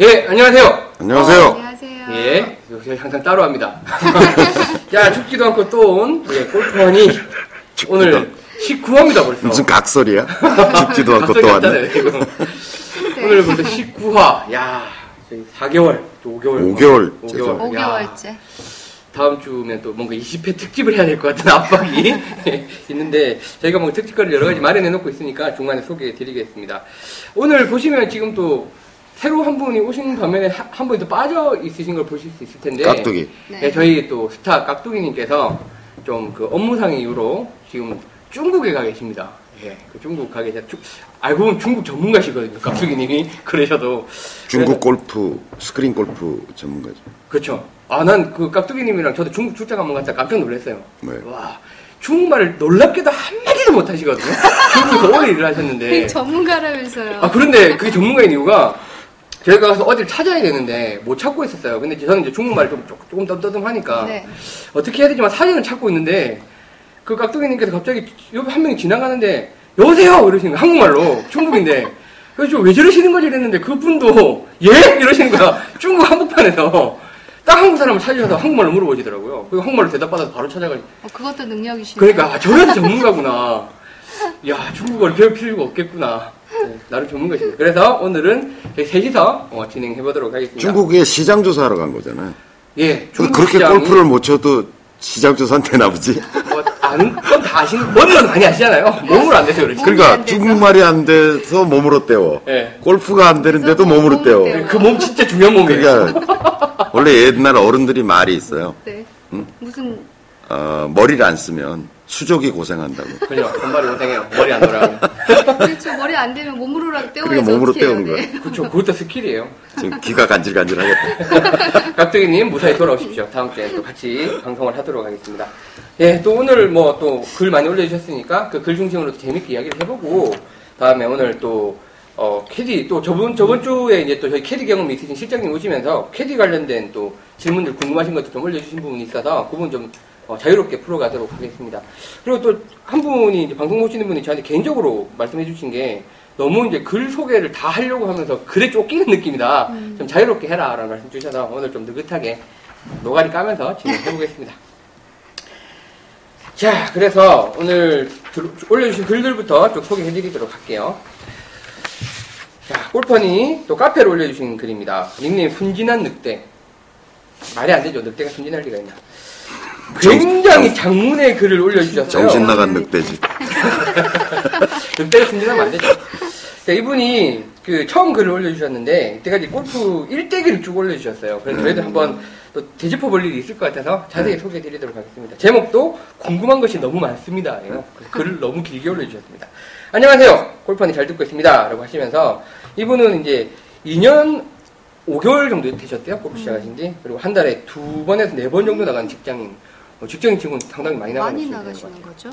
예, 안녕하세요. 안녕하세요. 안녕하세요. 예, 요새 항상 따로 합니다. 자, 춥지도 않고 또 온, 예, 골프원이 오늘 19화입니다, 벌써. 무슨 각설이야? 죽지도 않고 또 왔네. 지금. 오늘 벌써 19화. 야, 저희 4개월, 또 5개월. 5개월 5개월. 야, 5개월째. 다음 주면 또 뭔가 20회 특집을 해야 될 것 같은 압박이 있는데 저희가 뭐 특집거리를 여러 가지 마련해 놓고 있으니까 중간에 소개해 드리겠습니다. 오늘 보시면 지금 또 새로 한 분이 오신 반면에 하- 한 분이 또 빠져 있으신 걸 보실 수 있을 텐데 깍두기. 네. 네, 저희 또 스타 깍두기님께서 좀 그 업무상 이유로 지금 중국에 가 계십니다. 예, 그 중국 가 계셔. 주- 알고 보면 중국 전문가시거든요. 깍두기님이 그러셔도 중국 골프, 스크린 골프 전문가죠. 그렇죠. 아, 난 그 깍두기님이랑 저도 중국 출장 한번 갔다 깜짝 놀랐어요. 네. 와, 중국말을 놀랍게도 한마디도 못 하시거든요. 중국에서 오래 일을 하셨는데. 전문가라면서요. 아, 그런데 그게 전문가인 이유가 저희가 가서 어디를 찾아야 되는데 못 찾고 있었어요. 근데 저는 이제 중국말을 좀, 조금 떠듬하니까 네. 어떻게 해야 되지만 사진을 찾고 있는데 그 깍두기님께서 갑자기 옆에 한 명이 지나가는데 여보세요! 이러시는 거야. 한국말로. 중국인데. 그래서 저왜 저러시는 거지 이랬는데 그분도 예? 이러시는 거야. 중국 한복판에서 딱 한국 사람을 찾으셔서 한국말로 물어보시더라고요. 그리고 한국말로 대답받아서 바로 찾아가지. 어, 그것도 능력이시네요. 그러니까 아, 저래서 전문가구나. 야 중국어를 배울 필요가 없겠구나. 네, 나름 전문가시네. 그래서 오늘은 저희 셋이서 어, 진행해 보도록 하겠습니다. 중국에 시장 조사하러 간 거잖아요. 예, 중국 그렇게 시장이 골프를 못 쳐도 시장 조사는 되나 보지? 뭐, 아는 건 다 아시는, 머리는 많이 아시잖아요. 몸으로 안 돼서 그렇지. 그러니까 안 돼서. 중국말이 안 돼서 몸으로 때워. 예. 골프가 안 되는데도 몸으로 몸으로 때워. 때워. 그 몸 진짜 중요한 몸이에요. 그러니까 원래 옛날 어른들이 말이 있어요. 네. 무슨 어, 머리를 안 쓰면 수족이 고생한다고. 그죠. 손발이 고생해요. 머리 안 돌아가면. 그렇죠. 머리 안 되면 몸으로라도 그러니까 몸으로 어떻게 해야 때우는 돼. 거야. 그렇죠. 그것도 스킬이에요. 지금 귀가 간질간질하겠다. 각도기님 무사히 돌아오십시오. 다음 주에 또 같이 방송을 하도록 하겠습니다. 예, 또 오늘 뭐 또 글 많이 올려주셨으니까 그 글 중심으로 재밌게 이야기를 해보고 다음에 오늘 또 어, 캐디 또 저번 저번 주에 이제 또 저희 캐디 경험이 있으신 실장님 오시면서 캐디 관련된 또 질문들 궁금하신 것도 좀 올려주신 부분이 있어서 그 부분 좀 어, 자유롭게 풀어가도록 하겠습니다. 그리고 또 한 분이 방송 보시는 분이 저한테 개인적으로 말씀해 주신 게 너무 이제 글 소개를 다 하려고 하면서 글에 쫓기는 느낌이다. 좀 자유롭게 해라라는 말씀 주셔서 오늘 좀 느긋하게 노가리 까면서 진행해 보겠습니다. 자, 그래서 오늘 들- 올려주신 글들부터 쭉 소개해 드리도록 할게요. 자, 골퍼니 또 카페로 올려주신 글입니다. 닉네임 순진한 늑대. 말이 안 되죠. 늑대가 순진할 리가 있나. 굉장히 장문의 글을 올려주셨어요. 정신 나간 늑대지. 늑대가 순진하면 안 되죠. 자, 이분이 그 처음 글을 올려주셨는데, 이때까지 골프 1대기를 쭉 올려주셨어요. 그래서 저희도 한번 또 되짚어볼 일이 있을 것 같아서 자세히 소개해드리도록 하겠습니다. 제목도 궁금한 것이 너무 많습니다. 그래서 글을 너무 길게 올려주셨습니다. 안녕하세요. 골프원이 잘 듣고 있습니다. 라고 하시면서 이분은 이제 2년 5개월 정도 되셨대요. 골프 시작하신 지. 그리고 한 달에 두 번에서 네 번 정도 나가는 직장인. 어, 직장인 친구는 상당히 많이 나가는 많이 나가시는 거죠?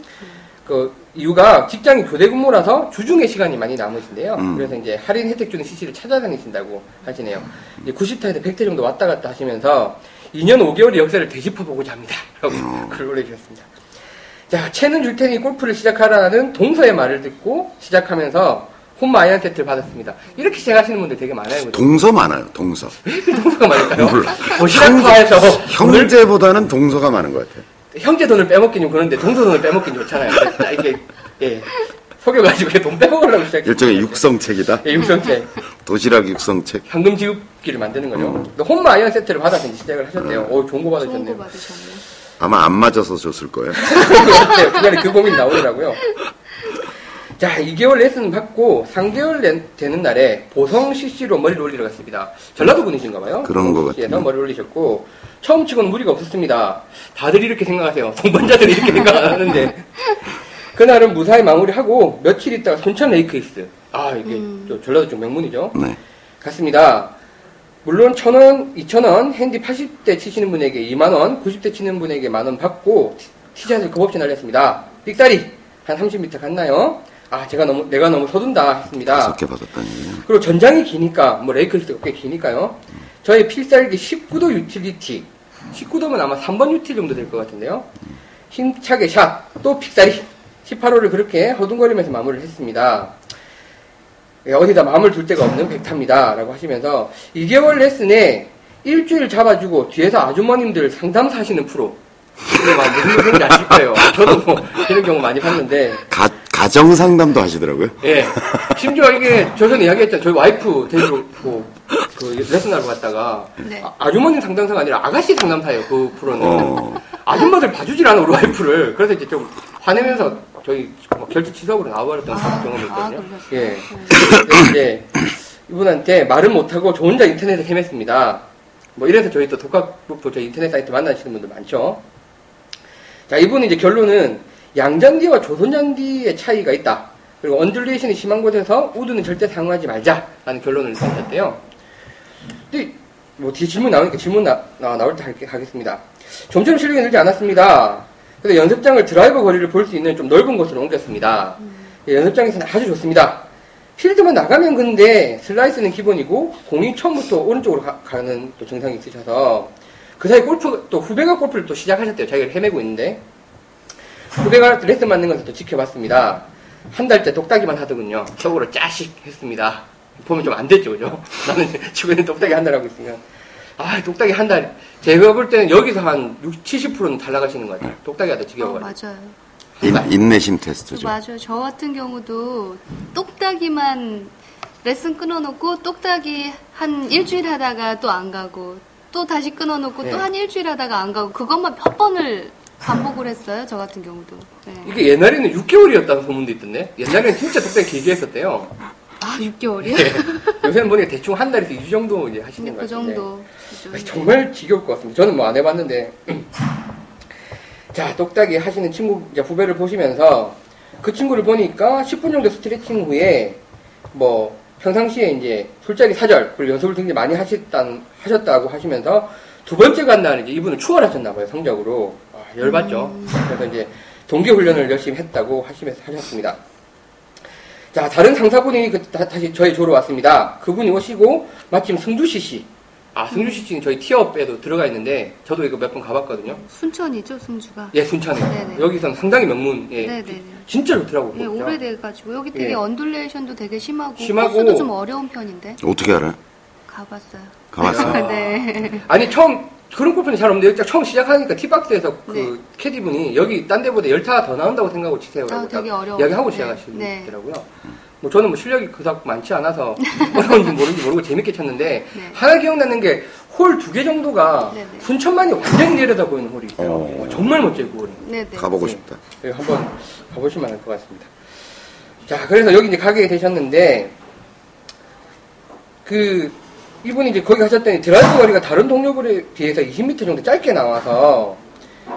그 이유가 직장이 교대 근무라서 주중에 시간이 많이 남으신데요. 음. 그래서 이제 할인 혜택 주는 CC를 찾아다니신다고 하시네요. 이제 90타에서 100타 정도 왔다 갔다 하시면서 2년 5개월의 역사를 되짚어보고자 합니다. 라고 글을 올려주셨습니다. 자, 채는 줄 테니 골프를 시작하라는 동서의 말을 듣고 시작하면서 혼마 아이언 세트를 받았습니다. 이렇게 시작하시는 분들 되게 많아요. 그죠? 동서 많아요, 동서. 동서가 많을까요? 몰라. 도시락파에서 돈을 형제보다는 동서가 많은 것 같아요. 형제 돈을 빼먹긴 좀 그런데 동서 돈을 빼먹긴 좋잖아요. 딱 이렇게 예 속여가지고 돈 빼먹으려고 시작했어요. 일종의 육성책이다. 예, 육성책 도시락 육성책. 현금 지급기를 만드는 거죠. 근데 혼마 아이언 세트를 받아서 이제 시작을 하셨대요. 오 좋은 거 좋은 받으셨네요. 거 받으셨네. 아마 안 맞아서 줬을 거예요. 네, 그날에 그 고민이 나오더라고요. 자, 2개월 레슨 받고 3개월 내- 되는 날에 보성 CC로 머리를 올리러 갔습니다. 전라도 분이신가 봐요. 그런 것 같아요. 머리를 올리셨고 처음 치고는 무리가 없었습니다. 다들 이렇게 생각하세요. 동반자들이 이렇게 생각 안 하는데 그날은 무사히 마무리하고 며칠 있다가 순천 레이크힐스 아 이게 음. 또 전라도 쪽 명문이죠. 네. 갔습니다. 물론 천 원, 이천 원, 핸디 80대 치시는 분에게 2만 원, 90대 치는 분에게 만원 받고 티- 티샷을 겁없이 날렸습니다. 삑사리 한 30m 갔나요? 아 제가 너무 내가 너무 서둔다 했습니다. 다섯 개 받았다는 얘기예요. 그리고 전장이 기니까 뭐 레이크힐스가 꽤 기니까요. 저의 필살기 19도 utility 19도면 아마 3번 util 정도 될 것 같은데요. 힘차게 샷, 또 삑사리 18홀을 그렇게 허둥거리면서 마무리를 했습니다. 예, 어디다 마음을 둘 데가 없는 백타입니다 라고 하시면서 2개월 레슨에 일주일 잡아주고 뒤에서 아주머님들 상담사 하시는 프로. 이게 막 무슨 소리인지 아실 거예요. 저도 뭐 이런 경우 많이 봤는데 가, 가정 상담도 하시더라고요. 예. 심지어 이게 저 전에 이야기했잖아요. 저희 와이프 데리고 그 레슨 하러 갔다가 네. 아, 주머님 상담사가 아니라 아가씨 상담사예요. 그 프로는. 어. 아줌마들 봐주질 않아 우리 와이프를. 그래서 이제 좀 화내면서 저희 뭐 결제 취소하고 나와버렸던 경험이 아, 있거든요. 그러셨어요? 예. 그래서 이제 이분한테 말은 못하고 저 혼자 인터넷에 헤맸습니다. 뭐 이래서 저희 또 독학북도 저희 인터넷 사이트 만나시는 분들 많죠. 자, 이분은 이제 결론은 양잔디와 조선잔디의 차이가 있다. 그리고 undulation이 심한 곳에서 우드는 절대 사용하지 말자라는 결론을 내셨대요. 근데 뭐 뒤에 질문 나오니까 질문 나, 나, 나올 때 하겠습니다. 점점 실력이 늘지 않았습니다. 그래서 연습장을 드라이버 거리를 볼 수 있는 좀 넓은 곳으로 옮겼습니다. 예, 연습장에서는 아주 좋습니다. 필드만 나가면 근데 슬라이스는 기본이고 공이 처음부터 오른쪽으로 가, 는또 증상이 있으셔서 그 사이 골프 또 후배가 골프를 또 시작하셨대요. 자기가 헤매고 있는데 후배가 레슨 맞는 것을 또 지켜봤습니다. 한 달째 똑딱이만 하더군요. 속으로 짜식 했습니다. 보면 좀 안 됐죠, 그죠? 나는 있는 똑딱이 한 달 하고 있으면 아 똑딱이 한 달. 제가 볼 때는 여기서 한 60, 70%는 잘 나가시는 것 같아요. 똑딱이 하다 어, 지겨워가지고. 맞아요. 인, 인내심 저 테스트죠. 맞아요. 저 같은 경우도 똑딱이만 레슨 끊어놓고 똑딱이 한 일주일 하다가 또 안 가고 또 다시 끊어놓고 네. 또한 일주일 하다가 안 가고 그것만 몇 번을 반복을 했어요. 저 같은 경우도. 네. 이게 옛날에는 6개월이었다는 소문도 있던데? 옛날에는 진짜 똑딱이 길게 했었대요. 아 6개월이요? 네. 요새는 보니까 대충 한 달에서 2주 정도 이제 하시는 것그 같은데. 정도. 아니, 정말 지겨울 것 같습니다. 저는 뭐 안 해봤는데. 자, 똑딱이 하시는 친구, 이제 후배를 보시면서 그 친구를 보니까 10분 정도 스트레칭 후에 뭐 평상시에 이제 술자리 사절, 그리고 연습을 굉장히 많이 하셨다, 하셨다고 하시면서 두 번째 간 날은 이제 이분은 추월하셨나 봐요, 성적으로. 아, 열받죠. 그래서 이제 동계훈련을 열심히 했다고 하시면서 하셨습니다. 자, 다른 상사분이 그, 다, 시 저희 조로 왔습니다. 그분이 오시고 마침 승주시 씨. 아, 승주시 씨는 저희 티업에도 들어가 있는데 저도 이거 몇 번 가봤거든요. 순천이죠, 승주가. 예, 순천에. 네네. 여기서는 상당히 명문, 예, 네네네. 진짜 좋더라고요. 예, 진짜. 오래돼가지고 여기 되게 예. 언듈레이션도 되게 심하고, 심하고 코스도 좀 어려운 편인데 어떻게 알아요? 가봤어요. 가봤어요? 네. 아니, 처음, 그런 골프는 잘 없는데, 처음 시작하니까 티박스에서 그 네. 캐디분이 여기 딴 데보다 열타가 더 나온다고 생각하고 치세요. 아, 되게 어려워요. 이야기하고 네. 시작하시더라고요. 뭐 저는 뭐 실력이 그닥 많지 않아서 어려운지 모르는지 모르고 재밌게 쳤는데 네. 하나 기억나는 게 홀 두 개 정도가. 순천만이 완전히 내려다 보이는 홀이 있어요. 어. 어, 정말 멋져요, 그 홀이. 네네. 가보고 싶다. 네, 한번 가보시면 알 것 같습니다. 자, 그래서 여기 이제 가게 되셨는데, 그, 이분이 이제 거기 가셨더니 드라이브 거리가 다른 동료들에 비해서 20m 정도 짧게 나와서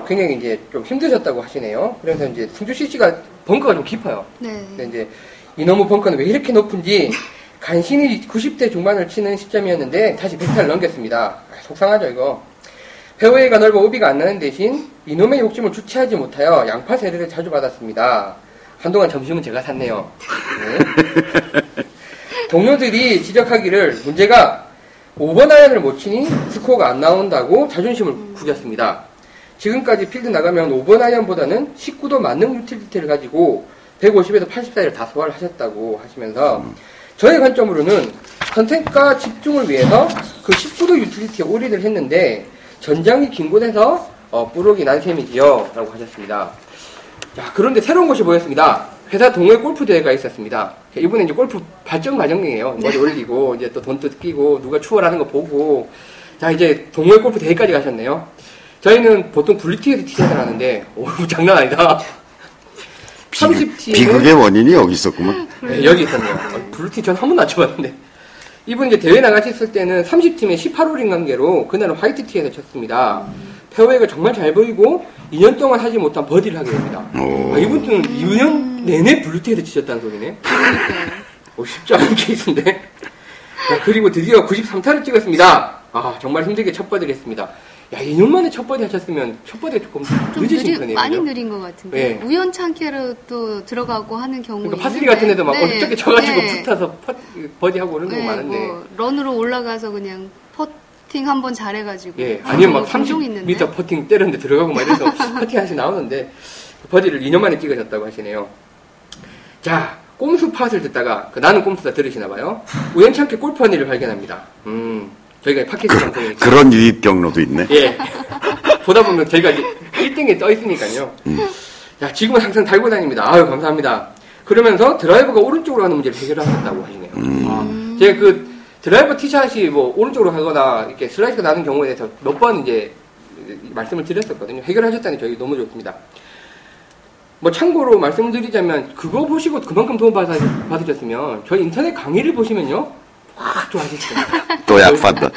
굉장히 이제 좀 힘드셨다고 하시네요. 그래서 이제 승주 CC가 벙커가 좀 깊어요. 네. 근데 이제 이놈의 벙커는 왜 이렇게 높은지 간신히 90대 중반을 치는 시점이었는데 다시 100타를 넘겼습니다. 아, 속상하죠, 이거. 페어웨이가 넓어 오비가 안 나는 대신 이놈의 욕심을 주체하지 못하여 양파 세례를 자주 받았습니다. 한동안 점심은 제가 샀네요. 네. 동료들이 지적하기를 문제가 5번 아이언을 못 치니 스코어가 안 나온다고 자존심을 구겼습니다. 지금까지 필드 나가면 5번 아이언보다는 19도 만능 utility를 가지고 150에서 80사이를 다 소화를 하셨다고 하시면서 저의 관점으로는 선택과 집중을 위해서 그 19도 utility에 올인을 했는데 전장이 긴 곳에서 어, 뽀록이 난 셈이지요 라고 하셨습니다. 자, 그런데 새로운 것이 보였습니다. 회사 동호회 골프 대회가 있었습니다. 이분은 이제 골프 발전 과정이에요. 머리 올리고, 이제 또 돈 뜯기고, 누가 추월하는 거 보고. 자, 이제 동호회 골프 대회까지 가셨네요. 저희는 보통 blue tee에서 티샷을 하는데, 오, 장난 아니다. 비극, 30팀은 비극의 원인이 여기 있었구만. 네, 여기 있었네요. 어, blue tee 전 한 번도 안 쳐봤는데. 이분 이제 대회 나가셨을 때는 30팀에 18홀인 관계로 그날은 white tee에서 쳤습니다. 페어웨이가 정말 잘 보이고 2년 동안 하지 못한 버디를 하게 됩니다. 오. 아, 이분은 2년 내내 blue tee에서 치셨다는 소리네. 어, 쉽지 않은 케이스인데. 자, 그리고 드디어 93타를 찍었습니다. 아, 정말 힘들게 첫 버디를 했습니다. 야, 2년 만에 첫 버디 하셨으면 첫 버디가 조금 좀 늦으신 느리, 편이에요. 많이 그죠? 느린 것 같은데 네. 우연찮게로 또 들어가고 하는 경우 그러니까 par three 같은 데도 막 어떻게 쳐가지고 붙어서 퍼, 버디 하고 그런 경우 많은데. 뭐 run으로 올라가서 그냥 퍼 팅 한 번 잘해가지고 예, 하는 아니면 막 경우 종종 30m 퍼팅 때렸는데 들어가고 막 이래서 퍼팅 하시 나오는데 버디를 2년 만에 찍으셨다고 하시네요. 자, 꼼수 팟을 듣다가 그 나는 꼼수다 들으시나 봐요. 우연찮게 골프 허니를 발견합니다. 음, 저희가 팟캐스트 방송이니까. 그런 유입 경로도 있네. 예. 보다 보면 저희가 1등에 떠 있으니까요. 야, 지금은 항상 달고 다닙니다. 아유, 감사합니다. 그러면서 드라이버가 오른쪽으로 가는 문제를 해결하셨다고 하시네요. 아, 제가 그 드라이버 티샷이 뭐 오른쪽으로 가거나 이렇게 슬라이스가 나는 경우에 대해서 몇 번 이제 말씀을 드렸었거든요. 해결하셨다니 저희 너무 좋습니다. 뭐 참고로 말씀을 드리자면 그거 보시고 그만큼 도움 받아, 받으셨으면 저희 인터넷 강의를 보시면요. 확 좋아하실 겁니다. 또 약받다.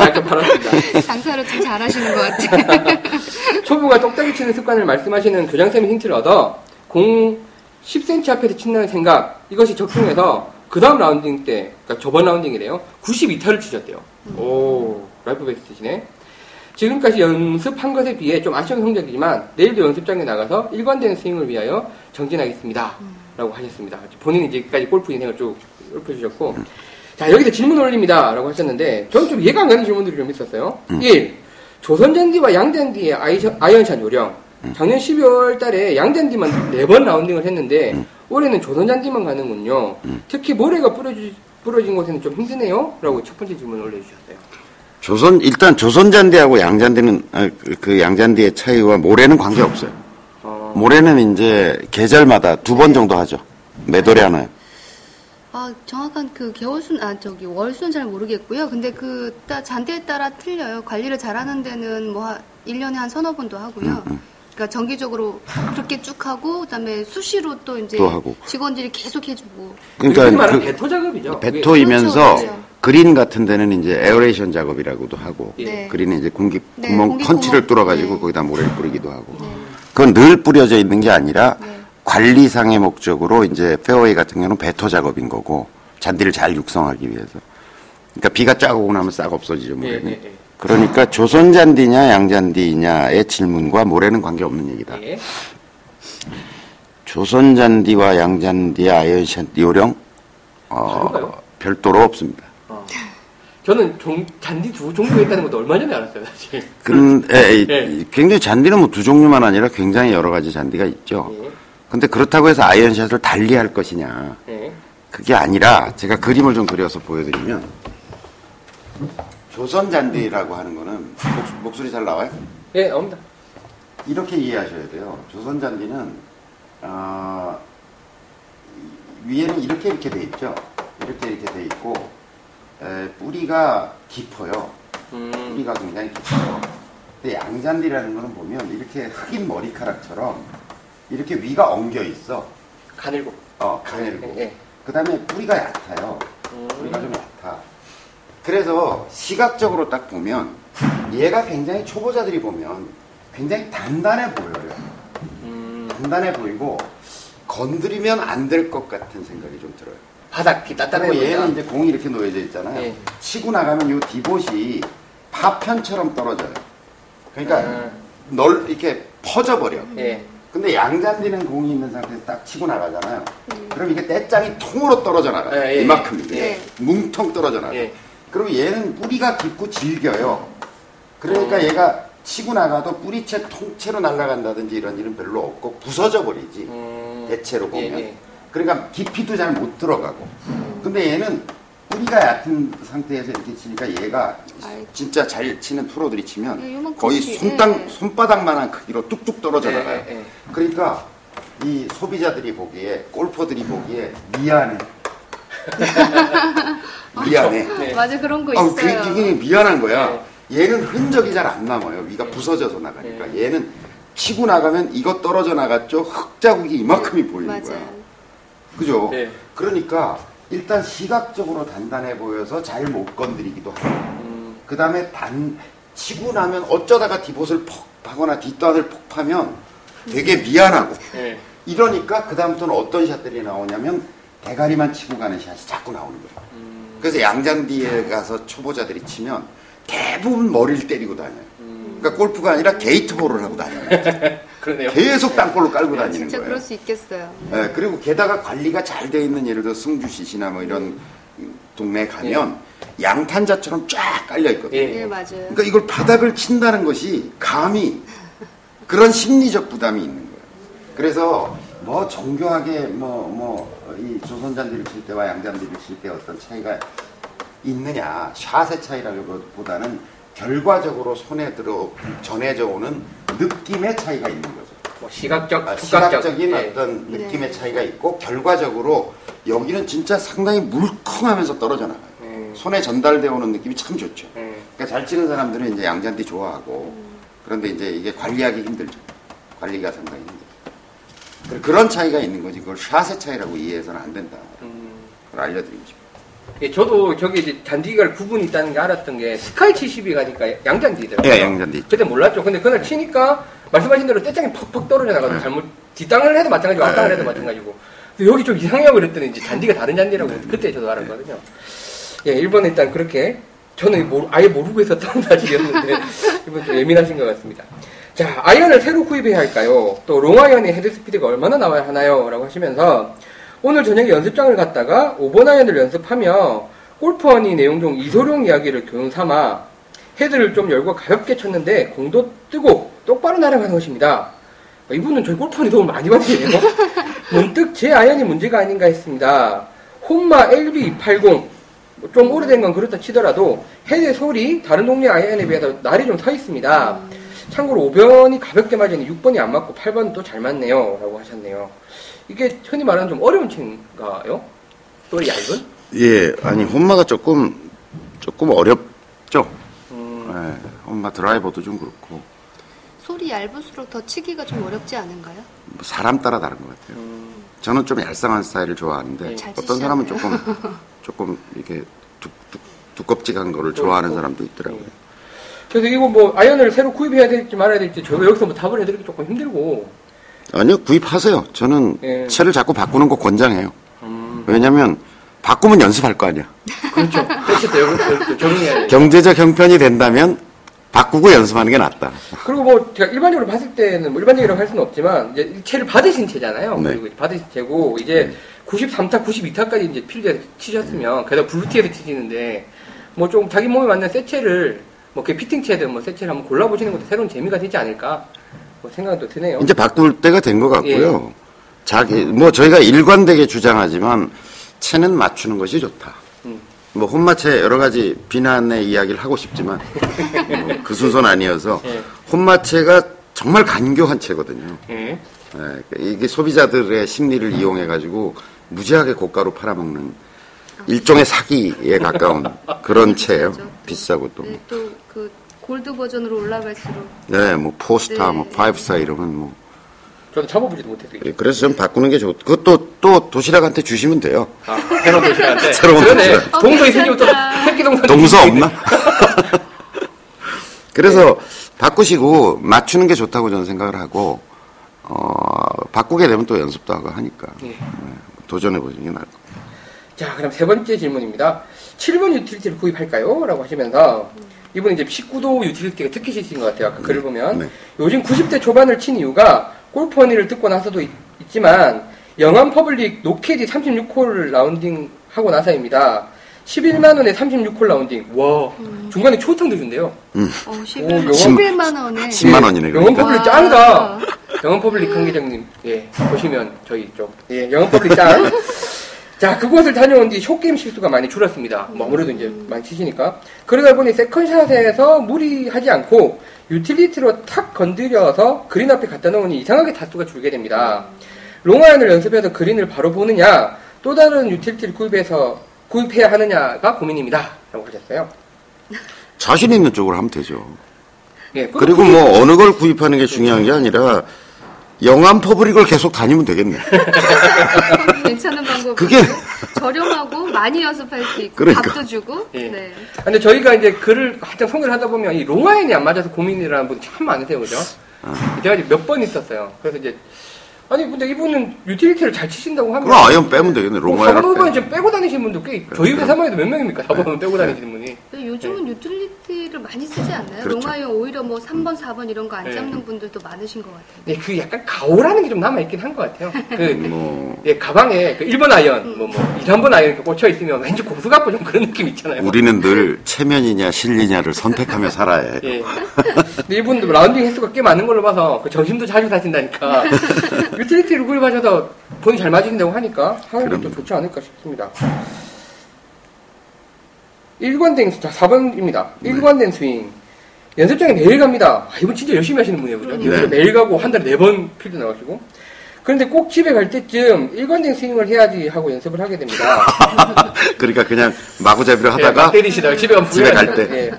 약간 바랍니다. 장사를 좀 잘하시는 것 같아요. 초보가 똑딱이 치는 습관을 말씀하시는 교장쌤의 힌트를 얻어 공 10cm 앞에서 친다는 생각 이것이 적중해서 그 다음 라운딩 때 그러니까 저번 라운딩이래요. 92타를 치셨대요. 오 life best시네. 지금까지 연습한 것에 비해 좀 아쉬운 성적이지만 내일도 연습장에 나가서 일관된 스윙을 위하여 정진하겠습니다. 라고 하셨습니다. 본인이 이제까지 골프 인생을 쭉 읊어주셨고. 자 여기서 질문 올립니다. 라고 하셨는데 저는 좀 이해가 안 가는 질문들이 좀 있었어요. 1. 조선잔디와 양잔디의 아이셔- 아이언샷 요령. 작년 12월 달에 양잔디만 4번 라운딩을 했는데 올해는 조선잔디만 가는군요. 특히 모래가 뿌려지, 뿌려진 곳에는 좀 힘드네요. 라고 첫 번째 질문을 올려주셨어요. 조선 일단 조선잔디하고 양잔디는 아, 그- 그 양잔디의 차이와 모래는 관계 없어요. 어, 모래는 이제 계절마다 두 번 정도 하죠. 매돌이 하나요. 아, 정확한 그 개월순, 아, 저기, 월수는 잘 모르겠고요. 근데 그, 따, 잔디에 따라 틀려요. 관리를 잘하는 데는 뭐, 한 1년에 한 서너 번도 하고요. 음, 그러니까 정기적으로 그렇게 쭉 하고, 그 다음에 수시로 또 이제 또 하고. 직원들이 계속 해주고. 그러니까 그 배토 작업이죠. 배토이면서 그렇죠, 그렇죠. 그린 같은 데는 이제 aeration 작업이라고도 하고 네. 그린에 이제 공기 네, 구멍 공기 펀치를 구멍. 뚫어가지고 네. 거기다 모래를 뿌리기도 하고 네. 그건 늘 뿌려져 있는 게 아니라 네. 관리상의 목적으로 이제 페어웨이 같은 경우는 배토 작업인 거고 잔디를 잘 육성하기 위해서 그러니까 비가 쫙 오고 나면 싹 없어지죠 예, 모래는 예, 예. 그러니까 조선 잔디냐 양잔디냐의 질문과 모래는 관계 없는 얘기다 예. 조선 잔디와 양잔디의 아이언샷 요령 어? 별도로 없습니다. 어. 저는 종, 잔디 두 종류가 있다는 것도 얼마 전에 알았어요, 사실. 근데 이- 예. 굉장히 잔디는 뭐 두 종류만 아니라 굉장히 여러 가지 잔디가 있죠. 예. 근데 그렇다고 해서 아이언샷을 달리 할 것이냐 예. 그게 아니라 제가 그림을 좀 그려서 보여드리면 조선 잔디라고 하는 거는 목, 소리잘 나와요? 예, 나옵니다. 이렇게 이해하셔야 돼요. 조선 잔디는 어, 위에는 이렇게 이렇게 돼 있죠. 이렇게 이렇게 돼 있고 에, 뿌리가 깊어요. 음, 뿌리가 굉장히 깊어요. 근데 양잔디라는 거는 보면 이렇게 흑인 머리카락처럼 이렇게 위가 엉겨 있어. 가늘고. 어, 가늘고. 예. 그 다음에 뿌리가 얕아요. 음. 뿌리가 좀 얕아. 그래서 시각적으로 딱 보면 얘가 굉장히 초보자들이 보면 굉장히 단단해 보여요. 음, 단단해 보이고 건드리면 안 될 것 같은 생각이 좀 들어요. 바닥이 따뜻해 그리고 얘는. 이제 공이 이렇게 놓여져 있잖아요. 예. 치고 나가면 이 디봇이 파편처럼 떨어져요. 그러니까 아, 널 이렇게 퍼져버려. 예. 근데 양잔디는 공이 있는 상태에서 딱 치고 나가잖아요. 그럼 이게 떼짱이 통으로 떨어져 나가요. 예, 예, 이만큼 예. 예. 뭉텅 떨어져 나가요. 예. 그리고 얘는 뿌리가 깊고 질겨요. 그러니까 얘가 치고 나가도 뿌리채 통째로 날아간다든지 이런 일은 별로 없고 부서져 버리지. 음, 대체로 예, 보면. 예. 그러니까 깊이도 잘 못 들어가고. 근데 얘는 뿌리가 얕은 상태에서 이렇게 치니까 얘가 아이. 진짜 잘 치는 프로들이 치면 예, 거의 치- 손땅, 예. 손바닥만한 크기로 뚝뚝 떨어져 예, 나가요. 예, 예. 그러니까 이 소비자들이 보기에 골퍼들이 보기에 미안해. 미안해. 네. 맞아, 그런 거 아, 있어요. 그, 그게 미안한 거야. 얘는 흔적이 잘 안 남아요. 위가 부서져서 나가니까. 네. 얘는 치고 나가면 이거 떨어져 나갔죠. 흙 자국이 이만큼이 보이는 맞아요. 거야. 그죠? 네. 그러니까 일단 시각적으로 단단해 보여서 잘 못 건드리기도 하고 음, 그 다음에 단 치고 나면 어쩌다가 디봇을 퍽 파거나 뒷단을 퍽 파면 되게 미안하고 예. 이러니까 그 다음부터는 어떤 샷들이 나오냐면 대가리만 치고 가는 샷이 자꾸 나오는 거예요. 음, 그래서 양잔디에 가서 초보자들이 치면 대부분 머리를 때리고 다녀요. 음. 그러니까 골프가 아니라 게이트볼을 하고 다녀요. 그러네요. 계속 땅볼로 깔고 다니는 진짜 거예요. 그럴 수 있겠어요. 예, 그리고 게다가 관리가 잘 돼 있는 예를 들어 승주시시나 뭐 이런 동네 가면 양탄자처럼 쫙 깔려 있거든요. 예. 네, 맞아요. 그러니까 이걸 바닥을 친다는 것이 감히 그런 심리적 부담이 있는 거예요. 그래서 뭐 정교하게 뭐뭐 이 조선잔디를 칠 때와 양잔디를 칠 때 어떤 차이가 있느냐 샷의 차이라기보다는 결과적으로 손에 들어 전해져 오는 느낌의 차이가 있는 거죠. 뭐 시각적, 아,觸覚적. 시각적인 예. 어떤 네. 느낌의 차이가 있고 결과적으로 여기는 진짜 상당히 물컹하면서 떨어져 나가요. 음. 손에 전달되어 오는 느낌이 참 좋죠. 음. 그러니까 잘 치는 사람들은 이제 양잔디 좋아하고 그런데 이제 이게 관리하기 힘들죠. 관리가 상당히 힘들죠. 그런 차이가 있는 거지. 그걸 샷의 차이라고 이해해서는 안 된다. 음. 그걸 알려드리고 싶어요. 예, 저도 저기 이제 잔디가 구분이 있다는 게 알았던 게 스카이 70이 가니까 양잔디더라고요. 예, 양잔디. 그때 몰랐죠. 근데 그날 치니까 말씀하신 대로 떼장이 퍽퍽 떨어져 나가서 네. 잘못 뒷땅을 해도 마찬가지고 앞땅을 네. 해도 마찬가지고 근데 여기 좀 이상해요 그랬더니 이제 잔디가 다른 잔디라고 그랬- 그때 저도 알았거든요. 예, 일본 일단 그렇게 저는 모르- 아예 모르고 있었던 사실이었는데 이번 좀 예민하신 것 같습니다. 자, 아이언을 새로 구입해야 할까요? 또 롱아이언의 헤드 스피드가 얼마나 나와야 하나요? 라고 하시면서 오늘 저녁에 연습장을 갔다가 5번 아이언을 연습하며 골프 허니 내용 중 이소룡 이야기를 교훈 삼아 헤드를 좀 열고 가볍게 쳤는데 공도 뜨고 똑바로 날아가는 것입니다. 어, 이분은 저희 골프 허니 도움 많이 받으네요. 문득 제 아이언이 문제가 아닌가 했습니다. 혼마 LB280. 뭐좀 오래된 건 그렇다 치더라도 헤드 sole이 다른 동네 아이언에 비해서 날이 좀 서 있습니다. 참고로 5번이 가볍게 맞으니 6번이 안 맞고 8번은 또잘 맞네요. 라고 하셨네요. 이게 흔히 말하는 좀 어려운 챈가요? 또 얇은? 예, 아니 혼마가 조금 조금 어렵죠. 음, 예, 혼마 드라이버도 좀 그렇고 솔이 얇을수록 더 치기가 좀 어렵지 않은가요? 뭐 사람 따라 다른 것 같아요. 음, 저는 좀 얄쌍한 스타일을 좋아하는데 네. 잘 어떤 사람은. 조금 조금 이렇게 두, 두, 두껍직한 거를 좋아하는 사람도 있더라고요. 그래서 이거 뭐 아이언을 새로 구입해야 될지 말아야 될지 저희가 여기서 뭐 답을 해드리기 조금 힘들고 아니요, 구입하세요. 저는 예. 채를 자꾸 바꾸는 거 권장해요. 음, 왜냐면 바꾸면 연습할 거 아니야. 그렇죠. 그렇죠. 적- 적응해야 돼요. 경제적 형편이 된다면 바꾸고 연습하는 게 낫다. 그리고 뭐 제가 일반적으로 봤을 때는 뭐 일반적이라고 할 수는 없지만 이제 이 채를 받으신 채잖아요. 네. 그리고 받으신 채고 이제 93타, 92타까지 이제 필드에서 치셨으면 게다가 blue tee에서 치시는데 뭐 좀 자기 몸에 맞는 새 채를 뭐 그 피팅 채든 뭐새 채를 한번 골라보시는 것도 새로운 재미가 되지 않을까 뭐 생각도 드네요. 이제 바꿀 때가 된 것 같고요. 예. 자기 뭐 저희가 일관되게 주장하지만 채는 맞추는 것이 좋다. 음. 뭐 혼마채 여러 가지 비난의 이야기를 하고 싶지만 뭐 그 순서는 아니어서 예. 혼마채가 정말 간교한 채거든요. 예. 예, 이게 소비자들의 심리를 이용해 가지고 무지하게 고가로 팔아먹는 일종의 사기에 가까운 그런 채예요. 비싸고 또. 네, 또그 골드 버전으로 올라갈수록 네, 뭐 four star, 네. 뭐 five star 이러면 뭐 저도 잡아보지도 못해서 이게. 예, 그래서 좀 바꾸는 게 좋. 그것도 또 도시락한테 주시면 돼요. 아, 새로운 도시락한테. 새로운. 도시락. 동서이 생기면 또. 새끼 동서. 동서 없나? 그래서 바꾸시고 맞추는 게 좋다고 저는 생각을 하고 어, 바꾸게 되면 또 연습도 하고 하니까 예. 도전해 보시는 게 나을 것 같아요. 자, 그럼 세 번째 질문입니다. 7번 유틸리티를 구입할까요? 라고 하시면서 이분은 이제 19도 유틸리티가 특기시신 것 같아요. 아까 글을 보면. 네. 요즘 90대 초반을 친 이유가 골프 허니를 듣고 나서도 있, 지만 영암 퍼블릭 no캐디 36홀 라운딩 하고 나서입니다. 11만 원에 36홀 라운딩. 와, 중간에 초탕도 준대요. 어, 오, 11, 영어- 11만 원에 10만 원이네 영암 그러니까. 퍼블릭 와. 짱이다. 영암 퍼블릭 관계자님, 예, 보시면 저희 쪽, 예, 영암 퍼블릭 짱. 자, 그곳을 다녀온 뒤 short game 실수가 많이 줄었습니다. 뭐 아무래도 이제 많이 치시니까. 그러다 보니 세컨샷에서 무리하지 않고 유틸리티로 탁 건드려서 그린 앞에 갖다 놓으니 이상하게 타수가 줄게 됩니다. 롱아이언을 연습해서 그린을 바로 보느냐, 또 다른 유틸리티를 구입해서, 구입해야 하느냐가 고민입니다. 라고 하셨어요. 자신 있는 쪽으로 하면 되죠. 예, 그리고 뭐 어느 걸 구입하는 게 중요한 게 아니라 영암 퍼블릭을 계속 다니면 되겠네. 방법. 그게- 저렴하고 많이 연습할 수 있고 그러니까. 밥도 주고. 예. 네. 근데 저희가 이제 글을 한참 소개를 하다 보면 이 롱아이언이 안 맞아서 고민이라는 분이 참 많으세요, 그죠? 제가 이제 몇 번 있었어요. 그래서 이제 아니 근데 이분은 유틸리티를 잘 치신다고 하면 그럼 아이언 빼면 되겠네. 뭐 롱아이언 4번은 빼. 지금 빼고 다니시는 분도 꽤 있- 저희 회사만 해도 몇 명입니까? 4번은 빼고 다니시는 분이. 근데 요즘은 유틸리티 를 많이 쓰지 않나요? 그렇죠. 롱아이언 오히려 뭐 3번, 4번 이런 거안 네. 잡는 분들도 많으신 것 같아요. 네, 그 약간 가오라는 게 좀 남아있긴 한 것 같아요. 그, 뭐 예, 가방에 그 1번 아이언, 뭐, 뭐, 2, 3번 아이언 이렇게 꽂혀 있으면 왠지 고수 같고 좀 그런 느낌 있잖아요. 우리는 늘 체면이냐 실리냐를 선택하며 살아야 해요. 예. 근데 이분도 라운딩 횟수가 꽤 많은 걸로 봐서 그 점심도 자주 사신다니까. 유틸리티 를 구입하셔서 본인 잘 맞으신다고 하니까 하는 것도 그럼요. 좋지 않을까 싶습니다. 일관된 자 4번입니다. 일관된 스윙. 연습장에 매일 갑니다. 아, 이분 진짜 열심히 하시는 분이에요. 그죠? 네. 매일 가고 한 달에 네 번 필드 나가시고. 그런데 꼭 집에 갈 때쯤 일관된 스윙을 해야지 하고 연습을 하게 됩니다. 그러니까 그냥 마구잡이로 예, 하다가 막 때리시다가 집에 가면 집에 갈. 때. 예.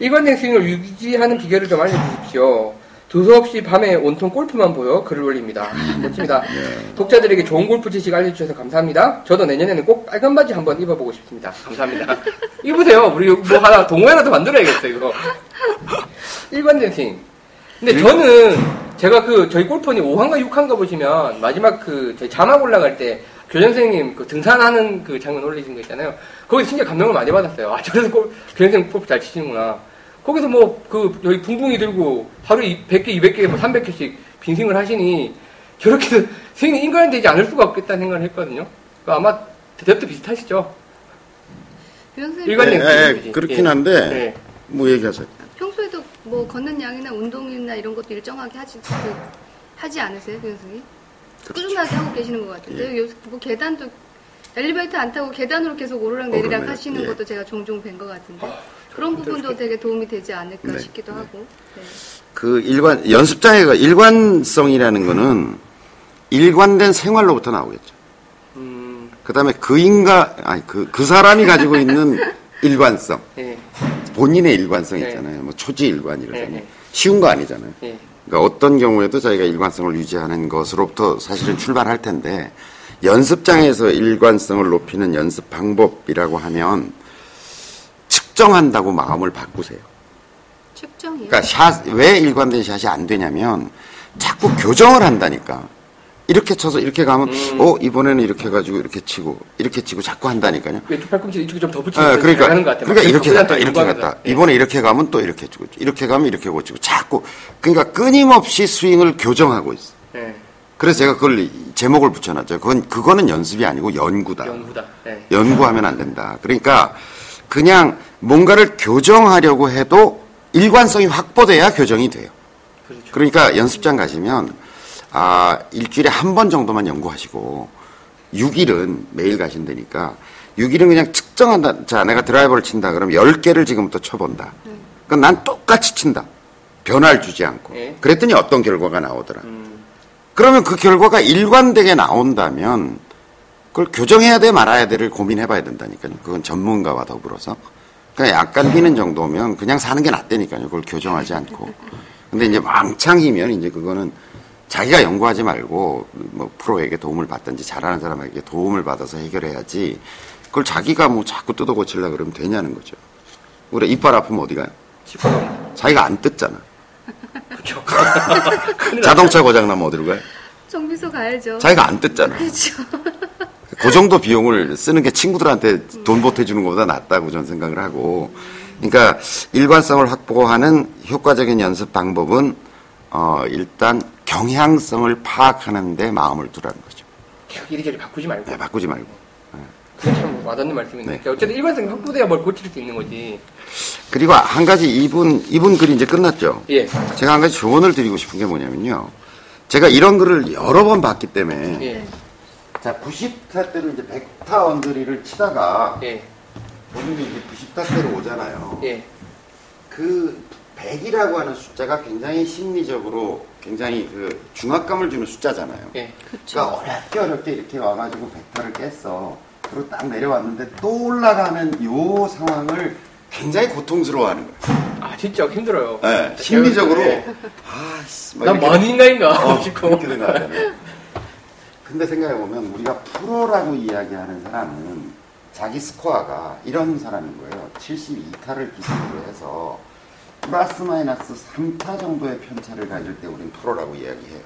일관된 스윙을 유지하는 비결을 좀 알려주십시오. 두서없이 밤에 온통 골프만 보여 글을 올립니다. 아, 멋집니다. 네. 독자들에게 좋은 골프 지식 알려주셔서 감사합니다. 저도 내년에는 꼭 빨간 바지 한번 입어보고 싶습니다. 감사합니다. 입으세요. 우리 뭐 하나 동호회라도 만들어야겠어요. 이거. 일관된 스윙. 근데 저는 제가 그 저희 골프니 5한가 6한가 보시면 마지막 그 저희 자막 올라갈 때 교장 선생님 그 등산하는 그 장면 올리신 거 있잖아요. 거기 진짜 감동을 많이 받았어요. 아 저래서 골, 교장 선생님 골프 잘 치시는구나. 거기서 뭐 그 여기 붕붕이 들고 하루 100개, 200개, 뭐 300개씩 빈스윙을 하시니 저렇게 스윙이 인간되지 않을 수가 없겠다는 생각을 했거든요. 그 아마 대답도 비슷하시죠? 일관된 예, 예, 스윙이지. 그렇긴 예. 한데 네. 뭐 얘기하세요. 평소에도 뭐 걷는 양이나 운동이나 이런 것도 일정하게 하지 그, 하지 않으세요, 교장선생님? 꾸준하게 하고 계시는 것 같은데 요, 뭐 계단도 엘리베이터 안 타고 계단으로 계속 오르락 내리락 오르락, 하시는 예. 것도 제가 종종 뵌 것 같은데 그런 부분도 되게 도움이 되지 않을까 네, 싶기도 하고. 네. 그 일관 연습장의 일관성이라는 거는 일관된 생활로부터 나오겠죠. 음, 그다음에 그 인간 아니 그그 사람이 가지고 있는 일관성, 예, 본인의 일관성 네. 있잖아요. 뭐 초지 일관 이러잖아요. 네, 네. 쉬운 거 아니잖아요. 예. 그러니까 어떤 경우에도 자기가 일관성을 유지하는 것으로부터 사실은 출발할 텐데 연습장에서 일관성을 높이는 연습 방법이라고 하면 측정한다고 마음을 바꾸세요. 측정이요. 그러니까 샷, 왜 일관된 샷이 안 되냐면 자꾸 교정을 한다니까. 이렇게 쳐서 이렇게 가면 음. 어 이번에는 이렇게 해가지고 이렇게 치고 이렇게 치고 자꾸 한다니까요. 왼쪽 팔꿈치 이쪽에 좀더 붙이는 아, 그러니까 하는 것 같아요. 그러니까 이렇게 갔다 또 이렇게. 갔다 예. 이번에 이렇게 가면 또 이렇게 치고 이렇게 가면 이렇게 고치고 자꾸 그러니까 끊임없이 스윙을 교정하고 있어. 예, 그래서 제가 그걸 이- 제목을 붙여놨죠. 그건 그거는 연습이 아니고 연구다. 연구다. 예. 연구하면 안 된다. 그러니까 그냥 뭔가를 교정하려고 해도 일관성이 확보돼야 교정이 돼요. 그렇죠. 그러니까 연습장 가시면 아 일주일에 한 번 정도만 연구하시고 6일은 매일 가신다니까 6일은 그냥 측정한다. 자 내가 드라이버를 친다. 그럼 10개를 지금부터 쳐본다. 그러니까 난 똑같이 친다. 변화를 주지 않고. 예. 그랬더니 어떤 결과가 나오더라. 음, 그러면 그 결과가 일관되게 나온다면 그걸 교정해야 돼 말아야 돼를 고민해봐야 된다니까요. 그건 전문가와 더불어서. 그냥 약간 휘는 정도면 그냥 사는 게 낫다니까요. 그걸 교정하지 않고. 근데 이제 왕창이면 이제 그거는 자기가 연구하지 말고 뭐 프로에게 도움을 받든지 잘하는 사람에게 도움을 받아서 해결해야지 그걸 자기가 뭐 자꾸 뜯어 고치려고 그러면 되냐는 거죠. 우리 이빨 아프면 어디 가요? 자기가 안 뜯잖아. 그렇죠. 자동차 고장 나면 어디로 가요? 정비소 가야죠. 자기가 안 뜯잖아. 그렇죠. 그 정도 비용을 쓰는 게 친구들한테 돈 보태주는 것보다 낫다고 저는 생각을 하고. 그러니까 일관성을 확보하는 효과적인 연습 방법은 어, 일단 경향성을 파악하는 데 마음을 두라는 거죠. 계속 이리저리 바꾸지 말고. 네, 바꾸지 말고. 그게 참 와닿는 말씀이네요. 네. 어쨌든 일관성이 확보돼야 뭘 고칠 수 있는 거지. 그리고 한 가지 이분 이분 글이 이제 끝났죠. 예. 제가 한 가지 조언을 드리고 싶은 게 뭐냐면요. 제가 이런 글을 여러 번 봤기 때문에 예. 자 90타 때로 이제 100타 언저리를 치다가 예. 본인이 이제 90타 때로 오잖아요. 예. 그 100이라고 하는 숫자가 굉장히 심리적으로 굉장히 그 중압감을 주는 숫자잖아요. 예. 그러니까 어렵게 어렵게 이렇게 와가지고 100타를 깼어. 그리고 딱 내려왔는데 또 올라가는 요 상황을 굉장히 고통스러워하는 거예요. 아, 진짜 힘들어요. 네, 심리적으로 예. 아씨 막난 이렇게 많이 인간인가 어, 싶고. 근데 생각해보면 우리가 프로라고 이야기하는 사람은 자기 스코어가 이런 사람인 거예요. 72타를 기준으로 해서 플러스 마이너스 3타 정도의 편차를 가질 때 우리는 프로라고 이야기해요.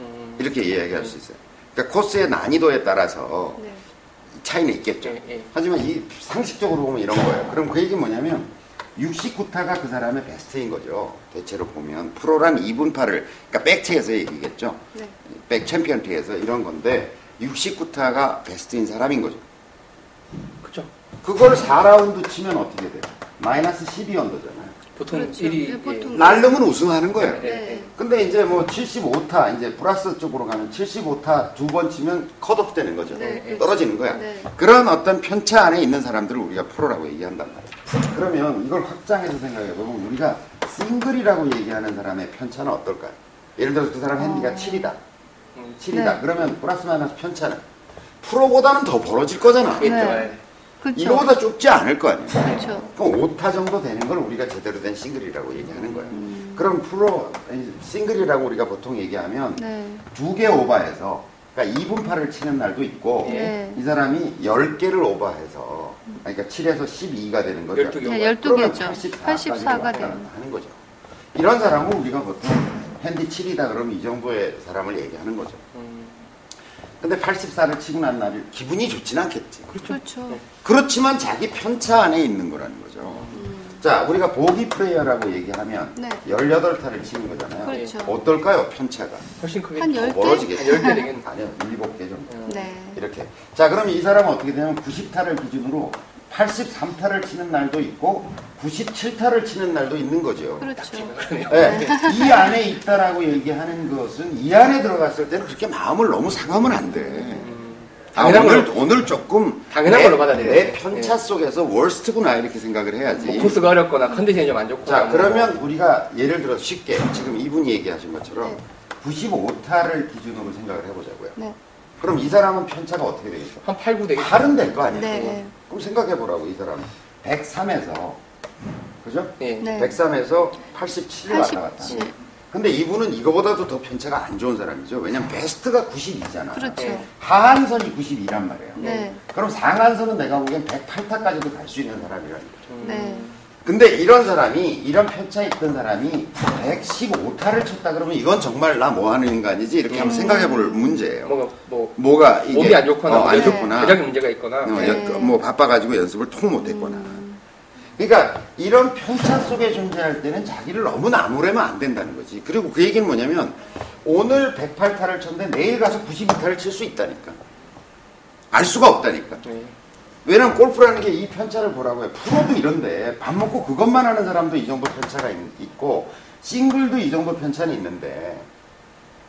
음, 이렇게 이야기할 수 있어요. 그러니까 코스의 난이도에 따라서 네. 차이는 있겠죠. 예, 예. 하지만 이 상식적으로 보면 이런 거예요. 그럼 그 얘기 뭐냐면 69타가 그 사람의 베스트인 거죠. 대체로 보면 프로란 2분파를 그러니까 백체에서 얘기겠죠. 네. 백 챔피언티에서 이런 건데 69타가 베스트인 사람인 거죠. 그쵸. 그걸 4라운드 치면 어떻게 돼요? 마이너스 12언더잖아요. 보통 그렇죠. 1위. 네, 보통. 날르면 우승하는 거예요. 네. 네. 근데 이제 뭐 75타 이제 플러스 쪽으로 가면 75타 두 번 치면 컷오프 되는 거죠. 네, 그렇죠. 떨어지는 거야. 네. 그런 어떤 편차 안에 있는 사람들을 우리가 프로라고 얘기한단 말이에요. 그러면 이걸 확장해서 생각해 보면 우리가 싱글이라고 얘기하는 사람의 편차는 어떨까요? 예를 들어서 그 사람 핸디가 어. 7이다. 음, 7이다. 네. 그러면 플러스 마이너스 편차는 프로보다는 더 벌어질 거잖아. 있죠. 네. 예. 그렇죠. 이거보다 좁지 않을 거 아니에요. 그렇죠. 그럼 5타 정도 되는 걸 우리가 제대로 된 싱글이라고 얘기하는 거예요. 음. 그럼 프로 싱글이라고 우리가 보통 얘기하면 네. 두개 오버해서 그러니까 이븐파를 치는 날도 있고 네. 이 사람이 10개를 오버해서 그러니까 7에서 12가 되는 거죠. 12개. 네, 그러면 12개죠. 84까지 84가 왔다 되는. 하는 거죠. 이런 사람은 우리가 보통 핸디 7이다 그러면 이 정도의 사람을 얘기하는 거죠. 음, 근데 84를 치고 난 날이 기분이 좋진 않겠지. 그렇죠. 그렇지만 자기 편차 안에 있는 거라는 거죠. 음. 자, 우리가 보기 플레이어라고 얘기하면 네. 18타를 치는 거잖아요. 그렇죠. 어떨까요, 편차가? 훨씬 크게. 한더 10개? 멀어지겠죠. 한 10개 되겠네. 아니요, 7개 정도. 네. 이렇게. 자, 그럼 이 사람은 어떻게 되냐면 90타를 기준으로 83타를 치는 날도 있고 97타를 치는 날도 있는 거죠. 그렇죠. 그러네요. 네. 이 안에 있다라고 얘기하는 것은 이 안에 들어갔을 때는 그렇게 마음을 너무 상하면 안 돼. 음, 아, 당연한 오늘, 걸로. 오늘 조금 당연한 내, 걸로 받아들여야 내 돼. 편차 속에서 월스트구나 이렇게 생각을 해야지. 뭐 코스가 어렵거나 컨디션이 좀 안 좋고. 자, 그러면 우리가 예를 들어 쉽게 지금 이분이 얘기하신 것처럼 네. 95타를 기준으로 생각을 해보자고요. 네. 그럼 이 사람은 편차가 어떻게 되겠어? 한 8, 9 되겠죠. 8은 될 거 아니에요? 네. 그럼 생각해보라고, 이 사람. 103에서, 그죠? 예. 네. 103에서 87을 왔다 갔다. 87. 하는 거예요. 근데 이분은 이거보다도 더 편차가 안 좋은 사람이죠. 왜냐면 베스트가 92잖아. 그렇죠. 네. 하한선이 92란 말이에요. 네. 그럼 상한선은 내가 보기엔 108타까지도 갈 수 있는 사람이라는 거죠. 음, 네. 근데 이런 사람이 이런 편차 있던 사람이 115타를 쳤다 그러면 이건 정말 나 뭐 하는 인간이지 이렇게 한번 생각해 볼 문제예요. 뭐가 뭐 뭐가 이게 몸이 안 좋거나 어, 안 네. 좋구나. 대장에 문제가 있거나. 어, 네. 여- 뭐 바빠가지고 연습을 통 못 했거나. 음. 그러니까 이런 편차 속에 존재할 때는 자기를 너무 나무래면 안 된다는 거지. 그리고 그 얘기는 뭐냐면 오늘 108타를 쳤는데 내일 가서 92타를 칠 수 있다니까. 알 수가 없다니까. 네. 왜냐면 골프라는 게 이 편차를 보라고 해. 프로도 이런데 밥 먹고 그것만 하는 사람도 이 정도 편차가 있, 고 싱글도 이 정도 편차는 있는데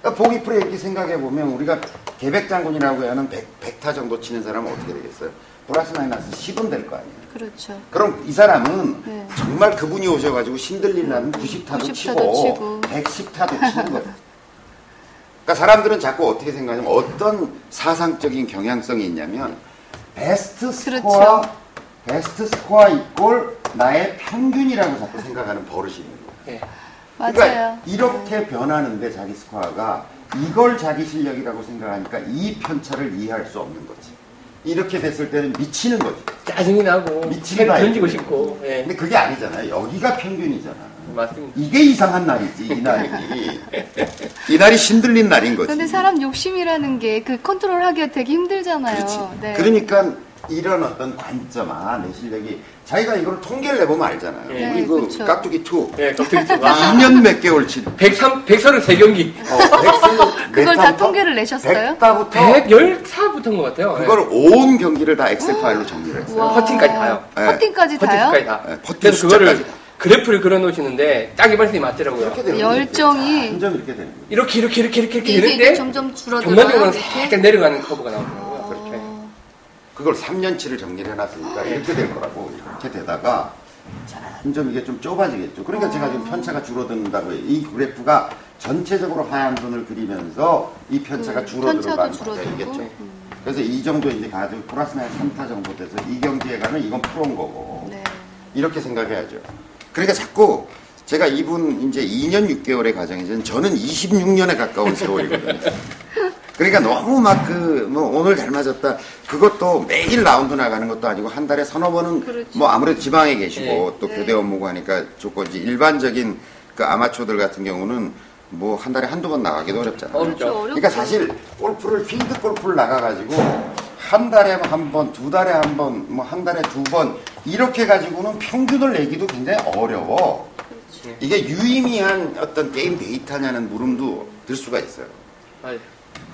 그러니까 보기 프로 이렇게 생각해 보면 우리가 계백장군이라고 하는 100, 타 정도 치는 사람은 어떻게 되겠어요? 플러스 마이너스 10은 될 거 아니에요. 그렇죠. 그럼 이 사람은 네. 정말 그분이 오셔가지고 신들리는 90타도 90타도 치고, 치고. 110타도 치는 거예요. 그러니까 사람들은 자꾸 어떻게 생각하냐면 어떤 사상적인 경향성이 있냐면 베스트 스코어, 그렇죠. 베스트 스코어 equal 나의 평균이라고 자꾸 생각하는 버릇이 있는 거예요. 예. 맞아요. 그러니까 이렇게 변하는데 자기 스코어가 이걸 자기 실력이라고 생각하니까 이 편차를 이해할 수 없는 거지. 이렇게 됐을 때는 미치는 거지. 짜증이 나고 미치겠다, 펜 던지고. 싶고. 예. 근데 그게 아니잖아요. 여기가 평균이잖아. 맞습니다. 이게 이상한 날이지, 이 날이. 이 날이 신들린 날인 거지. 근데 사람 욕심이라는 게 그 컨트롤하기가 되게 힘들잖아요. 그렇지. 네. 그러니까 이런 어떤 관점, 아, 내 실력이. 자기가 이걸 통계를 내보면 알잖아요. 네, 우리 그 그렇죠. 깍두기 2. 예, 와. 2년 몇 개월 친. 103, 133경기. 어, 백스로 그걸 몇 다? 통계를 내셨어요? 100타부터 114부터인 것 같아요. 그걸 온 경기를 다 엑셀 파일로 정리를 했어요. 와. 퍼팅까지 다요. 네. 퍼팅까지 다요? 퍼팅까지 다. 네, 퍼팅 그래서 그거를 숫자까지 다. 그래프를 그려놓으시는데 딱 이발선이 맞더라고요. 이렇게 되는 열정이 점점 이렇게 되는 거예요. 이렇게 이렇게 이렇게 이렇게 이렇게 이게, 되는데 이게 점점 줄어들어요. 전반적으로 이렇게? 살짝 내려가는 커브가 나오더라고요. 그렇게. 어, 그걸 3년치를 정리를 해놨으니까 이렇게 될 거라고 이렇게 되다가 점점 이게 좀 좁아지겠죠. 그러니까 제가 지금 편차가 줄어든다고 해요. 이 그래프가 전체적으로 하얀 선을 그리면서 이 편차가 그 줄어들어가는. 과정이겠죠. 음. 그래서 이 정도 이제 가지고 플러스 마이너스 3타 정도 돼서 이 경기에 가면 이건 프로인 거고 네. 이렇게 생각해야죠. 그러니까 자꾸 제가 이분 이제 2년 6개월의 과정이죠. 저는 26년에 가까운 세월이거든요. 그러니까 너무 막 그 뭐 오늘 잘 맞았다. 그것도 매일 라운드 나가는 것도 아니고 한 달에 서너 번은 그렇죠. 뭐 아무래도 지방에 계시고 네. 또 네. 교대 업무가 하니까 이제 일반적인 그 아마추어들 같은 경우는 뭐 한 달에 한두 번 나가기도 어렵잖아요. 어렵죠. 그렇죠. 어렵죠. 그러니까 사실 골프를 필드 골프를 나가가지고 한 달에 한 번, 두 달에 한 번, 뭐 한 달에 두 번 이렇게 가지고는 평균을 내기도 굉장히 어려워. 이게 유의미한 어떤 게임 데이터냐는 물음도 들 수가 있어요. 맞아요.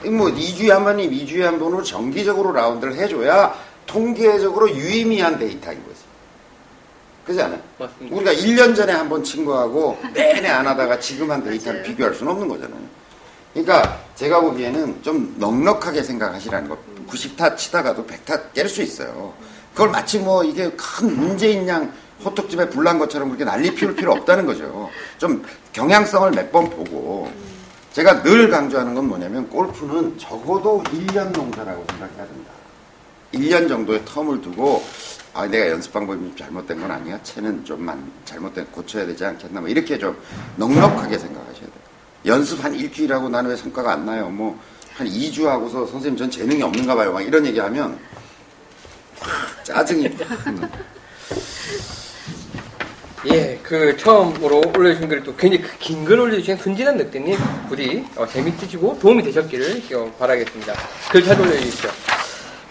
뭐 2주에 한 번이 2주에 한 번으로 정기적으로 라운드를 해줘야 통계적으로 유의미한 데이터인 거지. 그렇지 않아요? 맞습니다. 우리가 1년 전에 한 번친 거하고 내내 안 하다가 지금 한 데이터를. 비교할 수는 없는 거잖아요. 그러니까 제가 보기에는 좀 넉넉하게 생각하시라는 거. 90타 치다가도 100타 깰 수 있어요. 그걸 마치 뭐 이게 큰 문제인 양 호떡집에 불난 것처럼 그렇게 난리 피울 필요 없다는 거죠. 좀 경향성을 몇 번 보고 제가 늘 강조하는 건 뭐냐면 골프는 적어도 1년 농사라고 생각해야 된다. 1년 정도의 텀을 두고 아 내가 연습 방법이 좀 잘못된 건 아니야? 채는 좀만 잘못된 고쳐야 되지 않겠나? 뭐 이렇게 좀 넉넉하게 생각하셔야 돼요. 연습 한 일주일 하고 나는 왜 성과가 안 나요? 뭐 한 2주 하고서 선생님 전 재능이 없는가 봐요. 막 이런 얘기 하면 짜증이 확 나. 예, 그 처음으로 올려주신 글을 또 괜히 그긴글 올려주신 순진한 늑대님 부디 어, 재밌으시고 도움이 되셨기를 어, 바라겠습니다. 글 자주 올려주십시오.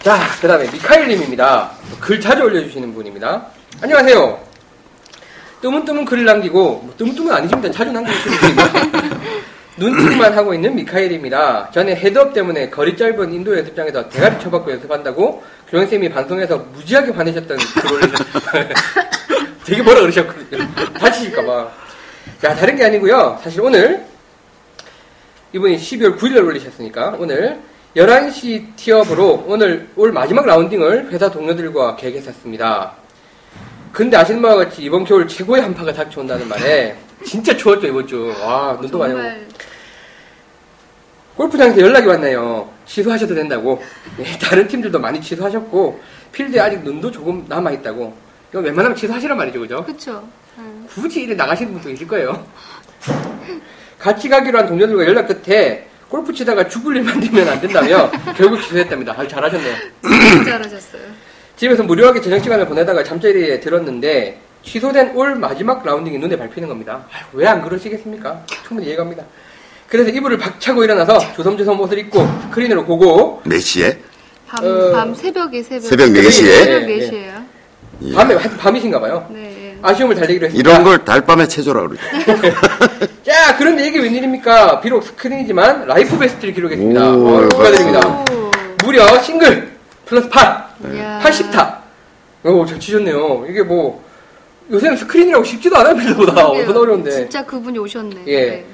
자, 그 다음에 미카엘님입니다. 글 자주 올려주시는 분입니다. 안녕하세요. 뜨문뜨문 글을 남기고 뭐 뜨문뜨문 아니십니다. 자주 남기시는 분입니다. 눈팅만 하고 있는 미카엘입니다. 전에 헤드업 때문에 거리 짧은 인도어 연습장에서 대가리 쳐받고 연습한다고 교장쌤이 방송에서 무지하게 화내셨던 글 올리셨어요. 되게 뭐라 그러셨거든요. 다치실까봐. 자, 다른 게 아니고요. 사실 오늘, 이분이 12월 9일날 올리셨으니까, 오늘 11시 티업으로 오늘 올 마지막 라운딩을 회사 동료들과 계획했었습니다. 근데 아시는 바와 같이 이번 겨울 최고의 한파가 닥쳐온다는 말에, 진짜 추웠죠, 이번 주. 와, 눈도 많이 오고. 골프장에서 연락이 왔네요. 취소하셔도 된다고. 네, 다른 팀들도 많이 취소하셨고, 필드에 아직 눈도 조금 남아 있다고. 이거 웬만하면 취소하시란 말이죠, 그죠? 그쵸. 응. 굳이 이래 나가시는 분도 계실 거예요. 같이 가기로 한 동료들과 연락 끝에 골프 치다가 죽을 일 만들면 안 된다며 결국 취소했답니다. 아주 잘하셨네요. 잘하셨어요. 집에서 무료하게 저녁 시간을 보내다가 잠자리에 들었는데 취소된 올 마지막 라운딩이 눈에 밟히는 겁니다. 왜 안 그러시겠습니까? 충분히 이해갑니다. 그래서 이불을 박차고 일어나서 조섬조섬 옷을 입고 스크린으로 보고 몇 시에? 밤, 어, 밤 새벽에 새벽. 새벽 4시에? 새벽 예, 4시에요. 예. 밤에 밤이신가 봐요. 네. 아쉬움을 달래기로 했습니다. 이런 걸 달밤에 체조라 그러죠. 자, 그런데 이게 웬일입니까? 비록 스크린이지만 라이프 베스트를 기록했습니다. 오, 어, 축하드립니다. 오. 무려 싱글 플러스 8, 이야. 80타. 오, 잘 치셨네요. 이게 뭐 요새는 스크린이라고 쉽지도 않아요. 그러게요. 엄청 어려운데. 진짜 그분이 오셨네. 예. 네.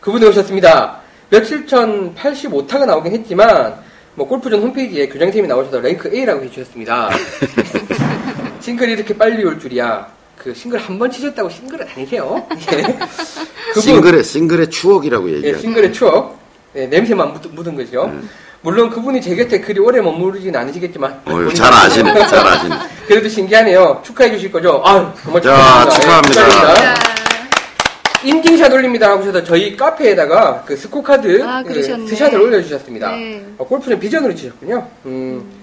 그분이 오셨습니다. 며칠 전 85타가 나오긴 했지만 뭐 골프존 홈페이지에 교장님이 나오셔서 랭크 A라고 해주셨습니다. 싱글이 이렇게 빨리 올 줄이야. 그 싱글 한 번 치셨다고 싱글은 아니세요. 예. 싱글의 싱글의 추억이라고 예, 얘기하죠. 싱글의 추억. 예, 냄새만 묻, 묻은 거죠. 네. 물론 그분이 제 곁에 그리 오래 머무르진 않으시겠지만. 어휴, 잘 아시네, 잘 아시네. 그래도 신기하네요. 축하해 주실 거죠? 아유, 정말 자, 축하드립니다. 축하합니다. 예, 자, 인증샷 올립니다 하고셔서 저희 카페에다가 그 스코어카드 아, 그. 스샷을 올려주셨습니다. 네. 어, 골프는 비전으로 치셨군요. 음.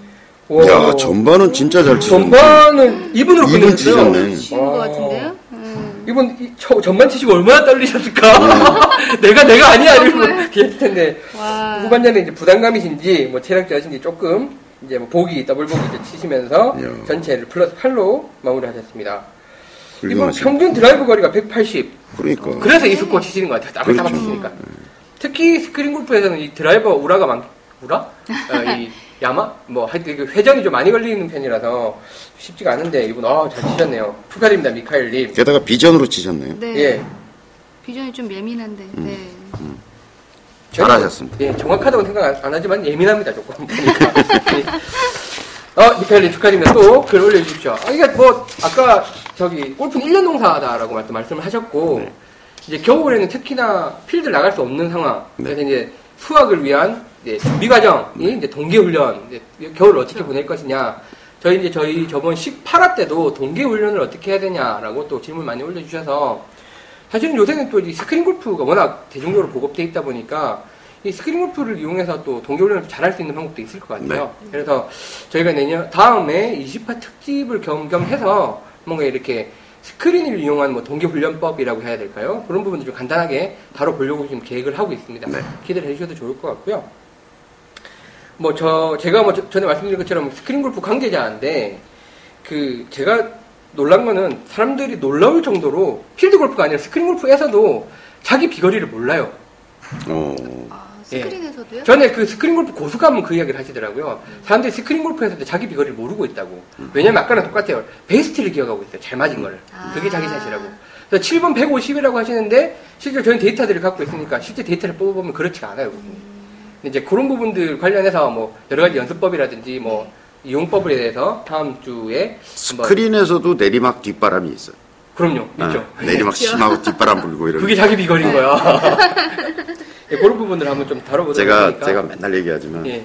야, 와, 전반은 진짜 잘 치셨네. 전반은 이븐으로 이분 끝냈어요. 치셨네. 쉬운 것 같은데요? 음. 이분 이- 저- 전반 치시고 얼마나 떨리셨을까? 내가 내가 아니야 이러고 정말. 했을 텐데 와. 후반전에 이제 부담감이신지 뭐 체력 저하신지 조금 이제 뭐 보기 더블 보기 이제 치시면서 이야. 전체를 플러스 8로 마무리하셨습니다. 이분 훌륭하시네. 평균 드라이브 거리가 180. 그러니까. 그래서 이 스코어 치시는 것 같아요. 그렇죠. 따박따박 치시니까. 특히 스크린 골프에서는 이 드라이버 우라가 많, 우라? 어, 이 야마? 뭐, 하여튼 회전이 좀 많이 걸리는 편이라서 쉽지가 않은데 이분, 아, 잘 치셨네요. 축하드립니다, 미카엘님. 게다가 비전으로 치셨네요. 네. 예. 비전이 좀 예민한데. 음. 네. 잘하셨습니다. 예, 정확하다고 생각 안, 안 하지만 예민합니다, 조금. 보니까. 어, 미카엘님 축하드립니다. 또 글 올려주십시오. 아, 이게 뭐, 아까 저기, 골프는 1년 농사다라고 말씀, 말씀을 하셨고, 네. 이제 겨울에는 특히나 필드 나갈 수 없는 상황. 네. 그래서 이제 수확을 위한 이제 준비 과정이 이제 동계훈련, 이제 겨울을 어떻게 보낼 것이냐. 저희 이제 저희 저번 18화 때도 동계훈련을 어떻게 해야 되냐라고 또 질문 많이 올려주셔서 사실은 요새는 또이 스크린 골프가 워낙 대중적으로 보급돼 있다 보니까 이 스크린 골프를 이용해서 또 동계훈련을 잘할 수 있는 방법도 있을 것 같아요. 그래서 저희가 내년 다음에 20화 특집을 겸겸해서 뭔가 이렇게 스크린을 이용한 뭐 동계훈련법이라고 해야 될까요? 그런 부분들 좀 간단하게 다뤄보려고 지금 계획을 하고 있습니다. 네. 기대를 해주셔도 좋을 것 같고요. 뭐 저 제가 뭐 저- 전에 말씀드린 것처럼 스크린 골프 관계자인데 그 제가 놀란 거는 사람들이 놀라울 정도로 필드 골프가 아니라 스크린 골프에서도 자기 비거리를 몰라요. 어. 아, 예. 스크린에서도요? 전에 그 스크린 골프 고수가 한번 그 이야기를 하시더라고요. 사람들이 스크린 골프에서도 자기 비거리를 모르고 있다고. 왜냐면 아까랑 똑같아요. 베스트를 기억하고 있어요. 잘 맞은 거를. 그게 자기 아. 샷이라고. 그래서 7번 150이라고 하시는데 실제 저희는 데이터들을 갖고 있으니까 실제 데이터를 뽑아보면 그렇지가 않아요. 그분 이. 이제 그런 부분들 관련해서 뭐 여러 가지 연습법이라든지 뭐 이용법에 대해서 다음 주에 스크린에서도 내리막 뒷바람이 있어요. 그럼요. 있죠. 아, 내리막 심하고 뒷바람 불고 이런. 그게 자기 비거리인 거야. 예, 그런 부분들 한번 좀 다뤄보도록 제가 하니까. 제가 맨날 얘기하지만 예.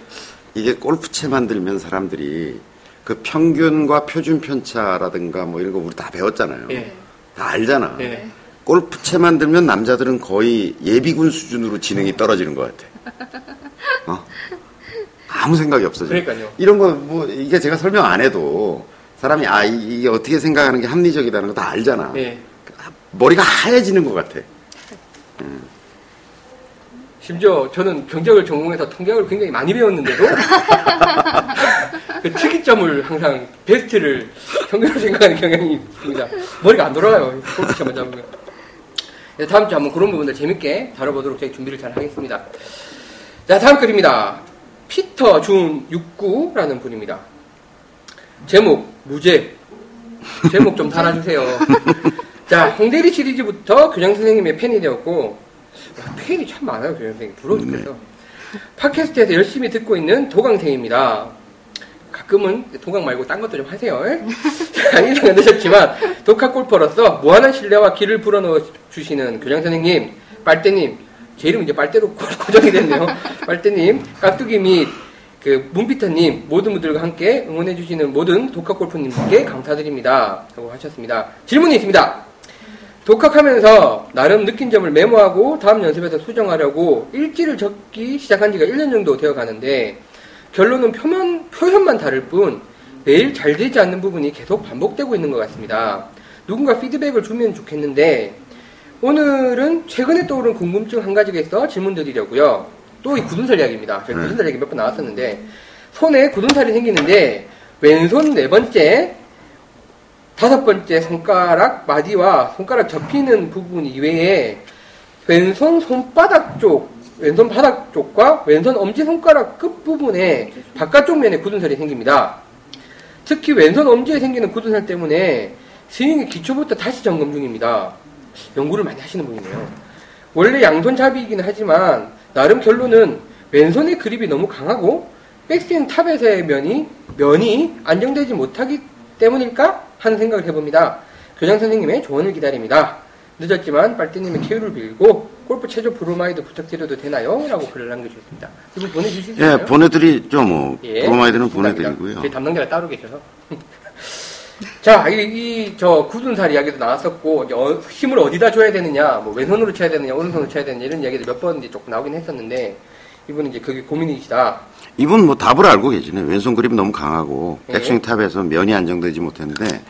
이게 골프채 만들면 사람들이 그 평균과 표준 편차라든가 뭐 이런 거 우리 다 배웠잖아요. 예. 다 알잖아. 예. 골프채 만들면 남자들은 거의 예비군 수준으로 지능이 떨어지는 것 같아. 어? 아무 생각이 없어져. 그러니까요. 이런 거 뭐 이게 제가 설명 안 해도 사람이 아 이- 이게 어떻게 생각하는 게 합리적이다는 거 다 알잖아. 예. 머리가 하얘지는 것 같아. 심지어 저는 경제학을 전공해서 통계학을 굉장히 많이 배웠는데도 그 특이점을 항상 베스트를 경제로 생각하는 경향이 있습니다. 머리가 안 돌아가요. 골프채만 잡으면. 네, 다음 주 한번 그런 부분들 재밌게 다뤄보도록 저희 준비를 잘 하겠습니다. 자, 다음 글입니다. 피터 준 69라는 분입니다. 제목, 무죄. 제목 좀 달아주세요. 자, 홍대리 시리즈부터 교장 선생님의 팬이 되었고, 와, 팬이 참 많아요, 교장 선생님. 부러워 죽겠어. 팟캐스트에서 열심히 듣고 있는 도강생입니다. 가끔은 도강 말고 딴 것도 좀 하세요. 자, 인상은 늦었지만 독학 골퍼로서 무한한 신뢰와 기를 불어넣어 주시는 교장 선생님, 빨대님, 제 이름 이제 빨대로 고- 고정이 됐네요. 빨대님, 깍두기 및 그 문피터님 모든 분들과 함께 응원해 주시는 모든 독학 골프님께 감사드립니다. 라고 하셨습니다. 질문이 있습니다. 독학하면서 나름 느낀 점을 메모하고 다음 연습에서 수정하려고 일지를 적기 시작한 지가 1년 정도 되어 가는데 결론은 표면, 표현만 다를 뿐 매일 잘 되지 않는 부분이 계속 반복되고 있는 것 같습니다. 누군가 피드백을 주면 좋겠는데 오늘은 최근에 떠오른 궁금증 한 가지가 있어 질문 드리려고요. 또 이 굳은살 이야기입니다. 저희 네. 굳은살 이야기 몇 번 나왔었는데 손에 굳은살이 생기는데 왼손 네 번째 다섯 번째 손가락 마디와 손가락 접히는 부분 이외에 왼손 손바닥 쪽, 왼손 바닥 쪽과 왼손 엄지손가락 끝부분에 바깥쪽 면에 굳은살이 생깁니다. 특히 왼손 엄지에 생기는 굳은살 때문에 스윙의 기초부터 다시 점검 중입니다. 연구를 많이 하시는 분이네요. 원래 양손 잡이기는 하지만 나름 결론은 왼손의 그립이 너무 강하고 백스윙 top에서의 면이 면이 안정되지 못하기 때문일까 하는 생각을 해봅니다. 교장 선생님의 조언을 기다립니다. 늦었지만 빨대님의 쾌유를 빌고 골프 체조 브로마이드 부탁드려도 되나요? 라고 글을 남겨주셨습니다. 이거 있나요? 예, 보내드리죠, 뭐. 예. 브로마이드는. 보내드리고요. 저희 담당자가 따로 계셔서. 자, 이, 이, 저, 굳은 살 이야기도 나왔었고, 이제 어- 힘을 어디다 줘야 되느냐, 뭐, 왼손으로 쳐야 되느냐, 오른손으로 쳐야 되느냐, 이런 이야기들 몇번 이제 조금 나오긴 했었는데, 이분은 이제 그게 고민이시다. 이분 뭐 답을 알고 계시네. 왼손 그립 너무 강하고 예. 백스윙 top에서 면이 안정되지 못했는데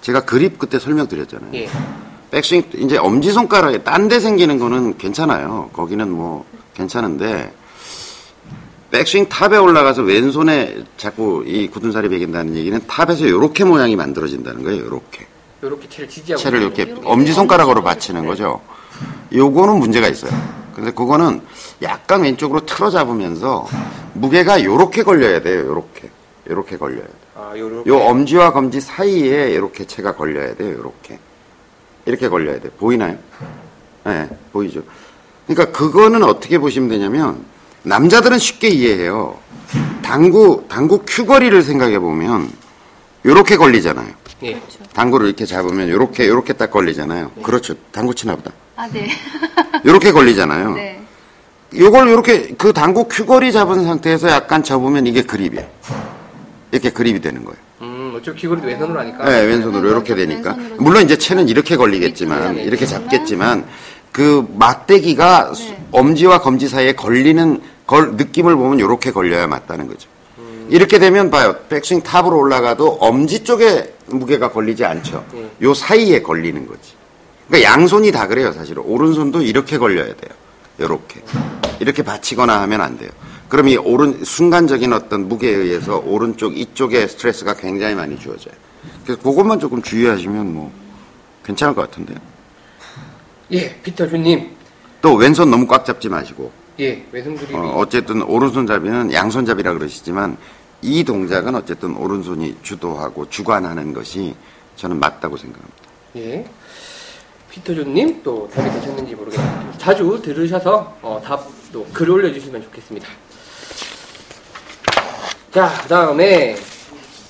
제가 그립 그때 설명드렸잖아요. 예. 백스윙 이제 엄지 손가락에 딴 데 생기는 거는 괜찮아요. 거기는 뭐 괜찮은데 백스윙 top에 올라가서 왼손에 자꾸 이 굳은 살이 배긴다는 얘기는 top에서 이렇게 모양이 만들어진다는 거예요. 이렇게 요렇게 채를 지지하고. 채를 이렇게 이렇게 엄지 손가락으로 엄지 받치는 거죠. 요거는 문제가 있어요. 근데 그거는 약간 왼쪽으로 틀어 잡으면서 무게가 요렇게 걸려야 돼요. 요렇게. 요렇게 걸려야 돼요. 아, 요렇게. 요 엄지와 검지 사이에 이렇게 채가 걸려야 돼요. 이렇게. 이렇게 걸려야 돼요. 보이나요? 네, 보이죠. 그러니까 그거는 어떻게 보시면 되냐면 남자들은 쉽게 이해해요. 당구 당구 큐거리를 생각해 보면 요렇게 걸리잖아요. 예. 그렇죠. 당구를 이렇게 잡으면 요렇게 요렇게 딱 걸리잖아요. 그렇죠. 당구 치나 보다. 아, 네. 요렇게 걸리잖아요. 네. 요걸 요렇게 그 당구 큐거리 잡은 상태에서 약간 접으면 이게 그립이에요. 이렇게 그립이 되는 거예요. 음, 어차피 귀걸이도 왼손으로 하니까. 네, 왼손으로 왼손, 이렇게 되니까. 왼손으로 물론 이제 채는 이렇게 걸리겠지만, 밑으로 이렇게 잡겠지만, 잡겠지만, 그 막대기가 수- 네. 엄지와 검지 사이에 걸리는 걸, 느낌을 보면 이렇게 걸려야 맞다는 거죠. 음. 이렇게 되면 봐요. 백스윙 탑으로 올라가도 엄지 쪽에 무게가 걸리지 않죠. 음. 요 사이에 걸리는 거지. 그러니까 양손이 다 그래요, 사실은. 오른손도 이렇게 걸려야 돼요. 요렇게. 이렇게 받치거나 하면 안 돼요. 그럼 이 오른, 순간적인 어떤 무게에 의해서 오른쪽 이쪽에 스트레스가 굉장히 많이 주어져요. 그래서 그것만 조금 주의하시면 뭐, 괜찮을 것 같은데요. 예, 피터 주님. 또 왼손 너무 꽉 잡지 마시고, 예, 왼손 그립이. 어, 어쨌든 오른손잡이는 양손잡이라 그러시지만 이 동작은 어쨌든 오른손이 주도하고 주관하는 것이 저는 맞다고 생각합니다. 예. 피터존님 또 답이 되셨는지 모르겠는데 자주 들으셔서 어, 답도 글 올려주시면 좋겠습니다. 자, 그 다음에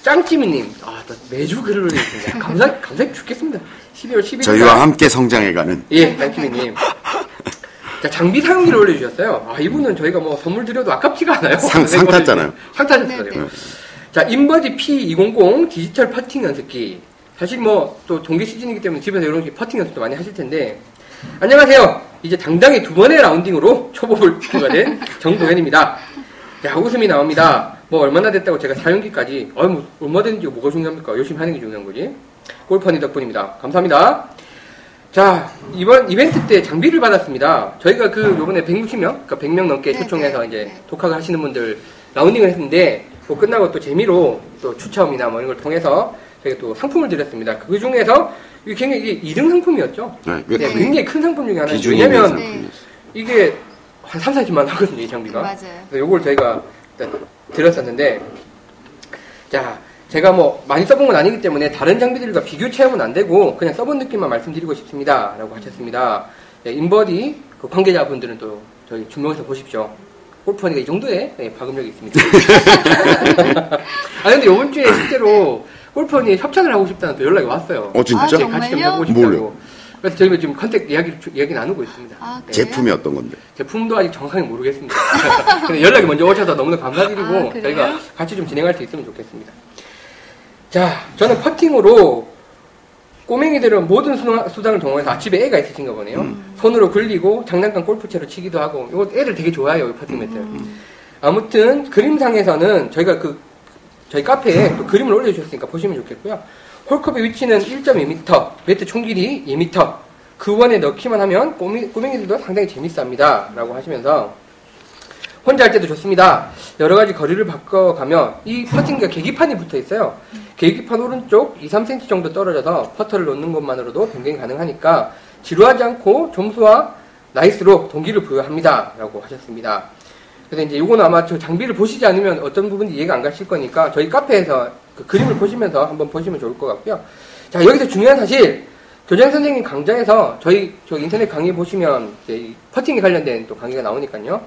짱찌미님, 아, 나 매주 글을 올려주십니다. 감사, 감사 죽겠습니다. 12월 11일. 저희와 함께 성장해가는 예, 짱찌미님. 자, 장비 사용기를 올려주셨어요. 아, 이분은 저희가 뭐 선물 드려도 아깝지가 않아요. 상- 상 탔잖아요. 상 타셨어요. 네, 네. 자, 인버디 P200 디지털 퍼팅 연습기. 사실 뭐, 또 동계 시즌이기 때문에 집에서 이런 퍼팅 연습도 많이 하실 텐데. 안녕하세요. 이제 당당히 두 번의 라운딩으로 초보를 추가 된 정도현입니다. 자, 웃음이 나옵니다. 뭐, 얼마나 됐다고 제가 사용기까지, 어이, 뭐, 얼마 됐는지 뭐가 중요합니까? 열심히 하는 게 중요한 거지. 골퍼니 덕분입니다. 감사합니다. 자, 이번 이벤트 때 장비를 받았습니다. 저희가 그, 요번에 160명, 그러니까 100명 넘게 네, 초청해서 네, 이제 네. 독학을 하시는 분들 라운딩을 했는데, 뭐 끝나고 또 재미로 또 추첨이나 뭐 이런 걸 통해서 저희가 또 상품을 드렸습니다. 그 중에서 이게 굉장히 이게 2등 상품이었죠. 네, 네, 굉장히 큰 상품 중에 하나예요. 왜냐면 네. 이게 한 3, 40만 하거든요, 이 장비가. 맞아요. 그래서 요걸 저희가 일단 드렸었는데, 자, 제가 뭐 많이 써본 건 아니기 때문에 다른 장비들과 비교 체험은 안 되고 그냥 써본 느낌만 말씀드리고 싶습니다. 라고 하셨습니다. 네, 인버디 그 관계자분들은 또 저희 주목해서 보십시오. 골프 허니가 이 정도의 네, 파급력이 있습니다. 아 근데 이번 주에 실제로 골프 허니 협찬을 하고 싶다는 또 연락이 왔어요. 어 진짜? 아, 같이 정말요? 좀 해보고 싶다고. 뭘요? 그래서 저희가 지금 contact 이야기 이야기 나누고 있습니다. 아, 그래요? 제품이 어떤 건데? 제품도 아직 정확하게 모르겠습니다. 근데 연락이 먼저 오셔서 너무나 감사드리고 아? 저희가 같이 좀 진행할 수 있으면 좋겠습니다. 자, 저는 퍼팅으로 꼬맹이들은 모든 수당을 동원해서 아, 집에 애가 있으신가 보네요. 음. 손으로 굴리고 장난감 골프채로 치기도 하고 이거 애들 되게 좋아해요, 이 퍼팅 매트. 음. 아무튼 그림상에서는 저희가 그 저희 카페에 또 그림을 올려주셨으니까 보시면 좋겠고요. 홀컵의 위치는 1.2m, 매트 총 길이 2m. 그 원에 넣기만 하면 꼬미, 꼬맹이들도 상당히 재밌어 합니다. 라고 하시면서 혼자 할 때도 좋습니다. 여러 가지 거리를 바꿔가며 이 퍼팅기가 계기판이 붙어 있어요. 계기판 오른쪽 2, 3cm 정도 떨어져서 퍼터를 놓는 것만으로도 변경이 가능하니까 지루하지 않고 점수와 nice로 동기를 부여합니다. 라고 하셨습니다. 그래서 이제 이거는 아마 저 장비를 보시지 않으면 어떤 부분이 이해가 안 가실 거니까 저희 카페에서 그 그림을 보시면서 한번 보시면 좋을 것 같고요. 자, 여기서 중요한 사실, 교장 선생님 강좌에서 저희 저 인터넷 강의 보시면 이제 이 퍼팅에 관련된 또 강의가 나오니까요.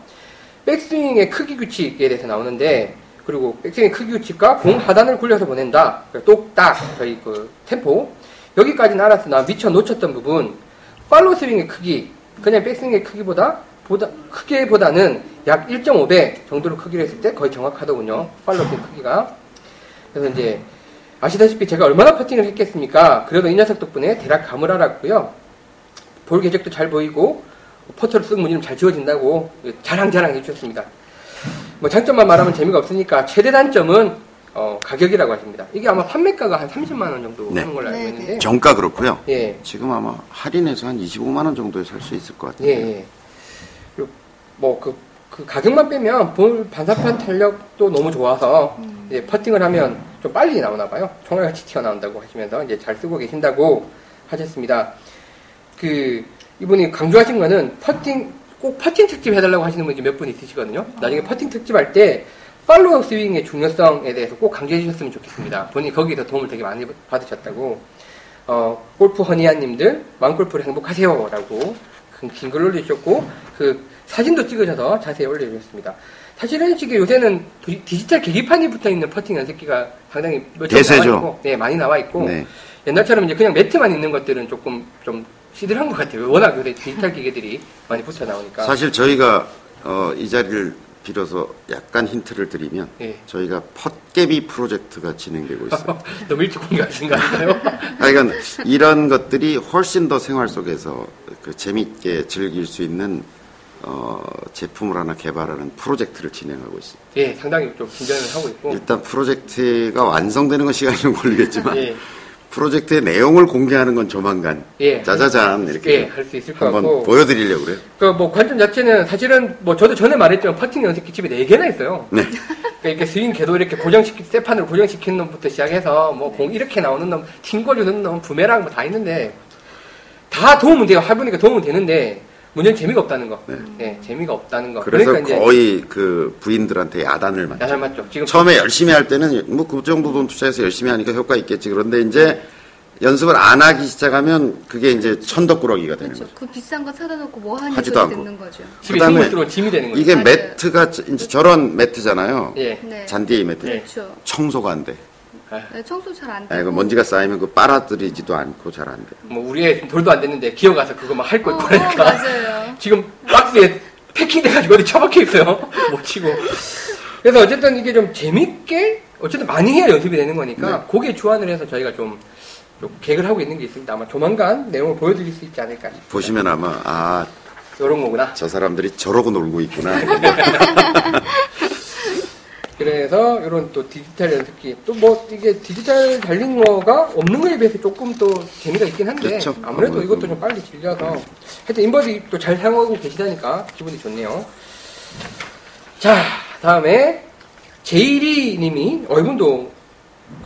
백스윙의 크기 규칙에 대해서 나오는데 그리고 백스윙의 크기 규칙과 공 하단을 굴려서 보낸다. 똑딱 저희 그 템포 여기까지는 알았으나 미처 놓쳤던 부분 follow 스윙의 크기 그냥 백스윙의 크기보다 보다 크게보다는 약 1.5배 정도로 크기를 했을 때 거의 정확하더군요. follow 스윙 크기가 그래서 이제 아시다시피 제가 얼마나 퍼팅을 했겠습니까? 그래도 이 녀석 덕분에 대략 감을 알았고요. 볼 궤적도 잘 보이고 퍼터를 쓰고 무늬는 잘 지워진다고 자랑자랑 해주셨습니다. 뭐 장점만 말하면 재미가 없으니까 최대 단점은 어, 가격이라고 하십니다. 이게 아마 판매가가 한 30만 원 정도 네. 하는 걸로 알고 네, 있는데 정가 그렇고요. 예, 지금 아마 할인해서 한 25만 원 정도에 살 수 있을 것 같아요. 예, 예. 뭐그 그 가격만 빼면 볼 반사판 탄력도 너무 좋아서 이제 퍼팅을 하면 좀 빨리 나오나 봐요. 총알같이 튀어나온다고 하시면서 이제 잘 쓰고 계신다고 하셨습니다. 그 이분이 강조하신 거는 퍼팅 꼭 퍼팅 특집 해달라고 하시는 분이 몇 분 있으시거든요. 나중에 퍼팅 특집 할 때 follow 스윙의 중요성에 대해서 꼭 강조해 주셨으면 좋겠습니다. 본인이 거기서 도움을 되게 많이 받으셨다고. 어, 골프 허니아님들 마음골프를 행복하세요라고 긴- 긴 글을 올려주셨고 그 사진도 찍으셔서 자세히 올려주셨습니다. 사실은 지금 요새는 디- 디지털 계기판이 붙어 있는 퍼팅 연습기가 상당히 대세죠. 나와 있고, 네 많이 나와 있고 네. 옛날처럼 이제 그냥 매트만 있는 것들은 조금 좀 시들한 것 같아요. 워낙 요새 디지털 기계들이 많이 붙여 나오니까. 사실 저희가 어, 이 자리를 빌어서 약간 힌트를 드리면 예. 저희가 헛개비 프로젝트가 진행되고 있어요. 너무 일찍 공개하신 거 아닌가요? 아, 이건 이런 것들이 훨씬 더 생활 속에서 그 재밌게 즐길 수 있는 어, 제품을 하나 개발하는 프로젝트를 진행하고 있습니다. 예, 상당히 좀 긴장을 하고 있고. 일단 프로젝트가 완성되는 건 시간이 좀 걸리겠지만 예, 프로젝트의 내용을 공개하는 건 조만간 예. 짜자잔 이렇게 예, 할 수 있을 것 한번 같고. 보여드리려고 그래요. 그뭐 관점 자체는 사실은 뭐 저도 전에 말했지만 퍼팅 연습 기 집에 4개나 있어요. 네. 그러니까 이렇게 스윙 궤도 이렇게 고정시키, 세판으로 고정시키는 놈부터 시작해서 뭐 공 이렇게 나오는 놈, 튕궈주는 놈, 부메랑 뭐 다 있는데 다 도움은 돼요. 해보니까 도움은 되는데 문제는 재미가 없다는 거. 네, 재미가 없다는 거. 그래서 그러니까 이제 거의 그 부인들한테 야단을 맞죠. 야단 맞죠. 지금 처음에 열심히 할 때는 뭐 그 정도 돈 투자해서 열심히 하니까 효과 있겠지. 그런데 이제 연습을 안 하기 시작하면 그게 이제 천덕꾸러기가 되는 그렇죠. 거죠. 그 비싼 거 사다 놓고 뭐 하니 하지도 소리 않고. 듣는 거죠. 집에 그다음에 짐이 되는 거죠. 이게 맞아요. 매트가 저- 이제 저런 매트잖아요. 예. 네. 잔디의 매트. 네. 그렇죠. 청소가 안 돼. 네, 청소 잘안 아, 되고. 이거 먼지가 쌓이면 그 빨아들이지도 않고 잘 안 돼. 뭐 우리의 돌도 안 됐는데 기어가서 그거 막 할 걸 어, 보니까 어, 맞아요. 지금 박스에 패킹돼가지고 어디 처박혀 있어요. 못 치고. 그래서 어쨌든 이게 좀 재밌게 어쨌든 많이 해야 연습이 되는 거니까 거기에 주안을 해서 저희가 좀, 좀 계획을 하고 있는 게 있습니다. 아마 조만간 내용을 보여드릴 수 있지 않을까 싶어요. 보시면 아마 아, 이런 거구나. 저 사람들이 저러고 놀고 있구나. 그래서 이런 또 디지털 연습기 또 뭐 이게 디지털 달린 거가 없는 거에 비해서 조금 또 재미가 있긴 한데 그렇죠. 아무래도. 이것도 좀 빨리 질려서 하여튼 인버디 또 잘 사용하고 계시다니까 기분이 좋네요. 자 다음에 제이리 님이 어 이분도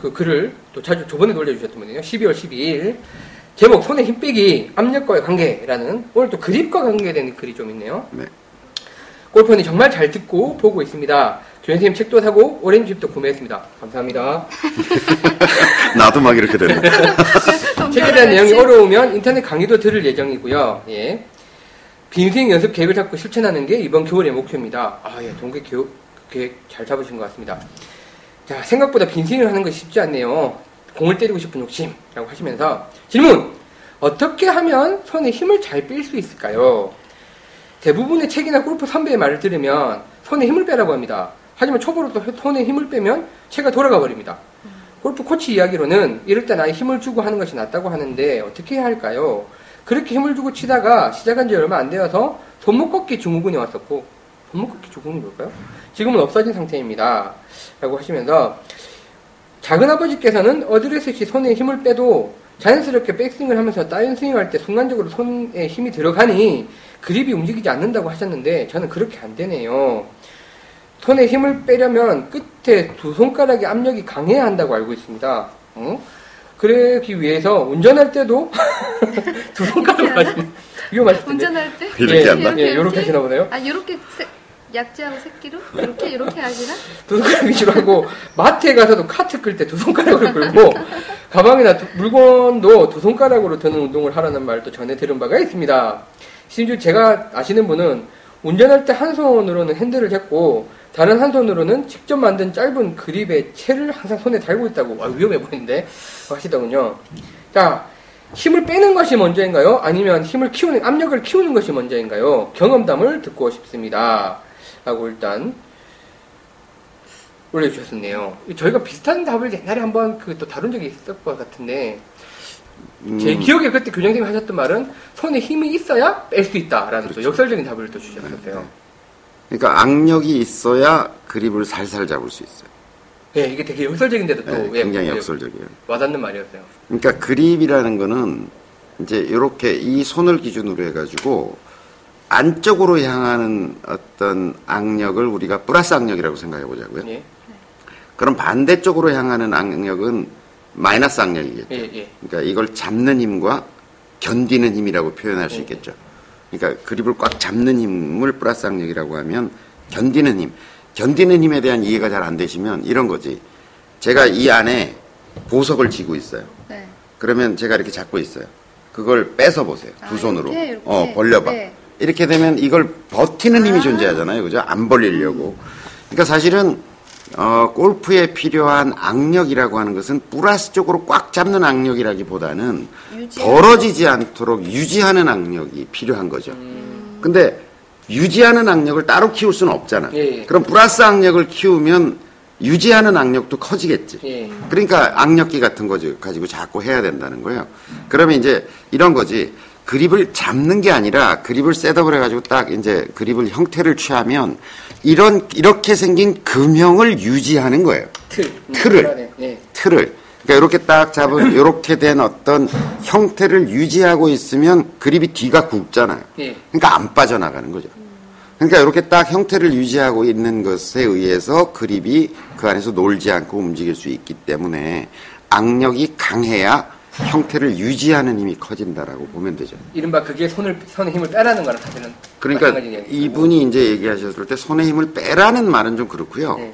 그 글을 또 자주 저번에 올려주셨던 분이에요. 12월 12일 제목 손에 힘 빼기 압력과의 관계라는 오늘 또 그립과 관계된 글이 좀 있네요. 네. 골프는 정말 잘 듣고 보고 있습니다. 조현생님 책도 사고 오렌지집도 구매했습니다. 감사합니다. 나도 막 이렇게 되네. 책에 대한 내용이 어려우면 인터넷 강의도 들을 예정이고요. 예. 빈스윙 연습 계획을 잡고 실천하는 게 이번 겨울의 목표입니다. 아, 예, 동계 계획, 계획 잘 잡으신 것 같습니다. 자, 생각보다 빈스윙을 하는 것이 쉽지 않네요. 공을 때리고 싶은 욕심이라고 하시면서 질문! 어떻게 하면 손에 힘을 잘 뺄 수 있을까요? 대부분의 책이나 골프 선배의 말을 들으면 손에 힘을 빼라고 합니다. 하지만 초보로도 손에 힘을 빼면 채가 돌아가 버립니다. 골프 코치 이야기로는 이럴 땐 아예 힘을 주고 하는 것이 낫다고 하는데 어떻게 해야 할까요? 그렇게 힘을 주고 치다가 시작한 지 얼마 안 되어서 손목 꺾기 증후군이 왔었고 손목 꺾기 증후군이 뭘까요? 지금은 없어진 상태입니다. 라고 하시면서 작은 아버지께서는 어드레스 시 손에 힘을 빼도 자연스럽게 백스윙을 하면서 다운스윙 할 때 순간적으로 손에 힘이 들어가니 그립이 움직이지 않는다고 하셨는데 저는 그렇게 안 되네요. 손에 힘을 빼려면 끝에 두 손가락의 압력이 강해야 한다고 알고 있습니다. 어? 그러기 위해서 운전할 때도 두 손가락을 하시면 위험하실 텐데. 운전할 때 이렇게 예, 한다? 예, 이렇게 하시나 보네요. 아, 이렇게 약지하고 새끼로 이렇게 이렇게 하시나? 두 손가락 위주로 하고 마트에 가서도 카트 끌 때 두 손가락으로 끌고 가방이나 두- 물건도 두 손가락으로 드는 운동을 하라는 말도 전해 들은 바가 있습니다. 심지어 제가 아시는 분은 운전할 때 한 손으로는 핸들을 잡고 다른 한 손으로는 직접 만든 짧은 그립의 채를 항상 손에 달고 있다고 아, 위험해 보이는데 하시더군요. 자 힘을 빼는 것이 먼저인가요? 아니면 힘을 키우는 압력을 키우는 것이 먼저인가요? 경험담을 듣고 싶습니다. 라고 일단 올려주셨었네요. 저희가 비슷한 답을 옛날에 한번 그 또 다룬 적이 있을 것 같은데 제 음, 기억에 그때 교장님이 하셨던 말은 손에 힘이 있어야 뺄 수 있다라는 또 역설적인 답을 또 주셨었어요. 그러니까 악력이 있어야 그립을 살살 잡을 수 있어요. 네, 이게 되게 역설적인데도 또 네, 예, 굉장히 예, 역설적이에요. 와닿는 말이었어요. 그러니까 그립이라는 거는 이제 이렇게 이 손을 기준으로 해가지고 안쪽으로 향하는 어떤 악력을 우리가 플러스 악력이라고 생각해 보자고요. 예, 그럼 반대쪽으로 향하는 악력은 마이너스 악력이겠죠. 예, 예. 그러니까 이걸 잡는 힘과 견디는 힘이라고 표현할 수 네. 있겠죠. 그러니까 그립을 꽉 잡는 힘을 플러스 악력이라고 하면 견디는 힘. 견디는 힘에 대한 이해가 잘 안 되시면 이런 거지. 제가 이 안에 보석을 쥐고 있어요. 네. 그러면 제가 이렇게 잡고 있어요. 그걸 뺏어 보세요. 두 아, 손으로. 이렇게, 이렇게. 어, 벌려봐. 네. 이렇게 되면 이걸 버티는 힘이 아. 존재하잖아요. 그죠? 안 벌리려고. 그러니까 사실은 어, 골프에 필요한 악력이라고 하는 것은 플러스 쪽으로 꽉 잡는 악력이라기보다는 유지하는 벌어지지 않도록 유지하는 악력이 필요한 거죠. 음. 근데 유지하는 악력을 따로 키울 수는 없잖아. 예, 예. 그럼 플러스 악력을 키우면 유지하는 악력도 커지겠지. 예. 그러니까 악력기 같은 거 가지고 자꾸 해야 된다는 거예요. 그러면 이제 이런 거지. 그립을 잡는 게 아니라 그립을 셋업을 해가지고 딱 이제 그립을 형태를 취하면 이런 이렇게 생긴 금형을 유지하는 거예요. 틀. 음, 틀을. 예. 틀을. 그러니까 이렇게 딱 잡은 이렇게 된 어떤 형태를 유지하고 있으면 그립이 뒤가 굽잖아요. 예. 그러니까 안 빠져나가는 거죠. 그러니까 이렇게 딱 형태를 유지하고 있는 것에 의해서 그립이 그 안에서 놀지 않고 움직일 수 있기 때문에 악력이 강해야 형태를 유지하는 힘이 커진다라고 보면 되죠. 이른바 그게 손을 손의 힘을 빼라는 거랑 사실은 그러니까. 이분이 이제 얘기하셨을 때 손의 힘을 빼라는 말은 좀 그렇고요. 네.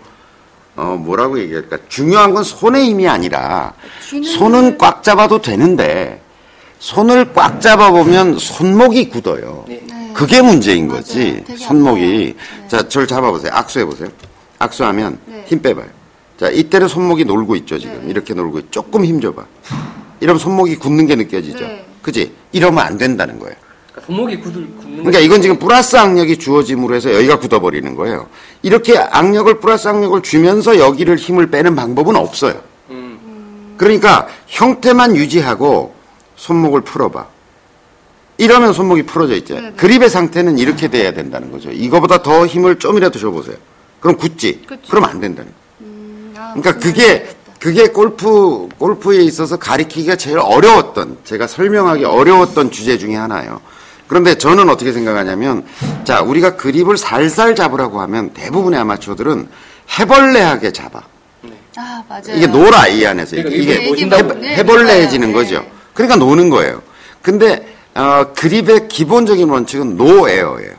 어, 뭐라고 얘기할까? 중요한 건 손의 힘이 아니라 손은 꽉 잡아도 되는데 손을 꽉 잡아 보면 손목이 굳어요. 네. 네. 그게 문제인 맞아요. 거지. 손목이. 네. 자, 저를 잡아 보세요. 악수해 보세요. 악수하면 네. 힘 빼봐요. 자, 이때는 손목이 놀고 있죠, 지금. 네. 이렇게 놀고 있 조금 힘 줘 봐. 이러면 손목이 굳는 게 느껴지죠. 네. 그지? 이러면 안 된다는 거예요. 그러니까 손목이 굳을 굳는 그러니까 이건 지금 플러스 악력이 주어짐으로 해서 여기가 굳어버리는 거예요. 이렇게 악력을 플러스 악력을 주면서 여기를 힘을 빼는 방법은 없어요. 음. 그러니까 형태만 유지하고 손목을 풀어봐. 이러면 손목이 풀어져 있죠. 네네. 그립의 상태는 이렇게 돼야 된다는 거죠. 이거보다 더 힘을 좀이라도 줘보세요. 그럼 굳지? 그쵸. 그럼 안 된다는 거예요. 음, 아, 그러니까 그게. 그게 골프 골프에 있어서 가리키기가 제일 어려웠던 제가 설명하기 어려웠던 주제 중에 하나예요. 그런데 저는 어떻게 생각하냐면 자 우리가 그립을 살살 잡으라고 하면 대부분의 아마추어들은 헤벌레하게 잡아. 아 맞아요. 이게 놀아 이 안에서 그러니까 이게 이게 노신다고. 해- 네, 헤벌레해지는 놀아요. 거죠. 네. 그러니까 노는 거예요. 근데 어, 그립의 기본적인 원칙은 노 에어예요.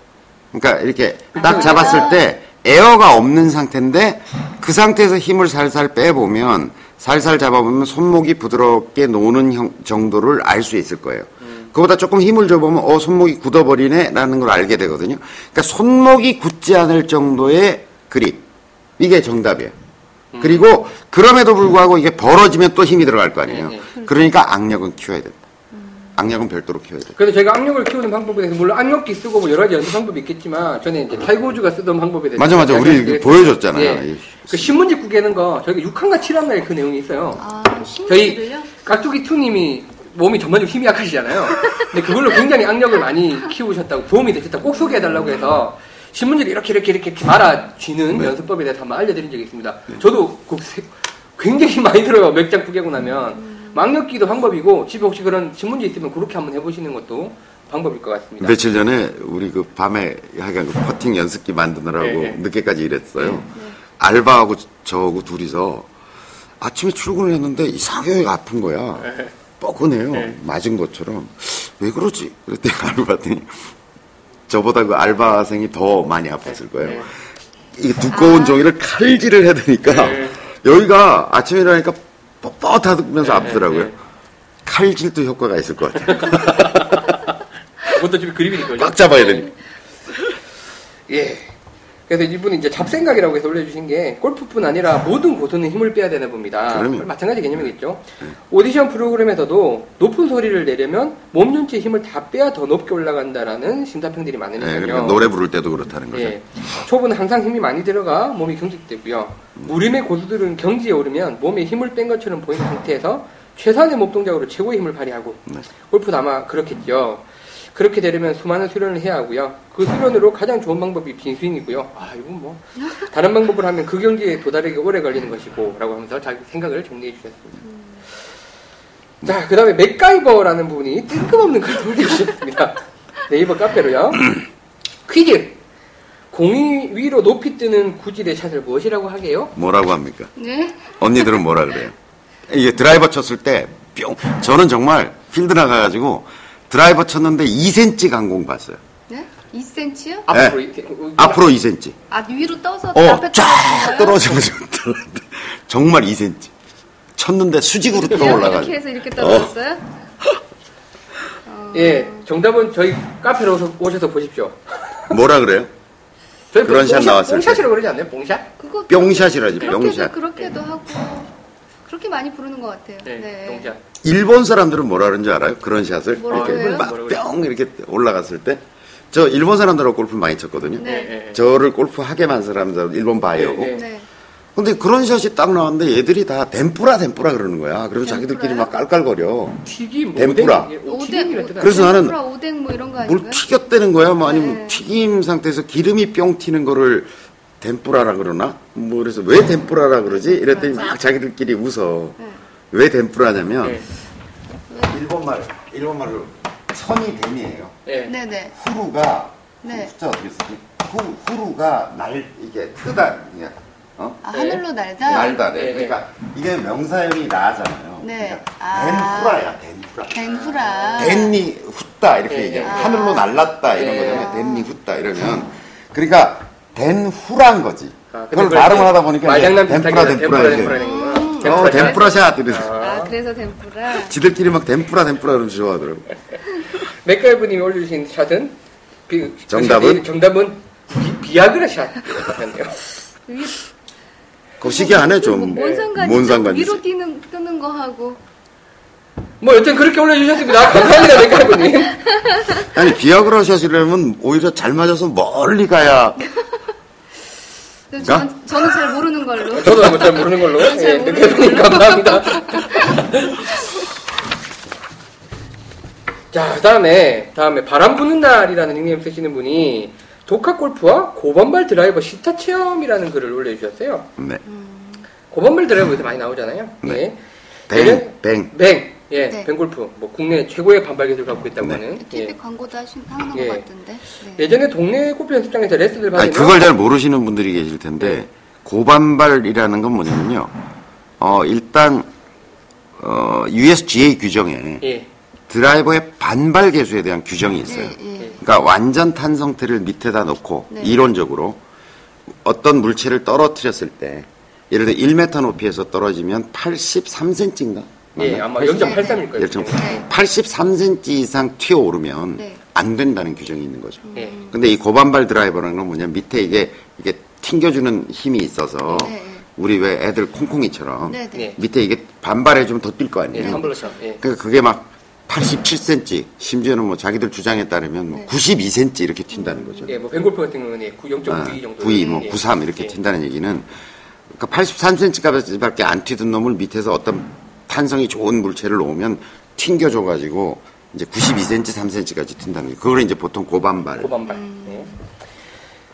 그러니까 이렇게 딱 잡았을 때 에어가 없는 상태인데 그 상태에서 힘을 살살 빼보면 살살 잡아보면 손목이 부드럽게 노는 형- 정도를 알 수 있을 거예요. 그보다 조금 힘을 줘보면 어 손목이 굳어버리네 라는 걸 알게 되거든요. 그러니까 손목이 굳지 않을 정도의 그립 이게 정답이에요. 그리고 그럼에도 불구하고 이게 벌어지면 또 힘이 들어갈 거 아니에요. 네, 그러니까 악력은 키워야 된다. 악력은 별도로 키워야 돼. 그래서 제가 악력을 키우는 방법에 대해서 물론 악력기 쓰고 뭐 여러 가지 연습 방법이 있겠지만 저는 이제 타이거즈가 쓰던 방법에 대해서 맞아, 맞아. 우리 보여줬잖아요. 예. 그 신문지 구개는 거 저희가 6항과 7항에 그 내용이 있어요. 아 저희? 깍두기 투님이 몸이 전반적으로 힘이 약하시잖아요. 근데 그걸로 굉장히 악력을 많이 키우셨다고 도움이 되셨다고 꼭 소개해달라고 해서 신문지를 이렇게 이렇게 이렇게 말아 쥐는 네. 연습법에 대해서 한번 알려드린 적이 있습니다. 저도 그 세- 굉장히 힘 많이 들어요. 몇장 구개고 나면. 악력기도 방법이고 집에 혹시 그런 신문지 있으면 그렇게 한번 해보시는 것도 방법일 것 같습니다. 며칠 전에 우리 그 밤에 하여간 그 퍼팅 연습기 만드느라고 네, 네. 늦게까지 일했어요. 알바하고 저하고 둘이서 아침에 출근을 했는데 이상하게 아픈 거야. 뻐근해요. 네. 맞은 것처럼. 왜 그러지? 그랬더니 알고 봤더니 저보다 그 알바생이 더 많이 아팠을 거예요. 네. 이게 두꺼운 종이를 칼질을 해야 되니까 네. 여기가 아침에 일어나니까 뻣뻣하면서 아프더라고요. 네. 칼질도 효과가 있을 것 같아요. 그것도 집에 그림이니까요. 꽉 잡아야 되니까. 예. 그래서 이분은 이제 잡생각이라고 해서 올려주신 게 골프뿐 아니라 모든 고수는 힘을 빼야 되나 봅니다. 그럼요. 마찬가지 개념이겠죠. 오디션 프로그램에서도 높은 소리를 내려면 몸 전체의 힘을 다 빼야 더 높게 올라간다라는 심사평들이 네, 많으니까요. 그러니까 노래 부를 때도 그렇다는 거죠. 예. 초보는 항상 힘이 많이 들어가 몸이 경직되고요. 무림의 고수들은 경지에 오르면 몸에 힘을 뺀 것처럼 보이는 상태에서 최소한의 몸 동작으로 최고의 힘을 발휘하고 네. 골프도 아마 그렇겠죠. 그렇게 되려면 수많은 수련을 해야 하고요. 그 수련으로 가장 좋은 방법이 빈스윙이고요. 아, 이건 뭐 다른 방법을 하면 그 경지에 도달하기 오래 걸리는 것이고 라고 하면서 자기 생각을 정리해 주셨습니다. 자, 그 다음에 맥가이버라는 분이 뜬금없는 글을 올려주셨습니다. 네이버 카페로요. 퀴즈. 공이 위로 높이 뜨는 구질의 샷을 무엇이라고 하게요? 뭐라고 합니까? 네. 언니들은 뭐라 그래요? 이게 드라이버 쳤을 때 뿅. 저는 정말 필드 나가가지고 드라이버 쳤는데 2cm 간공 봤어요. 네? 2cm요? 앞으로 네. 이렇게 앞으로 2cm. 아 위로 떠서 어, 앞에 쫙 떨어졌는데 정말 2cm. 쳤는데 수직으로? 떠올라가지고. 이렇게 해서 이렇게 떨어졌어요? 예, 정답은 저희 카페로 오셔- 오셔서 보십시오. 뭐라 그래요? 저희 그런 샷 뽕샷- 나왔을 뽕샷이라고 그러지 않나요? 뽕샷? 그거 뿅샷이라지, 그렇게도 뿅샷. 그렇게도 하고 그렇게 많이 부르는 것 같아요. 네, 네. 일본 사람들은 뭐라 그러는지 알아요? 그런 샷을 이렇게 해요? 막 뭐라고 뿅 이렇게 올라갔을 때 저 일본 사람들하고 골프 많이 쳤거든요. 네. 예, 예. 저를 골프 하게 만 사람들 일본 바이오고. 네, 네. 근데 그런 샷이 딱 나왔는데 얘들이 다 덴뿌라 덴뿌라 그러는 거야. 그래서 자기들끼리 막 깔깔거려. 튀김. 오뎅, 예, 오뎅, 튀김이라 그래서 나는 tempura, 오뎅 뭐 이런 거뭘 아닌가요? 튀겼다는 거야? 뭐 아니면 네. 튀김 상태에서 기름이 뿅 튀는 거를 덴뿌라라 그러나? 뭐 그래서 왜 덴뿌라라 그러지? 이랬더니 막 자기들끼리 웃어. 네. 왜 덴뿌라냐면 예. 일본말 일본말로 선이 댐이에요. 예. 네네. 후루가 네. 숫자 어떻게 쓰지? 후, 후루가 날 이게 뜨다 이게 어? 아, 네. 하늘로 날다? 날다. 네, 네. 네. 그러니까 이게 명사형이 나잖아요. 네. 그러니까 아. 덴후라야, 덴후라. 덴후라. 덴니 훗다 이렇게 예, 얘기하면 예. 하늘로 날랐다 이런 예. 거잖아요. 덴니 훗다 이러면 그러니까 덴후란 거지. 아, 그걸 그걸 발음을 하다 보니까 말장난 덴푸라 덴푸라 이렇게. 어, 덴푸라샷 이러지. 아, 그래서 덴푸라. 지들끼리 막 덴푸라 덴푸라 그러면 좋아하더라고. 맥가이브님이 올려주신 샷은 비- 정답은? 그 정답은 비, 아그라 샷이었네요. 이게 그거 시기하네 좀. 뭐, 뭔 상관이죠? 뭔 상관이지. 위로 뛰는, 뜨는 거 하고. 뭐 여튼 그렇게 올려주셨습니다. 감사합니다, 맥가이브님. 아니 비아그라 샷이라면 오히려 잘 맞아서 멀리 가야 저는, 저는 잘 모르는 걸로. 저도 뭐잘 모르는 걸로. 잘 예, 모르는 걸로. 감사합니다. 자, 다음에, 다음에 바람 부는 날이라는 닉네임 쓰시는 분이 독학 골프와 고반발 드라이버 시타 체험이라는 글을 올려주셨어요. 네. 고반발 드라이버 요새 많이 나오잖아요. 네. 예. 뱅, 뱅. 뱅. 예, 네. 뱅골프. 뭐 국내 최고의 반발 기술을 갖고 있다고 네. 하는. TV 예. 광고도 하신, 하는 예. 것 같은데. 네. 예전에 동네 골프 연습장에서 레슨을 아니 받으면 그걸 잘 모르시는 분들이 계실 텐데 고반발이라는 건 뭐냐면요. 어 일단 어 USGA 규정에 예. 드라이버의 반발 개수에 대한 규정이 있어요. 예, 예. 그러니까 완전 탄 상태를 밑에다 놓고 네. 이론적으로 어떤 물체를 떨어뜨렸을 때 예를 들어 1m 높이에서 떨어지면 83cm인가? 예, 아마 네. 0.83일 거예요. 0.83. 네. 83cm 이상 튀어 오르면 네. 안 된다는 규정이 있는 거죠. 예. 근데 이 고반발 드라이버라는 건 뭐냐면 밑에 이게 이게 튕겨주는 힘이 있어서 네, 네. 우리 왜 애들 콩콩이처럼 네, 네. 예. 밑에 이게 반발해주면 더 뛸거 예, 아니에요. 텀블러처럼. 예. 그러니까 그게 막 87cm 심지어는 뭐 자기들 주장에 따르면 뭐 네. 92cm 이렇게 튄다는 거죠. 예, 뭐 뱅골프 같은 경우는 예, 0.92 아, 정도. 92, 뭐 예. 93 이렇게 예. 튄다는 얘기는 그러니까 83cm까지밖에 안 튀던 놈을 밑에서 어떤 탄성이 좋은 물체를 놓으면 튕겨줘가지고 이제 92cm, 3cm까지 튄다는 거예요. 그걸 이제 보통 고반발. 고반발. 예.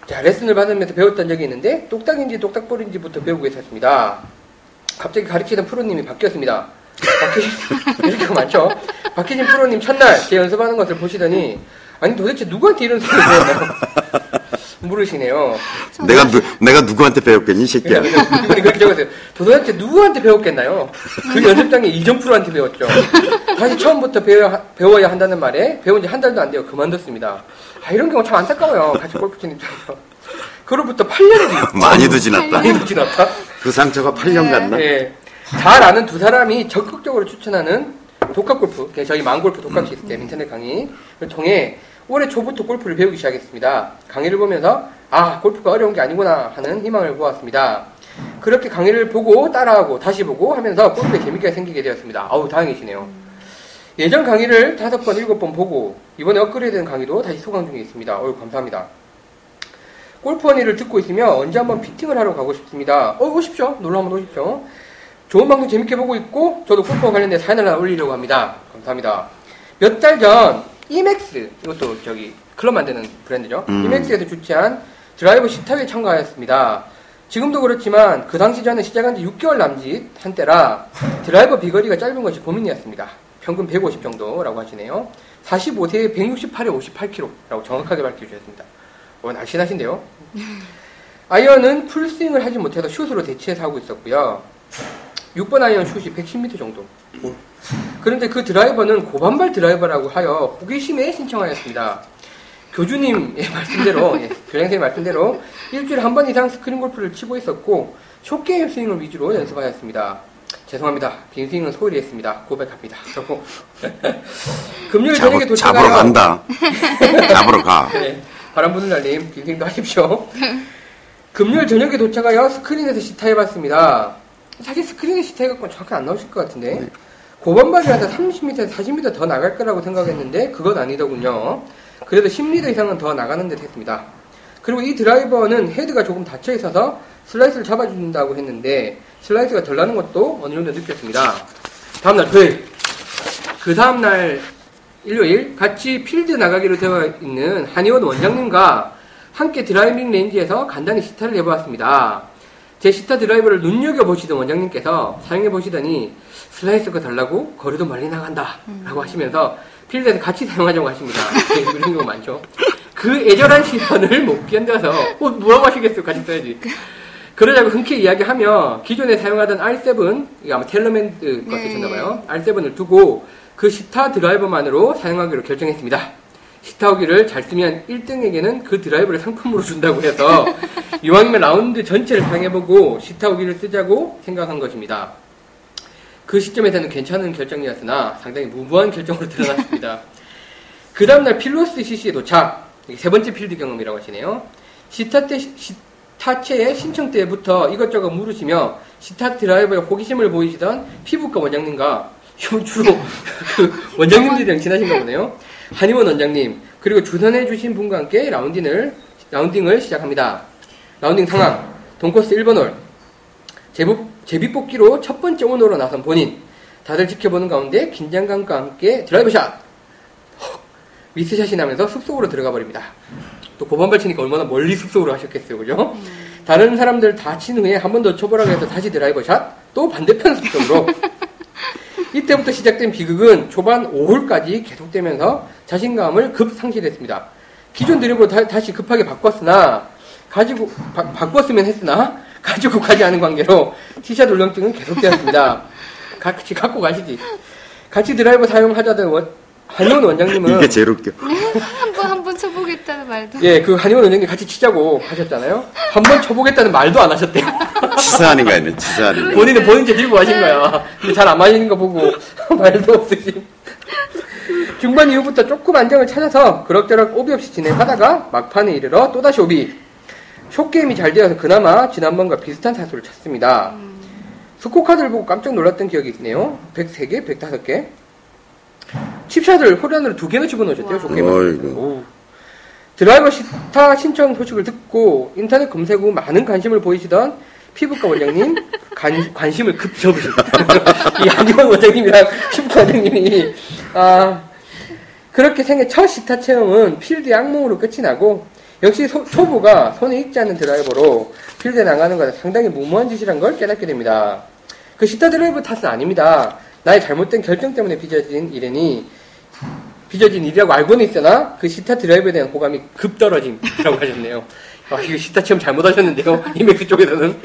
자, 레슨을 받으면서 배웠던 적이 있는데 똑딱인지 똑딱볼인지부터 배우고 있었습니다. 갑자기 가르치던 프로님이 바뀌었습니다. 바뀌신 이렇게 많죠? 바뀌신 프로님 첫날 제 연습하는 것을 보시더니 아니 도대체 누구한테 이런 소리를 배웠나요? 물으시네요. 내가 누, 내가 누구한테 배웠겠니, 이 새끼야. 이분이 그렇게 적었어요. 도대체 누구한테 배웠겠나요? 그 연습장에 이정 프로한테 배웠죠. 다시 처음부터 배워야, 배워야 한다는 말에 배운 지 한 달도 안 돼요. 그만뒀습니다. 아, 이런 경우 참 안타까워요. 같이 골프 치는 입장에서. 그로부터 8년이 많이도 지났다. 많이도 지났다. 그 상처가 8년 갔나? 예. 잘 아는 두 사람이 적극적으로 추천하는 독학 골프, 그러니까 저희 망골프 독학 시스템 인터넷 강의를 통해 올해 초부터 골프를 배우기 시작했습니다. 강의를 보면서 아 골프가 어려운 게 아니구나 하는 희망을 보았습니다. 그렇게 강의를 보고 따라하고 다시 보고 하면서 골프에 재미가 생기게 되었습니다. 아우 다행이시네요. 예전 강의를 다섯 번, 일곱 번 보고 이번에 업그레이드된 강의도 다시 소강 중에 있습니다. 어유 감사합니다. 골프 언니를 듣고 있으면 언제 한번 피팅을 하러 가고 싶습니다. 어, 오십시오. 놀러 한번 오십시오. 좋은 방송 재밌게 보고 있고 저도 골프와 관련된 사연을 하나 올리려고 합니다. 감사합니다. 몇 달 전 이맥스 이것도 저기 클럽 만드는 브랜드죠. 음. 이맥스에서 주최한 드라이버 시타에 참가하였습니다. 지금도 그렇지만 그 당시 저는 시작한 지 6개월 남짓 한때라 드라이버 비거리가 짧은 것이 고민이었습니다. 평균 150 정도라고 하시네요. 45세에 168에 58kg라고 정확하게 밝혀주셨습니다. 어, 날씬하신데요. 아이언은 풀스윙을 하지 못해서 슛으로 대체해서 하고 있었고요. 6번 아이언 슛이 110m 정도. 그런데 그 드라이버는 고반발 드라이버라고 하여 호기심에 신청하였습니다. 교주님의 말씀대로, 예, 교장선생님 말씀대로 일주일에 한 번 이상 스크린 골프를 치고 있었고, 숏게임 스윙을 위주로 연습하였습니다. 죄송합니다. 빈 스윙은 소홀히 했습니다. 고백합니다. 그리고 금요일 저녁에 잡으, 잡으러 도착하여 간다. 잡으러 가. 네, 바람 부는 날님 빈 스윙도 하십시오. 금요일 저녁에 도착하여 스크린에서 시타해봤습니다. 사실 스크린에 시타해갖고 정확히 안 나오실 것 같은데 고반발이라서 30m에서 40m 더 나갈 거라고 생각했는데 그건 아니더군요. 그래도 10m 이상은 더 나가는 듯 했습니다. 그리고 이 드라이버는 헤드가 조금 닫혀 있어서 슬라이스를 잡아준다고 했는데 슬라이스가 덜 나는 것도 어느 정도 느꼈습니다. 다음날 토요일 그 다음날 일요일 같이 필드 나가기로 되어 있는 한의원 원장님과 함께 드라이빙 레인지에서 간단히 시타를 해보았습니다. 제 시타 드라이버를 눈여겨보시던 원장님께서 사용해보시더니 슬라이스가 덜 나고 거리도 멀리 나간다 라고 하시면서 필드에서 같이 사용하자고 하십니다. 네, 이런 경우 많죠. 그 애절한 시선을 못 견뎌서 어, 뭐라고 하시겠어요? 같이 써야지. 그러자고 흔쾌히 이야기하며 기존에 사용하던 R7, 이게 아마 테일러메이드 거 네. 쓰셨나봐요. R7을 두고 그 시타 드라이버만으로 사용하기로 결정했습니다. 시타 후기를 잘 쓰면 1등에게는 그 드라이버를 상품으로 준다고 해서 이왕이면 라운드 전체를 사용해보고 시타 후기를 쓰자고 생각한 것입니다. 그 시점에서는 괜찮은 결정이었으나 상당히 무모한 결정으로 드러났습니다. 그 다음날 필로스 CC에 도착. 세 번째 필드 경험이라고 하시네요. 시타 때, 시타채의 신청 때부터 이것저것 물으시며 시타 드라이버에 호기심을 보이시던 피부과 원장님과 주로 그 원장님들이랑 친하신가 보네요. 한의원 원장님 그리고 주선해 주신 분과 함께 라운딩을 라운딩을 시작합니다. 라운딩 상황 동코스 1번 홀 제비, 제비뽑기로 첫 번째 오너로 나선 본인 다들 지켜보는 가운데 긴장감과 함께 드라이브 샷 헉, 미스샷이 나면서 숲속으로 들어가 버립니다. 또 고반발 치니까 얼마나 멀리 숲속으로 하셨겠어요, 그죠? 다른 사람들 다 친 후에 한 번더 쳐보라고 해서 다시 드라이버 샷, 또 반대편 숲속으로. 이때부터 시작된 비극은 초반 5홀까지 계속되면서 자신감을 급 상실했습니다. 기존 드리블로 다, 다시 급하게 바꿨으나, 가지고, 바, 바꿨으면 했으나, 가지고 가지 않은 관계로 티샷 울렁증은 계속되었습니다. 같이 갖고 가시지. 같이 드라이버 사용하자던 원, 한의원 원장님은 이게 제일 웃겨. 한번 한번 쳐보겠다는 말도. 예, 그 한의원 원장님 같이 치자고 하셨잖아요. 한번 쳐보겠다는 말도 안 하셨대요. 치사하는 거 아니에요, 치사하는 거. 본인은 본인 제 들고 가신 거야. 근데 잘안 마시는 거 보고 말도 없으신. 중반 이후부터 조금 안정을 찾아서 그럭저럭 오비 없이 진행하다가 막판에 이르러 또다시 오비. 숏게임이 잘 되어서 그나마 지난번과 비슷한 타수를 쳤습니다. 스코어 카드를 보고 깜짝 놀랐던 기억이 있네요. 103개, 105개. 칩샷을 홀인으로 두 개나 집어넣으셨대요. 오. 드라이버 시타 신청 소식을 듣고 인터넷 검색 후 많은 관심을 보이시던 피부과 원장님 관, 관심을 급 접으셨다. 이 한의원 원장님이랑 피부과 원장님이 아 그렇게 생애 첫 시타 체험은 필드 악몽으로 끝이 나고 역시 소, 초보가 손에 익지 않는 드라이버로 필드에 나가는 것은 상당히 무모한 짓이란 걸 깨닫게 됩니다. 그 시타 드라이버 탓은 아닙니다. 나의 잘못된 결정 때문에 빚어진 일이니 빚어진 일이라고 알고는 있으나 그 시타 드라이브에 대한 호감이 급 떨어짐이라고 하셨네요. 아, 이거 시타 체험 잘못하셨는데요. 이맥스 쪽에서는.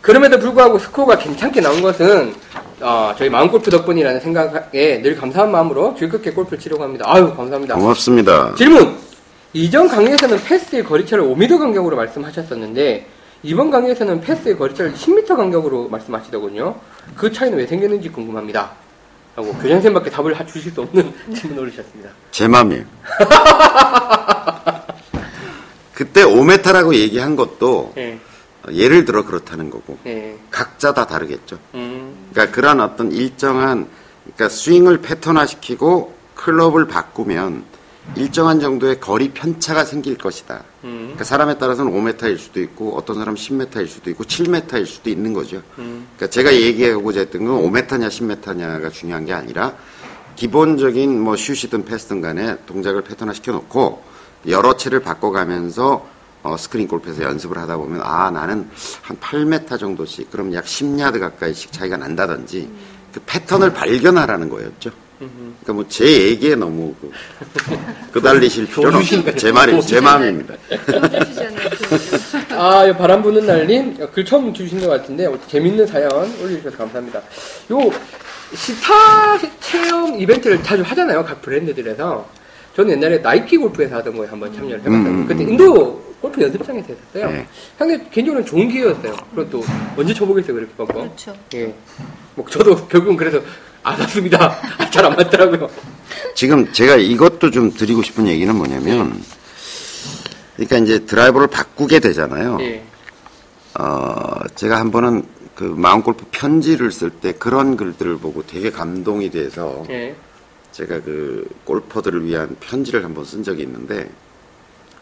그럼에도 불구하고 스코어가 괜찮게 나온 것은 어, 저희 마음골프 덕분이라는 생각에 늘 감사한 마음으로 즐겁게 골프를 치려고 합니다. 아유 감사합니다. 고맙습니다. 질문! 이전 강의에서는 패스의 거리차를 5m 간격으로 말씀하셨었는데 이번 강의에서는 패스의 거리차를 10m 간격으로 말씀하시더군요. 그 차이는 왜 생겼는지 궁금합니다. 라고 교장선생님밖에 답을 하- 주실 수 없는 질문을 올리셨습니다. 제 맘이에요. 그때 5m라고 얘기한 것도 예, 예를 들어 그렇다는 거고 예, 각자 다 다르겠죠. 음, 그러니까 그런 어떤 일정한 그러니까 스윙을 패턴화시키고 클럽을 바꾸면 일정한 정도의 거리 편차가 생길 것이다. 음, 그러니까 사람에 따라서는 5m일 수도 있고 어떤 사람은 10m일 수도 있고 7m일 수도 있는 거죠. 음, 그러니까 제가 얘기하고자 했던 건 5m냐 10m냐가 중요한 게 아니라 기본적인 뭐 슛이든 패스든 간에 동작을 패턴화 시켜놓고 여러 채를 바꿔가면서 어, 스크린 골프에서 연습을 하다 보면 아 나는 한 8m 정도씩 그럼 약 10야드 가까이씩 차이가 난다든지 그 패턴을 발견하라는 거였죠. 음. 그러니까 뭐 제 얘기에 너무 그, 그달리실 필요는 없습니다. 제 말이 제 마음입니다. 아, 이 바람 부는 날님 글 처음 주신 것 같은데 어, 재밌는 사연 올려주셔서 감사합니다. 요 시타 체험 이벤트를 자주 하잖아요, 각 브랜드들에서. 저는 옛날에 나이키 골프에서 하던 거에 한번 참여를 해봤어요. 음, 음, 그때 음. 인도 골프 연습장에서 했었어요. 네. 상당히 개인적으로는 좋은 기회였어요. 그리고 또 언제 쳐보겠어요, 그렇게 뻔뻔. 그렇죠. 예. 뭐 저도 결국은 그래서 안 왔습니다. 잘 안 맞더라고요. 지금 제가 이것도 좀 드리고 싶은 얘기는 뭐냐면, 그러니까 이제 드라이버를 바꾸게 되잖아요. 예. 어, 제가 한 번은 그 마음골프 편지를 쓸 때 그런 글들을 보고 되게 감동이 돼서 예. 제가 그 골퍼들을 위한 편지를 한 번 쓴 적이 있는데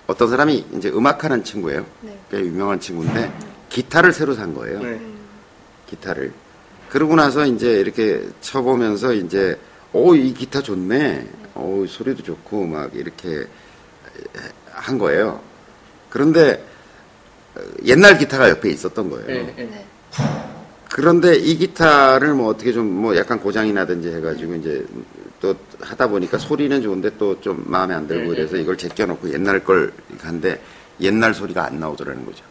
어떤 사람이 이제 음악하는 친구예요. 네. 꽤 유명한 친구인데 기타를 새로 산 거예요. 네. 기타를. 그러고 나서 이제 이렇게 쳐보면서 이제 오, 이 기타 좋네. 오, 소리도 좋고 막 이렇게 한 거예요. 그런데 어, 옛날 기타가 옆에 있었던 거예요. 예. 예. 네. 그런데 이 기타를 뭐 어떻게 좀 뭐 약간 고장이 나든지 해가지고 이제 또 하다 보니까 소리는 좋은데 또 좀 마음에 안 들고 네, 그래서 네. 이걸 제껴놓고 옛날 걸 한데 옛날 소리가 안 나오더라는 거죠.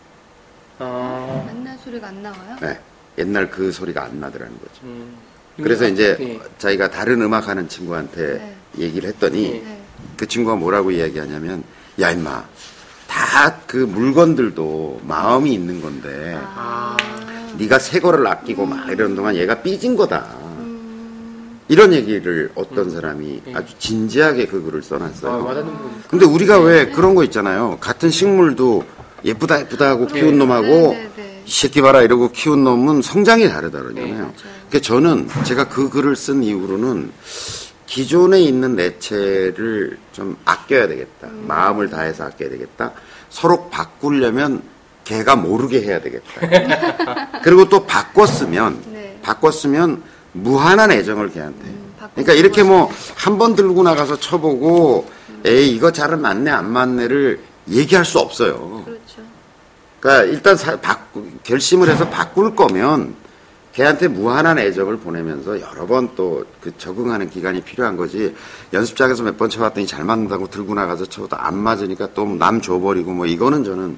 아, 옛날 소리가 안 나와요? 네. 옛날 그 소리가 안 나더라는 거죠. 음. 그래서 이제 네. 자기가 다른 음악 하는 친구한테 네. 얘기를 했더니 네. 네. 그 친구가 뭐라고 이야기하냐면 야 임마 다 그 물건들도 마음이 있는 건데 아. 네가 새 거를 아끼고 막 이러는 동안 얘가 삐진 거다. 음. 이런 얘기를 어떤 사람이 네. 아주 진지하게 그 글을 아, 써놨어요. 부분. 근데 우리가 왜 그런 거 있잖아요. 같은 식물도 예쁘다 예쁘다 하고 키운 놈하고 네, 네, 네. 이 새끼 봐라 이러고 키운 놈은 성장이 다르다 네, 그러잖아요. 맞아요. 그러니까 저는 제가 그 글을 쓴 이후로는 기존에 있는 내체를 좀 아껴야 되겠다. 음. 마음을 다해서 아껴야 되겠다. 서로 바꾸려면 걔가 모르게 해야 되겠다. 그리고 또 바꿨으면 네. 바꿨으면 무한한 애정을 걔한테. 음, 그러니까 이렇게 뭐. 한 번 들고 나가서 쳐보고 에이 이거 잘 맞네 안 맞네를 얘기할 수 없어요. 그러니까 일단 사- 바꾸, 결심을 해서 바꿀 거면 걔한테 무한한 애정을 보내면서 여러 번 또 그 적응하는 기간이 필요한 거지 연습장에서 몇 번 쳐봤더니 잘 맞는다고 들고 나가서 쳐도 안 맞으니까 또 남 줘버리고 뭐 이거는 저는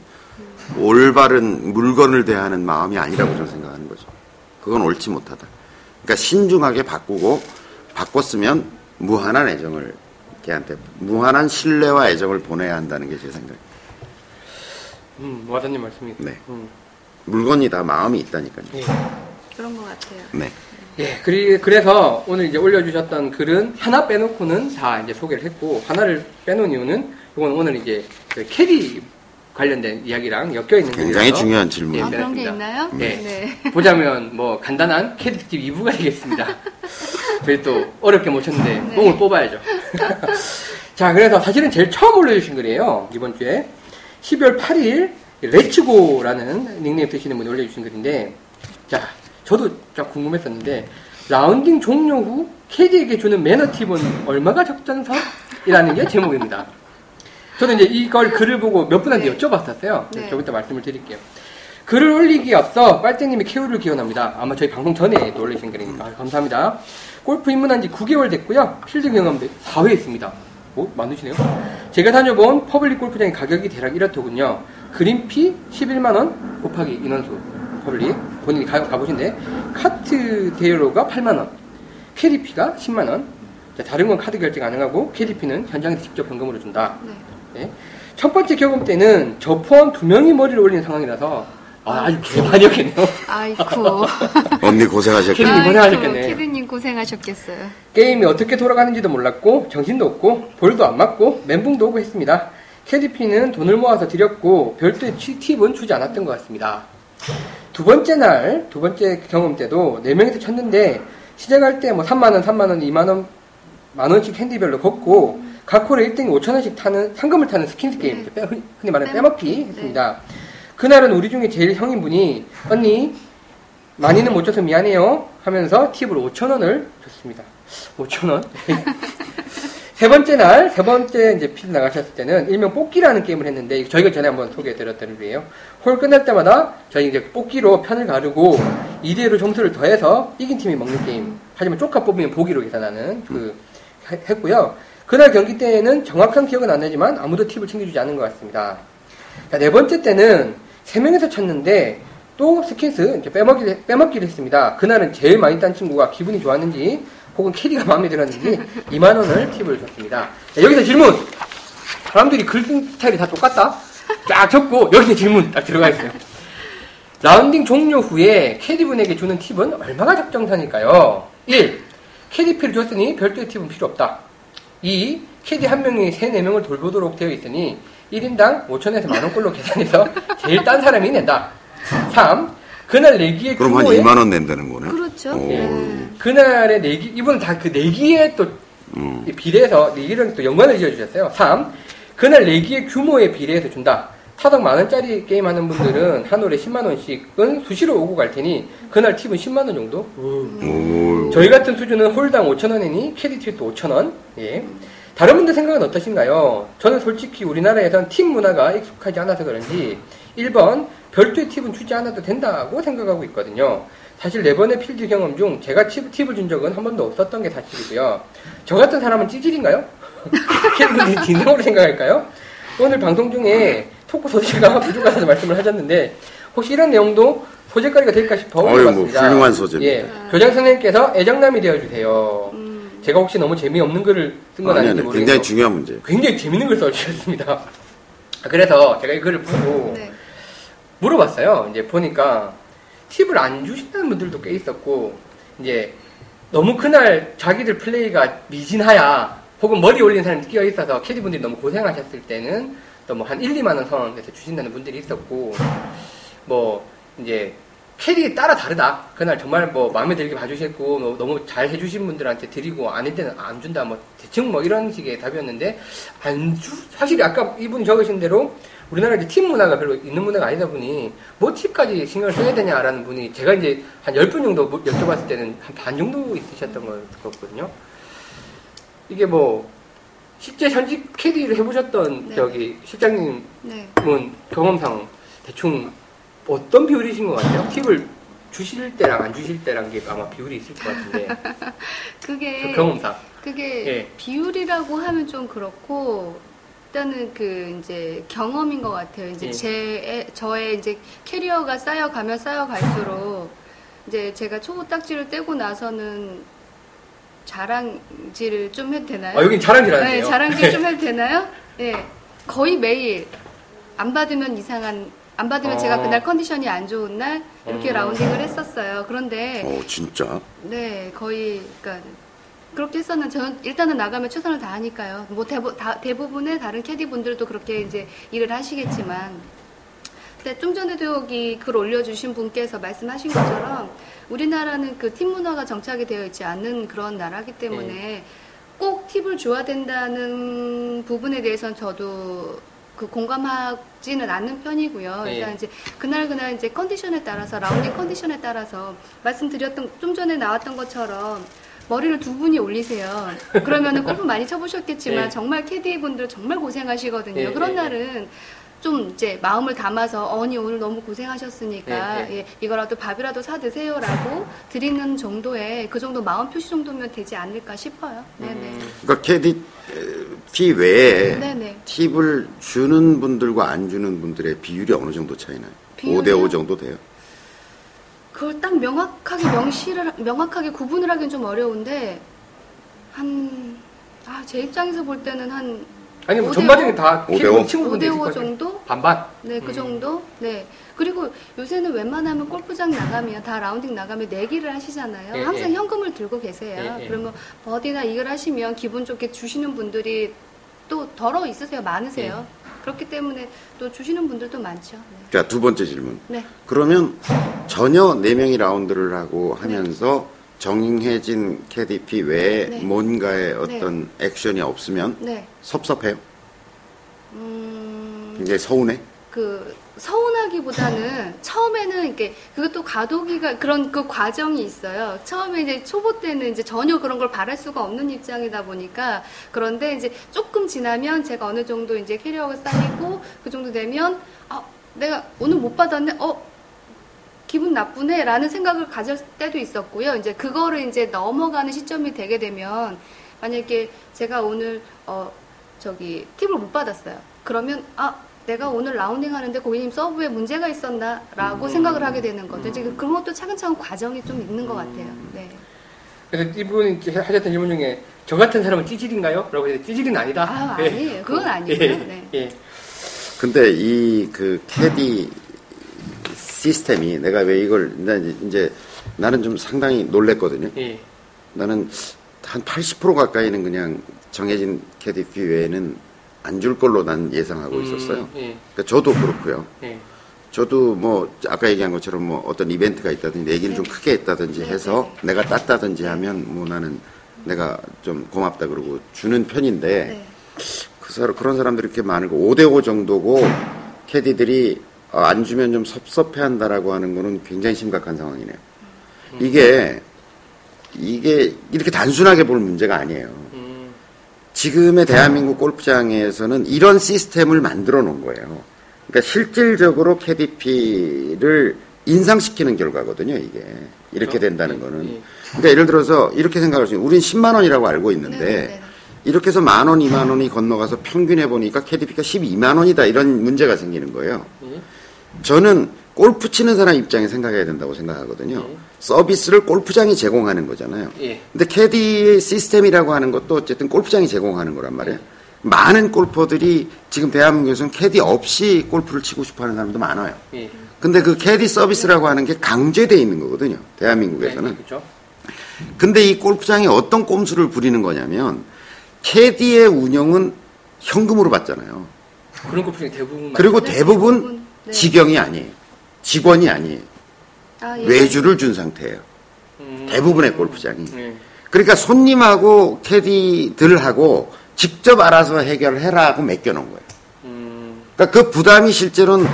올바른 물건을 대하는 마음이 아니라고 저는 생각하는 거죠. 그건 옳지 못하다. 그러니까 신중하게 바꾸고 바꿨으면 무한한 애정을 걔한테 무한한 신뢰와 애정을 보내야 한다는 게 제 생각입니다. 음, 와닿는 말씀입니다. 네. 음. 물건이 다 마음이 있다니까요. 예. 그런 것 같아요. 네. 예, 그리, 그래서 오늘 이제 올려주셨던 글은 하나 빼놓고는 다 이제 소개를 했고, 하나를 빼놓은 이유는, 이건 오늘 이제 그 캐디 관련된 이야기랑 엮여 있는 굉장히 글이라서 중요한 질문. 예, 아, 그런 게 빼놨습니다. 있나요? 네. 보자면 뭐 간단한 캐디 특집 2부가 되겠습니다. 저희 또 어렵게 모셨는데 네. 뽕을 뽑아야죠. 자, 그래서 사실은 제일 처음 올려주신 글이에요. 이번 주에 12월 8일 레츠고라는 닉네임 쓰시는 분이 올려주신 글인데, 자, 저도 좀 궁금했었는데 라운딩 종료 후 캐디에게 주는 매너 팁은 얼마가 적정선이라는 게 제목입니다. 저도 이제 이걸 글을 보고 몇 분한테 네. 여쭤봤었어요. 네. 저부터 말씀을 드릴게요. 글을 올리기에 앞서 빨대님이 쾌유를 기원합니다. 아마 저희 방송 전에 또 올리신 글이니까 감사합니다. 골프 입문한 지 9개월 됐고요. 필드 경험도 4회 있습니다. 오, 많으시네요. 제가 다녀본 퍼블릭 골프장의 가격이 대략 이렇더군요. 그린피 11만원 곱하기 인원수 퍼블릭 본인이 가, 가보신데 카트 대여료가 8만원 캐디피가 10만원 다른 건 카드 결제 가능하고 캐디피는 현장에서 직접 현금으로 준다. 네. 네. 첫 번째 경험 때는 저 포함 두 명이 머리를 올리는 상황이라서 아, 아주 개판이었겠네요. 아이쿠. 언니 고생하셨겠네. 캐디님 고생하셨겠네. 캐디님 고생하셨겠어요. 게임이 어떻게 돌아가는지도 몰랐고 정신도 없고 볼도 안 맞고 멘붕도 오고 했습니다. 캐디피는 돈을 모아서 드렸고 별도의 취- 팁은 주지 않았던 것 같습니다. 두 번째 날, 두 번째 경험 때도 네 명이서 쳤는데 시작할 때 뭐 3만 원, 3만 원, 2만 원, 만 원씩 핸디별로 걷고 각 홀에 1등이 5천 원씩 타는 상금을 타는 스킨스 게임, 빼- 흔히 말하는 빼먹기 빼먹기. 했습니다. 그날은 우리 중에 제일 형인 분이 언니 많이는 못 줘서 미안해요 하면서 팁을 5천 원을 줬습니다. 5천 원. 세 번째 날, 세 번째 이제 필드 나가셨을 때는 일명 뽑기라는 게임을 했는데 저희가 전에 한번 소개해드렸던 거예요. 홀 끝날 때마다 저희 이제 뽑기로 편을 가르고 2대1로 점수를 더해서 이긴 팀이 먹는 게임. 하지만 조커 뽑으면 보기로 계산하는 그 해- 했고요. 그날 경기 때에는 정확한 기억은 안 나지만 아무도 팁을 챙겨주지 않은 것 같습니다. 자, 네 번째 때는 세 명에서 쳤는데 또 skins 이제 빼먹기를, 빼먹기를 했습니다. 그날은 제일 많이 딴 친구가 기분이 좋았는지 혹은 캐디가 마음에 들었는지 2만 원을 팁을 줬습니다. 자, 여기서 질문. 사람들이 글 쓴 스타일이 다 똑같다? 쫙 적고 여기서 질문 딱 들어가 있어요. 라운딩 종료 후에 캐디분에게 주는 팁은 얼마가 적정선일까요? 1. 캐디피를 줬으니 별도의 팁은 필요 없다. 2. 캐디 한 명이 3, 4명을 돌보도록 되어 있으니 1인당 5천에서 만원꼴로 계산해서 제일 딴 사람이 낸다. 3. 그날 내기의 그럼 한 규모에 2만 원 낸다는 거네. 그렇죠. 오. 네. 그날의 내기, 이분은 다 그 내기에 또 음. 비례해서 내기랑 또 연관을 지어 주셨어요. 3. 그날 내기의 규모에 비례해서 준다. 타당 만원짜리 게임 하는 분들은 한 홀에 10만 원씩은 수시로 오고 갈 테니 그날 팁은 10만 원 정도? 오. 저희 같은 수준은 홀당 5천 원이니 캐디 팁도 5천 원. 예. 다른 분들 생각은 어떠신가요? 저는 솔직히 우리나라에선 팁 문화가 익숙하지 않아서 그런지 1번 별도의 팁은 주지 않아도 된다고 생각하고 있거든요. 사실 네 번의 필드 경험 중 제가 팁, 팁을 준 적은 한 번도 없었던 게 사실이고요. 저 같은 사람은 찌질인가요? 캐디분들이 진정으로 생각할까요? 오늘 방송 중에 토크 소식가 부족하다는 말씀을 하셨는데 혹시 이런 내용도 소재거리가 될까 싶어 어휴, 뭐 올려봤습니다. 훌륭한 소재입니다. 예, 교장 선생님께서 애정남이 되어주세요. 음. 제가 혹시 너무 재미없는 글을 쓴 건 아니, 아닌지 아니, 모르겠어요. 굉장히 중요한 문제예요. 굉장히 재밌는 글 써주셨습니다. 그래서 제가 이 글을 보고 네. 물어봤어요. 이제 보니까 팁을 안 주신다는 분들도 꽤 있었고, 이제 너무 그날 자기들 플레이가 미진하야, 혹은 머리 올린 사람이 끼어 있어서 캐디분들이 너무 고생하셨을 때는 또 뭐 한 1, 2만 원 선에서 주신다는 분들이 있었고, 뭐, 이제 캐디 따라 다르다. 그날 정말 뭐 마음에 들게 봐주셨고, 뭐 너무 잘 해주신 분들한테 드리고, 아닐 때는 안 준다. 뭐 대충 뭐 이런 식의 답이었는데, 안 주, 사실 아까 이분이 적으신 대로 우리나라 이제 팁 문화가 별로 있는 문화가 아니다 보니 뭐 팁까지 신경을 써야 되냐라는 분이 제가 이제 한 10분 정도 뭐 여쭤봤을 때는 한 반 정도 있으셨던 걸 같거든요. 이게 뭐 실제 현직 캐디를 해보셨던 네. 저기 실장님은 네. 경험상 대충 어떤 비율이신 것 같아요? 팁을 주실 때랑 안 주실 때랑 게 아마 비율이 있을 것 같은데 그게 저 경험상 그게 예. 비율이라고 하면 좀 그렇고 일단은 그 이제 경험인 것 같아요. 이제 예. 제 저의 이제 캐리어가 쌓여가면 쌓여갈수록 이제 제가 초보 딱지를 떼고 나서는 자랑질을 좀 해도 되나요? 아 여긴 자랑질하는데요. 네, 자랑질 좀 해도 되나요? 예. 거의 매일 안 받으면 이상한 안 받으면 어. 제가 그날 컨디션이 안 좋은 날 이렇게 음. 라운딩을 했었어요. 그런데 어, 진짜. 네, 거의 그러니까 그렇게 했었는 저는 일단은 나가면 최선을 다하니까요. 뭐 대부, 다, 대부분의 다른 캐디 분들도 그렇게 이제 일을 하시겠지만, 근데 좀 전에도 여기 글 올려주신 분께서 말씀하신 것처럼 우리나라는 그 팀 문화가 정착이 되어 있지 않는 그런 나라기 때문에 꼭 팁을 줘야 된다는 부분에 대해서는 저도 그 공감하지는 않는 편이고요. 예. 일단 이제 그날 그날 이제 컨디션에 따라서 라운딩 컨디션에 따라서 말씀드렸던 좀 전에 나왔던 것처럼 머리를 두 분이 올리세요. 그러면은 골프 많이 쳐보셨겠지만 예. 정말 캐디 분들 정말 고생하시거든요. 예, 그런 예, 날은 좀 이제 마음을 담아서 언니 오늘 너무 고생하셨으니까 예, 예, 이거라도 밥이라도 사 드세요라고 드리는 정도의 그 정도 마음 표시 정도면 되지 않을까 싶어요. 네네. 음. 그러니까 캐디 에, 피 외에 네네. 팁을 주는 분들과 안 주는 분들의 비율이 어느 정도 차이나요? 비율이요? 5대 5 정도 돼요? 그걸 딱 명확하게 명시를 명확하게 구분을 하기는 좀 어려운데 한 아, 제 입장에서 볼 때는 한 아니 뭐 전반적인 오? 다 오대 캐디분 오? 친구분들 있을 5대5 것 같아요. 정도? 반반. 네, 그 음. 정도? 네. 그리고 요새는 웬만하면 골프장 나가면 다 라운딩 나가면 내기를 하시잖아요. 예, 항상 예. 현금을 들고 계세요. 예, 예. 그러면 버디나 이걸 하시면 기분 좋게 주시는 분들이 또 덜어 있으세요. 많으세요. 예. 그렇기 때문에 또 주시는 분들도 많죠. 자, 두 번째 질문. 네. 그러면 전혀 네 명이 라운드를 하고 하면서 정해진 KDP 외에 네. 뭔가의 어떤 액션이 없으면 네. 네. 섭섭해요? 음, 굉장히 서운해? 그 서운하기보다는 처음에는 이렇게 그것도 과도기가 그런 그 과정이 있어요. 처음에 이제 초보 때는 이제 전혀 그런 걸 바랄 수가 없는 입장이다 보니까 그런데 이제 조금 지나면 제가 어느 정도 이제 캐리어가 쌓이고 그 정도 되면 아 내가 오늘 못 받았네 어 기분 나쁘네 라는 생각을 가질 때도 있었고요. 이제 그거를 이제 넘어가는 시점이 되게 되면 만약에 제가 오늘 어 저기 팁을 못 받았어요. 그러면 아 내가 오늘 라운딩 하는데 고객님 서브에 문제가 있었나라고 생각을 하게 되는 거죠. 이제 그런 것도 차근차근 과정이 좀 있는 것 같아요. 네. 그래서 이분이 이렇게 하셨던 질문 중에 저 같은 사람은 찌질인가요? 라고 해서 찌질은 아니다. 아, 예. 아니에요. 그건 아니고요. 예. 네. 예. 근데 이 그 캐디 시스템이 내가 왜 이걸 나 이제- 이제 나는 좀 상당히 놀랬거든요. 예. 나는 한 80% 가까이는 그냥 정해진 캐디피 외에는 안 줄 걸로 난 예상하고 음, 있었어요. 예. 그러니까 저도 그렇고요. 예. 저도 뭐 아까 얘기한 것처럼 뭐 어떤 이벤트가 있다든지 얘기를 좀 네. 크게 했다든지 네, 해서 네, 내가 땄다든지 하면 뭐 나는 내가 좀 고맙다 그러고 주는 편인데 네. 그 사람 그런 사람들이 이렇게 많고 5대5 정도고 캐디들이 어, 안 주면 좀 섭섭해한다라고 하는 거는 굉장히 심각한 상황이네요. 이게 이게 이렇게 단순하게 볼 문제가 아니에요. 음. 지금의 대한민국 골프장에서는 이런 시스템을 만들어 놓은 거예요. 그러니까 실질적으로 KDP를 인상시키는 결과거든요, 이게. 이렇게 그렇죠? 된다는 예, 거는. 예. 그러니까 예를 들어서 이렇게 생각할 수 있어요. 우린 10만 원이라고 알고 있는데 네, 네, 네. 이렇게 해서 만 원, 2만 원이 건너가서 평균해 보니까 KDP가 12만 원이다 이런 문제가 생기는 거예요. 예. 저는 골프 치는 사람 입장에 생각해야 된다고 생각하거든요. 예. 서비스를 골프장이 제공하는 거잖아요. 예. 근데 캐디 시스템이라고 하는 것도 어쨌든 골프장이 제공하는 거란 말이에요. 많은 골퍼들이 지금 대한민국에서는 캐디 없이 골프를 치고 싶어 하는 사람도 많아요. 예. 근데 그 캐디 서비스라고 하는 게 강제되어 있는 거거든요. 대한민국에서는. 네, 그렇죠. 근데 이 골프장이 어떤 꼼수를 부리는 거냐면 캐디의 운영은 현금으로 받잖아요. 그런 골프장이 대부분 그리고 네, 대부분 대부분, 네. 직영이 아니에요. 직원이 아니에요. 아, 예. 외주를 준 상태예요. 음. 대부분의 골프장이. 네. 그러니까 손님하고 캐디들하고 직접 알아서 해결해라 하고 맡겨놓은 거예요. 음. 그러니까 그 부담이 실제로는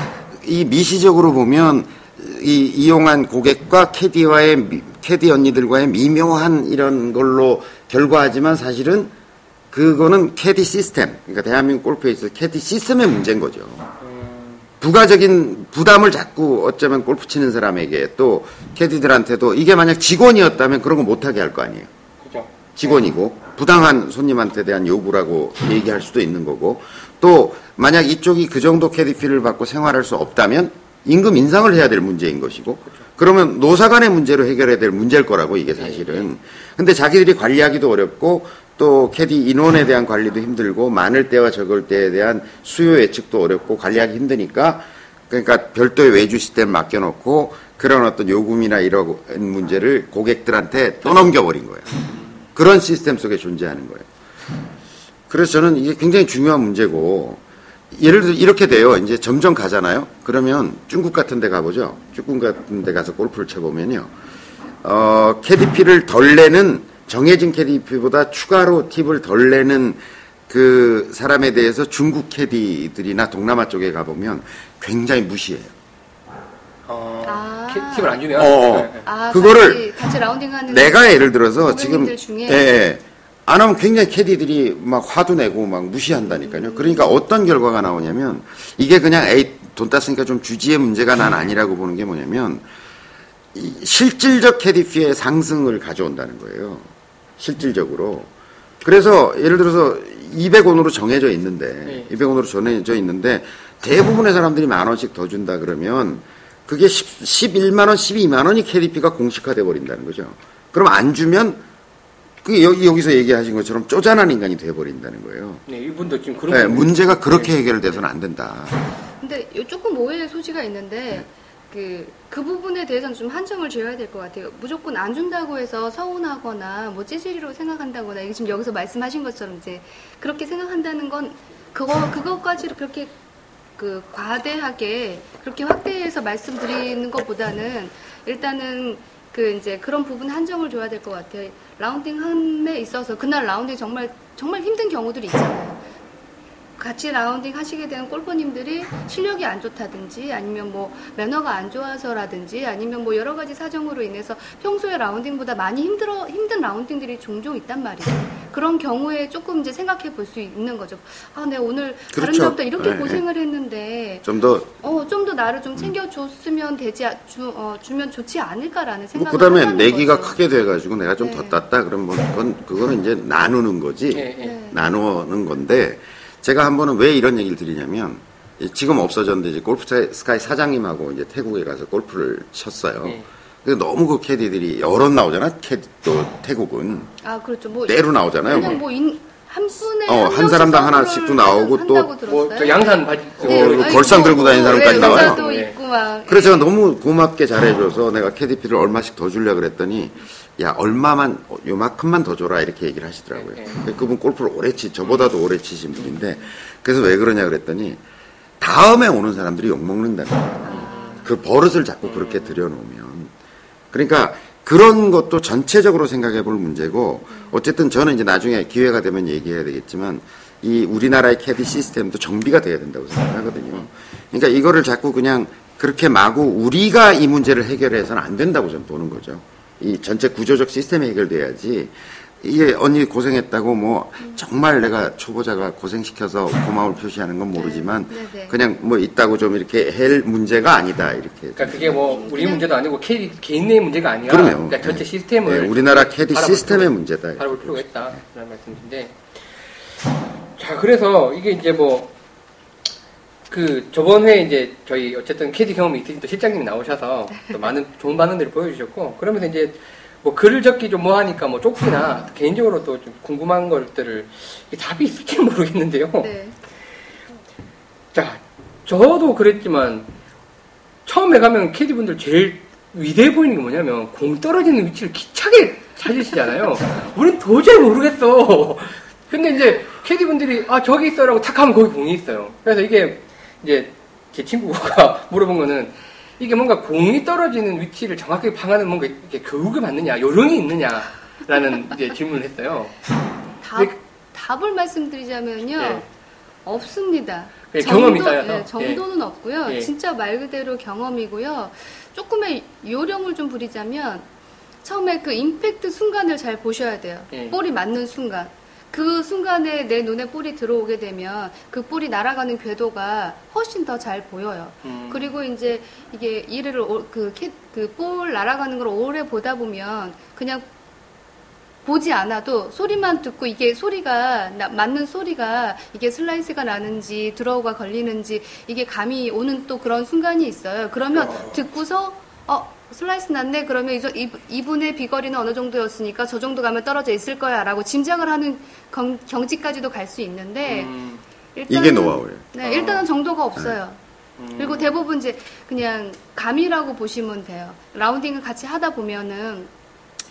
이 미시적으로 보면 이 이용한 고객과 캐디와의 미- 캐디 언니들과의 미묘한 이런 걸로 결과하지만 사실은 그거는 캐디 시스템, 그러니까 대한민국 골프에 있어서 캐디 시스템의 문제인 거죠. 부가적인 부담을 자꾸 어쩌면 골프 치는 사람에게 또 캐디들한테도 이게 만약 직원이었다면 그런 거 못하게 할 거 아니에요. 그죠. 직원이고 부당한 손님한테 대한 요구라고 얘기할 수도 있는 거고 또 만약 이쪽이 그 정도 캐디피를 받고 생활할 수 없다면 임금 인상을 해야 될 문제인 것이고 그러면 노사 간의 문제로 해결해야 될 문제일 거라고 이게 사실은 근데 자기들이 관리하기도 어렵고 또 캐디 인원에 대한 관리도 힘들고 많을 때와 적을 때에 대한 수요 예측도 어렵고 관리하기 힘드니까 그러니까 별도의 외주 시스템 맡겨놓고 그런 어떤 요금이나 이런 문제를 고객들한테 떠넘겨버린 거예요. 그런 시스템 속에 존재하는 거예요. 그래서 저는 이게 굉장히 중요한 문제고 예를 들어 이렇게 돼요. 이제 점점 가잖아요. 그러면 중국 같은 데 가보죠. 중국 같은 데 가서 골프를 쳐보면요. 어, 캐디피를 덜 내는 정해진 캐디피보다 추가로 팁을 덜 내는 그 사람에 대해서 중국 캐디들이나 동남아 쪽에 가보면 굉장히 무시해요. 어, 아. 키- 팁을 안 주면. 어, 어. 네, 네. 아, 그거를 같이, 같이 라운딩하는 내가 예를 들어서 지금 고객님들 중에? 예, 예. 안 하면 굉장히 캐디들이 막 화도 내고 막 무시한다니까요. 그러니까 어떤 결과가 나오냐면 이게 그냥 에이 돈 땄으니까 좀 주지의 문제가 난 아니라고 보는 게 뭐냐면 이 실질적 캐디 피의 상승을 가져온다는 거예요. 실질적으로. 그래서 예를 들어서 200원으로 정해져 있는데 네. 200원으로 정해져 있는데 대부분의 사람들이 만 원씩 더 준다 그러면 그게 10, 11만 원, 12만 원이 캐디피가 공식화돼 버린다는 거죠. 그럼 안 주면 그 여기 여기서 얘기하신 것처럼 쪼잔한 인간이 돼 버린다는 거예요. 네, 이분도 지금 그런 네, 문제가 그렇게 네. 해결돼서는 안 된다. 근데 요 조금 오해의 소지가 있는데 그, 그 부분에 대해서는 좀 한정을 지어야 될 것 같아요. 무조건 안 준다고 해서 서운하거나 뭐 찌질이로 생각한다거나 지금 여기서 말씀하신 것처럼 이제 그렇게 생각한다는 건 그거 그거까지 그렇게 그 과대하게 그렇게 확대해서 말씀드리는 것보다는 일단은 그 이제 그런 부분 한정을 줘야 될 것 같아요. 라운딩 함에 있어서 그날 라운딩 정말 정말 힘든 경우들이 있잖아요. 같이 라운딩 하시게 되는 골퍼님들이 실력이 안 좋다든지 아니면 뭐 매너가 안 좋아서라든지 아니면 뭐 여러 가지 사정으로 인해서 평소에 라운딩보다 많이 힘들어 힘든 라운딩들이 종종 있단 말이죠. 그런 경우에 조금 이제 생각해 볼 수 있는 거죠. 아, 내가 오늘 다른 그렇죠. 날보다 이렇게 네, 고생을 했는데 좀 더 어, 좀 더 나를 좀 챙겨 줬으면 되지, 아- 주, 어, 주면 좋지 않을까라는 생각을 뭐 그다음에 내기가 거죠. 크게 돼가지고 내가 좀더 네. 땄다 그러면 뭐 그건 그거는 이제 나누는 거지. 네. 나누는 건데 제가 한 번은 왜 이런 얘기를 드리냐면 이- 지금 없어졌는데 이제 골프 사- 스카이 사장님하고 이제 태국에 가서 골프를 쳤어요. 네. 근데 너무 그 캐디들이 여럿 나오잖아. 캐디 또 태국은 아, 그렇죠. 뭐. 떼로 나오잖아요. 그냥 뭐, 인, 한 분에. 어, 한 사람당 하나씩도 나오고 또 한다고 들었어요. 뭐, 저 양산 바지. 네, 어, 아니, 걸상 뭐, 들고 다니는 뭐, 사람까지 네, 나와요. 네. 있고 막. 그래서 제가 너무 고맙게 잘해줘서 내가 캐디피를 얼마씩 더 주려 그랬더니 야 얼마만 어, 요만큼만 더 줘라 이렇게 얘기를 하시더라고요. 네, 근데 그분 골프를 오래 치 저보다도 오래 치신 분인데 그래서 왜 그러냐 그랬더니 다음에 오는 사람들이 욕 먹는다는 거예요. 그 버릇을 자꾸 그렇게 들여놓으면 그러니까 그런 것도 전체적으로 생각해 볼 문제고 어쨌든 저는 이제 나중에 기회가 되면 얘기해야 되겠지만 이 우리나라의 캐디 시스템도 정비가 돼야 된다고 생각하거든요. 그러니까 이거를 자꾸 그냥 그렇게 마구 우리가 이 문제를 해결해서는 안 된다고 저는 보는 거죠. 이 전체 구조적 시스템이 해결돼야지 이게 언니 고생했다고 뭐 정말 내가 초보자가 고생시켜서 고마움을 표시하는 건 모르지만 네, 네. 그냥 뭐 있다고 좀 이렇게 할 문제가 아니다 이렇게 그러니까 그게 뭐 우리 문제도 아니고 캐디 개인의 문제가 아니라 그럼요. 그러니까 전체 네. 시스템을 네, 우리나라 캐디 시스템의 필요가- 문제다. 바라볼 필요가 있다 그런 말씀이신데 자 그래서 이게 이제 뭐 그 저번 회에 이제 저희 어쨌든 캐디 경험이 있으신 또 실장님이 나오셔서 또 많은 좋은 반응들을 보여주셨고 그러면서 이제 뭐 글을 적기 좀 뭐하니까 뭐 쪽지나 개인적으로 또 좀 궁금한 것들을 답이 있을지 모르겠는데요. 네. 자, 저도 그랬지만 처음에 가면 캐디 분들 제일 위대해 보이는 게 뭐냐면 공 떨어지는 위치를 기차게 찾으시잖아요. 우린 도저히 모르겠어. 근데 이제 캐디 분들이 아 저기 있어라고 탁 하면 거기 공이 있어요. 그래서 이게 이제 제 친구가 물어본 거는 이게 뭔가 공이 떨어지는 위치를 정확하게 방하는 뭔가 이렇게 교육을 받느냐, 요령이 있느냐라는 이제 질문을 했어요. 답, 네. 답을 말씀드리자면요. 예. 없습니다. 예, 경험이 쌓여서. 예, 정도는 없고요. 예. 진짜 말 그대로 경험이고요. 조금의 요령을 좀 부리자면 처음에 그 임팩트 순간을 잘 보셔야 돼요. 예. 볼이 맞는 순간. 그 순간에 내 눈에 볼이 들어오게 되면 그 볼이 날아가는 궤도가 훨씬 더 잘 보여요. 음. 그리고 이제 이게 이를 그볼 날아가는 걸 오래 보다 보면 그냥 보지 않아도 소리만 듣고 이게 소리가 나- 맞는 소리가 이게 슬라이스가 나는지 draw가 걸리는지 이게 감이 오는 또 그런 순간이 있어요. 그러면 어. 듣고서 어 슬라이스 났네 그러면 이저 이- 이 분의 비거리는 어느 정도였으니까 저 정도 가면 떨어져 있을 거야 라고 짐작을 하는 경, 경지까지도 갈 수 있는데 음, 일단은, 이게 노하우예요. 네, 일단은 정도가 없어요. 음. 그리고 대부분 이제 그냥 감이라고 보시면 돼요. 라운딩을 같이 하다 보면은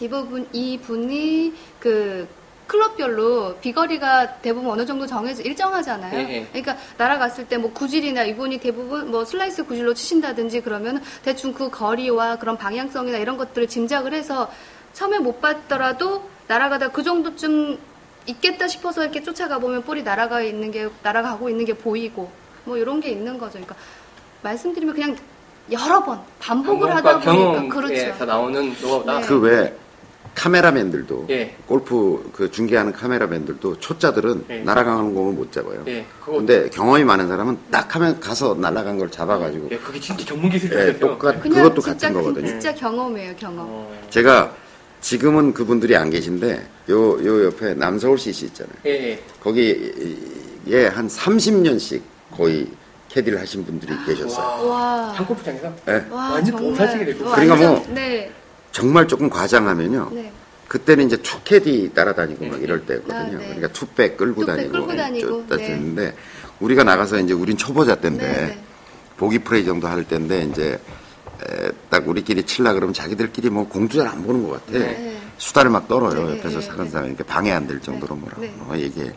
이 부분 이 분이 그 클럽별로 비거리가 대부분 어느 정도 정해져 일정하잖아요. 예, 예. 그러니까 날아갔을 때 뭐 구질이나 이분이 대부분 뭐 슬라이스 구질로 치신다든지 그러면 대충 그 거리와 그런 방향성이나 이런 것들을 짐작을 해서 처음에 못 봤더라도 날아가다 그 정도쯤 있겠다 싶어서 이렇게 쫓아가 보면 볼이 날아가 있는 게 날아가고 있는 게 보이고 뭐 이런 게 있는 거죠. 그러니까 말씀드리면 그냥 여러 번 반복을 하다 보니까 그렇죠. 경험에서 나오는 노하우다. 네. 그외 카메라맨들도 예. 골프 그 중계하는 카메라맨들도 초짜들은 예. 날아가는 공을 못 잡아요. 예, 근데 경험이 많은 사람은 딱 하면 가서 날아간 걸 잡아가지고 예, 그게 진짜 전문 기술이 예, 요 똑같 그냥 그것도 진짜, 같은 거거든요. 진짜 경험이에요, 경험. 어, 제가 지금은 그분들이 안 계신데 요 요 옆에 남서울 CC 있잖아요. 예, 예. 거기에 한 30년씩 거의 캐디를 하신 분들이 계셨어요. 와. 한 골프장에서 예. 와, 완전 정말. 도사식이 되고. 그러니까 완전- 뭐- 네. 정말 조금 과장하면요. 네. 그때는 이제 two 캐디 따라다니고 막 음. 이럴 때거든요. 아, 네. 그러니까 two bag 끌고 two bag 다니고 끌고 다니고, 네. 됐는데 우리가 나가서 이제 우린 초보자 때인데 네, 네. 보기 플레이 정도 할 때인데 이제 에, 딱 우리끼리 칠라 그러면 자기들끼리 뭐 공도 잘안 보는 것 같아. 네. 수다를 막 떨어요. 네, 옆에서 네, 사는 네. 사람이. 방해 안 될 정도로 뭐라고 네. 어, 얘기해.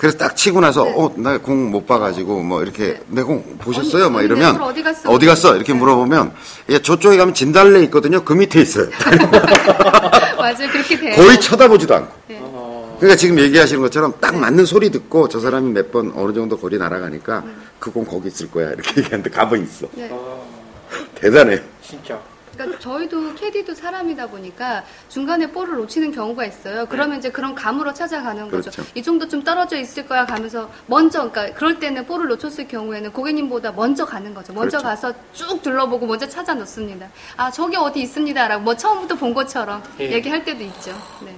그래서 딱 치고 나서 네. 어나 공 못 봐가지고 뭐 이렇게 내공 보셨어요? 언니, 막 이러면 어디 갔어? 어디 갔어? 이렇게 네. 물어보면 예 저쪽에 가면 진달래 있거든요. 그 밑에 있어요. 맞아요. 그렇게 돼요. 거의 쳐다보지도 않고. 네. 어, 그러니까 지금 얘기하시는 것처럼 딱 맞는 소리 듣고 저 사람이 몇 번 어느 정도 거리 날아가니까 그 공 거기 있을 거야 이렇게 얘기하는데 가버 있어. 네. 어, 대단해요. 진짜. 그러니까 저희도 캐디도 사람이다 보니까 중간에 볼을 놓치는 경우가 있어요. 그러면 이제 그런 감으로 찾아가는 거죠. 그렇죠. 이 정도 좀 떨어져 있을 거야 가면서 먼저 그러니까 그럴 때는 볼을 놓쳤을 경우에는 고객님보다 먼저 가는 거죠. 먼저 그렇죠. 가서 쭉 둘러보고 먼저 찾아 놓습니다. 아 저기 어디 있습니다라고 뭐 처음부터 본 것처럼 예. 얘기할 때도 있죠. 네.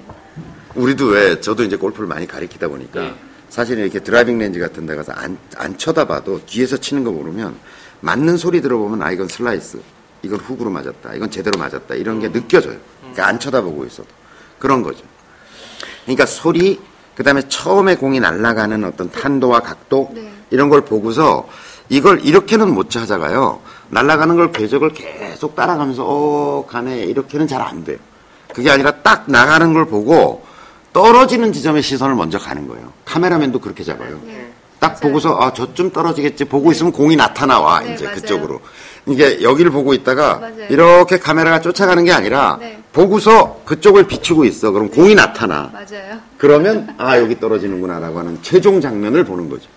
우리도 왜 저도 이제 골프를 많이 가르치다 보니까 네. 사실 이렇게 driving range 같은 데 가서 안, 안 쳐다봐도 뒤에서 치는 거 모르면 맞는 소리 들어보면 아 이건 슬라이스 이건 훅으로 맞았다 이건 제대로 맞았다 이런 게 느껴져요 그러니까 안 쳐다보고 있어도 그런 거죠 그러니까 소리 그 다음에 처음에 공이 날아가는 어떤 탄도와 각도 네. 이런 걸 보고서 이걸 이렇게는 못 찾아가요 날아가는 걸 궤적을 계속 따라가면서 어 가네 이렇게는 잘 안 돼요 그게 아니라 딱 나가는 걸 보고 떨어지는 지점에 시선을 먼저 가는 거예요. 카메라맨도 그렇게 잡아요. 네. 딱 맞아요. 보고서 아 저쯤 떨어지겠지 보고 있으면 공이 나타나와 네, 이제 맞아요. 그쪽으로 이게 여기를 보고 있다가 맞아요. 이렇게 카메라가 쫓아가는 게 아니라 네. 보고서 그쪽을 비추고 있어 그럼 공이 나타나 맞아요. 그러면 아 여기 떨어지는구나라고 하는 최종 장면을 보는 거죠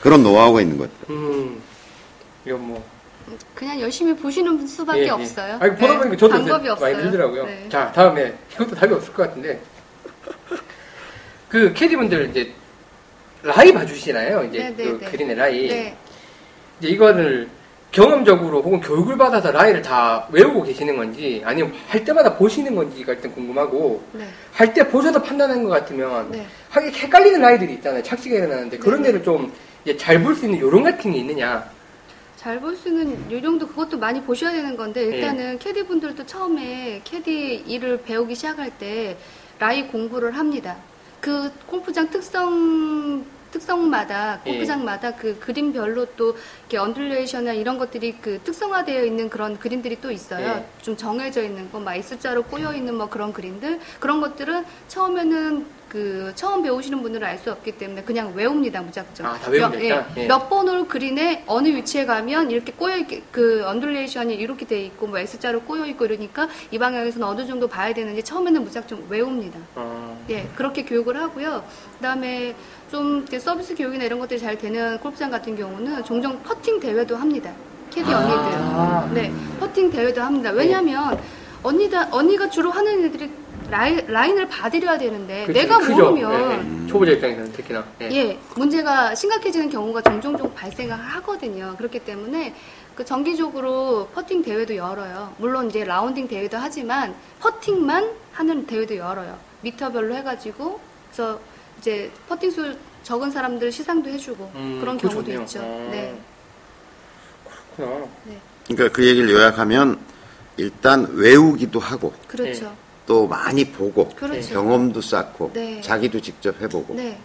그런 노하우가 있는 것 같아요 음, 이거 뭐. 그냥 열심히 보시는 수밖에 예, 예. 없어요. 아니, 보다 네. 보니까 저도 방법이 없어요. 많이 들더라고요. 네. 자, 다음에 이것도 답이 없을 것 같은데. 그 캐디분들 이제 라이 봐주시나요? 이제 네, 네, 그 네. 그린의 라이. 네. 이제 이거를 경험적으로 혹은 교육을 받아서 라인을 다 외우고 계시는 건지 아니면 할 때마다 보시는 건지가 일단 궁금하고 네. 할때 보셔서 판단하는 것 같으면 네. 하기 헷갈리는 라이들이 있잖아요. 착시가 일어나는데 그런 네. 데를 좀 잘 볼 수 있는 요령 같은 게 있느냐. 잘 볼 수는 요령도 그것도 많이 보셔야 되는 건데 네. 일단은 캐디 분들도 처음에 캐디 일을 배우기 시작할 때 라이 공부를 합니다. 그 골프장 특성 특성마다 예. 골프장마다 그 그린별로 또 이렇게 undulation이나 이런 것들이 그 특성화되어 있는 그런 그린들이 또 있어요. 예. 좀 정해져 있는 거, 막 S자로 꼬여 있는 뭐 그런 그린들 그런 것들은 처음에는 그 처음 배우시는 분들은 알 수 없기 때문에 그냥 외웁니다 무작정. 아, 다 몇, 일단? 예. 몇 번으로 그린에 어느 위치에 가면 이렇게 꼬여 있게 그 undulation이 이렇게 돼 있고 뭐 S자로 꼬여 있고 이러니까 이 방향에서는 어느 정도 봐야 되는지 처음에는 무작정 외웁니다. 어, 예, 그렇게 교육을 하고요. 그다음에 좀 서비스 교육이나 이런 것들이 잘 되는 골프장 같은 경우는 종종 퍼팅 대회도 합니다. 캐디 아. 언니들. 네, 퍼팅 대회도 합니다. 왜냐하면 언니다 언니가 주로 하는 일들이 라인, 라인을 봐드려야 되는데 그치, 내가 크죠. 모르면 예, 예. 초보자 입장에서는 특히나. 예. 예, 문제가 심각해지는 경우가 종종 좀 발생을 하거든요. 그렇기 때문에 그 정기적으로 퍼팅 대회도 열어요. 물론 이제 라운딩 대회도 하지만 퍼팅만 하는 대회도 열어요. 미터별로 해가지고 그래서 이제 퍼팅 수 적은 사람들 시상도 해주고 음, 그런 경우도 좋네요. 있죠. 어. 네, 그렇구나. 네, 그러니까 그 얘기를 요약하면 일단 외우기도 하고 그렇죠. 또 많이 보고 그렇죠. 경험도 쌓고 네. 자기도 직접 해보고 네.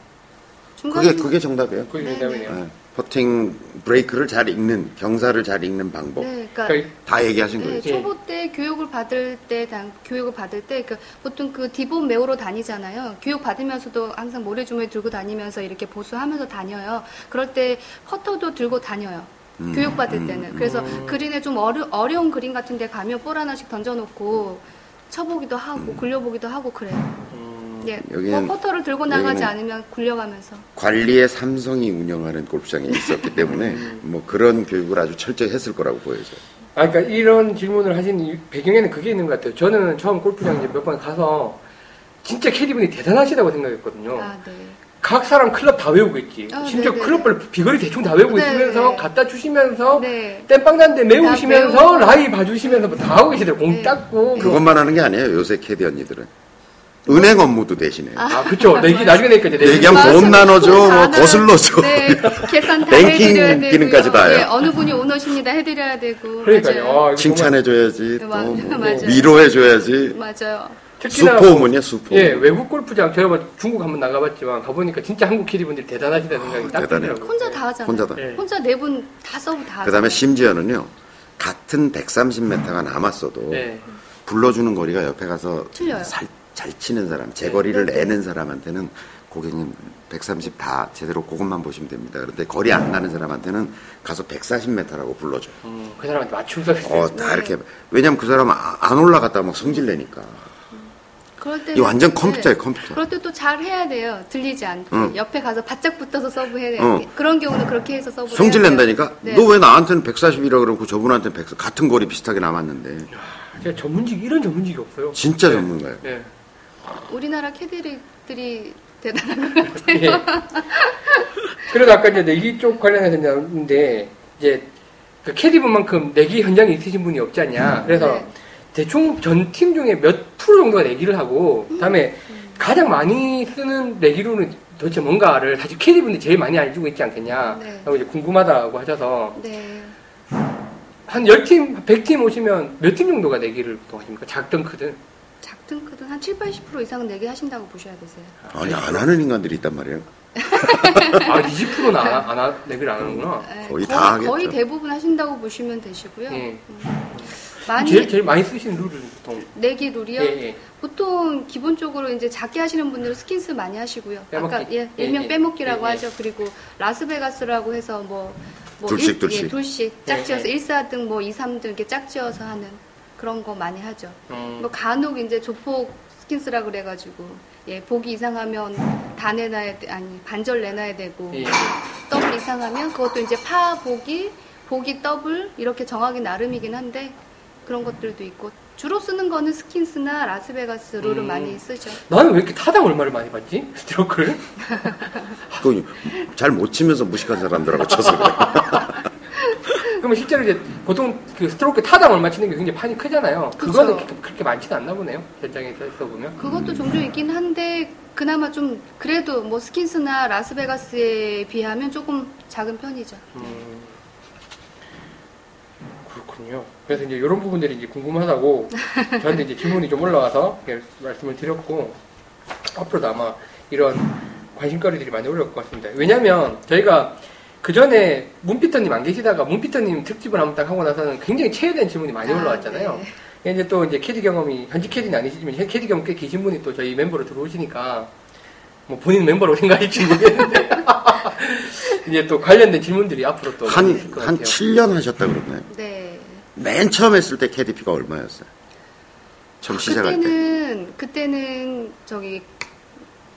그게 중간에 그게 정답이에요. 그게 네, 정답이네요. 네. 퍼팅 브레이크를 잘 읽는 경사를 잘 읽는 방법 네, 그러니까 그러니까 다 얘기하신 네, 거예요. 예. 초보 때 교육을 받을 때, 당, 교육을 받을 때, 그, 보통 그 디본 메우러 다니잖아요. 교육 받으면서도 항상 모래주머니 들고 다니면서 이렇게 보수하면서 다녀요. 그럴 때 퍼터도 들고 다녀요. 음, 교육 받을 음, 때는. 음. 그래서 그린에 좀 어려, 어려운 그린 같은 데 가면 볼 하나씩 던져놓고 쳐보기도 하고, 굴려보기도 하고 그래요. 음, 예. 여기는- 뭐 퍼터를 들고 나가지 여기는- 않으면 굴려가면서. 관리에 삼성이 운영하는 골프장이 있었기 때문에 음. 뭐 그런 교육을 아주 철저히 했을 거라고 보여져요. 아, 그러니까 이런 질문을 하신 이 배경에는 그게 있는 것 같아요. 저는 처음 골프장 이제 몇 번 가서 진짜 캐디분이 대단하시다고 생각했거든요. 아, 네. 각 사람 클럽 다 외우고 있지. 아, 심지어 네네네. 클럽별 비거리 대충 다 외우고 네네. 있으면서 갖다 주시면서 네. 땜빵 난데 메우시면서. 라이 봐주시면서 뭐 다 하고 계시더라고요. 공 네. 닦고. 그것만 하는 게 아니에요. 요새 캐디 언니들은 은행 업무도 대신해요. 아, 그쵸. 내기, 나중에 내니까 이제 내기. 얘기하면 맞아. 돈 나눠줘, 뭐다 나눠- 거슬러줘. 네, 계산 다 뱅킹 해드려야 되고요. 기능까지 다 해요. 예, 어느 분이 오너십니다 해드려야 되고. 그러니까요. 맞아요. 아, 이거 칭찬해줘야지, 맞- 또뭐 맞아요. 위로해줘야지. 맞아요. 특히나 수포문이야, 수포. 예, 외국 골프장, 제가 뭐 중국 한번 나가봤지만, 가보니까 진짜 한국 캐디분들이 대단하시다는 생각이 딱 아, 대단해요. 들더라고요. 혼자 다 하잖아요. 혼자 다. 예. 혼자 네 분 다 서브 다 그 다음에 하잖아요. 심지어는요, 같은 130m가 남았어도 예. 불러주는 거리가 옆에 가서 틀려요. 살- 잘 치는 사람, 제 거리를 네, 네. 내는 사람한테는 고객님 130 다 제대로 그것만 보시면 됩니다. 그런데 거리 안 나는 사람한테는 가서 140m라고 불러줘요. 음, 그 사람한테 맞춰서. 어, 다 이렇게. 왜냐면 그 사람은 아- 안 올라갔다 막 성질 내니까. 그럴 때 이 완전 컴퓨터예요, 컴퓨터. 그럴 때 또 잘 해야 돼요. 들리지 않게 응. 옆에 가서 바짝 붙어서 서브 해야 돼요. 응. 그런 경우는 그렇게 해서 서브. 성질 낸다니까? 네. 너왜 나한테는 140이라 그러고 저분한테는 100, 같은 거리 비슷하게 남았는데. 제가 전문직, 이런 전문직이 없어요. 진짜 네. 전문가예요. 예. 우리나라 캐디들이 대단한 것 같아요. 예. 그래도 아까 이제 내기 쪽 관련해서 나왔는데, 이제, 그 캐디분만큼 내기 현장에 있으신 분이 없지 않냐. 그래서 네. 대충 전 팀 중에 몇 프로 정도가 내기를 하고, 그 다음에 가장 많이 쓰는 내기로는 도대체 뭔가를 사실 캐디분이 제일 많이 알고 있지 않겠냐. 네. 하고 이제 궁금하다고 하셔서, 네. 한 10팀, 100팀 오시면 몇 팀 정도가 내기를 보통 하십니까? 작든 크든. 작든 크든 한 7, 80% 이상은 내기 하신다고 보셔야 되세요. 아니, 안 하는 인간들이 있단 말이에요. 아, 20%는 안, 하- 안, 하- 내기를 안 하는구나. 네, 거의 다 하겠죠. 거의 대부분 하신다고 보시면 되시고요. 예. 많이 제일, 제일 많이 쓰시는 룰은 보통. 내기 룰이요. 예, 예. 보통 기본적으로 이제 작게 하시는 분들은 skins 많이 하시고요. 빼먹기. 아까 예, 예, 일명 예. 빼먹기라고 예, 예. 하죠. 그리고 라스베가스라고 해서 뭐, 뭐 둘씩, 일- 둘씩. 예, 둘씩 예, 짝지어서 예. 1, 4등 뭐 2, 3등 이렇게 짝지어서 하는 그런 거 많이 하죠. 음, 뭐 간혹 이제 조폭 skins라 그래가지고 예 보기 이상하면 다 내놔야 돼 아니 반절 내놔야 되고 예. 더블 이상하면 그것도 이제 파 보기 보기 더블 이렇게 정하기 나름이긴 한데 그런 것들도 있고 주로 쓰는 거는 skins나 라스베가스 룰을 음. 많이 쓰죠. 나는 왜 이렇게 타당 얼마를 많이 받지? 스트로크를? 그잘못 치면서 무식한 사람들하고 쳐서 그래. 그러면 실제로 이제 보통 그 스트로크 타당 얼마 치는 게 굉장히 판이 크잖아요. 그거는 그쵸. 그- 그렇게 많지는 않나 보네요. 현장에서 보면. 그것도 종종 있긴 한데 그나마 좀 그래도 뭐 스킨스나 라스베가스에 비하면 조금 작은 편이죠. 음, 그렇군요. 그래서 이제 이런 부분들이 이제 궁금하다고 저한테 이제 질문이 좀 올라와서 말씀을 드렸고 앞으로도 아마 이런 관심거리들이 많이 올라올 것 같습니다. 왜냐면 저희가 그 전에 문피터님 안 계시다가 문피터님 특집을 한번 딱 하고 나서는 굉장히 체외된 질문이 많이 아, 올라왔잖아요. 네. 이제 또 이제 캐디 경험이 현직 캐디는 아니시지만 현- 캐디 경험 꽤 계신 분이 또 저희 멤버로 들어오시니까 뭐 본인 멤버로 생각할지 모르겠는데 이제 또 관련된 질문들이 앞으로 또 많이 한, 있을 것한 같아요. 7년 하셨다 그러나요? 네. 맨 처음 했을 때 KDP가 얼마였어요? 처음 시작할 때. 그때는 그때는 저기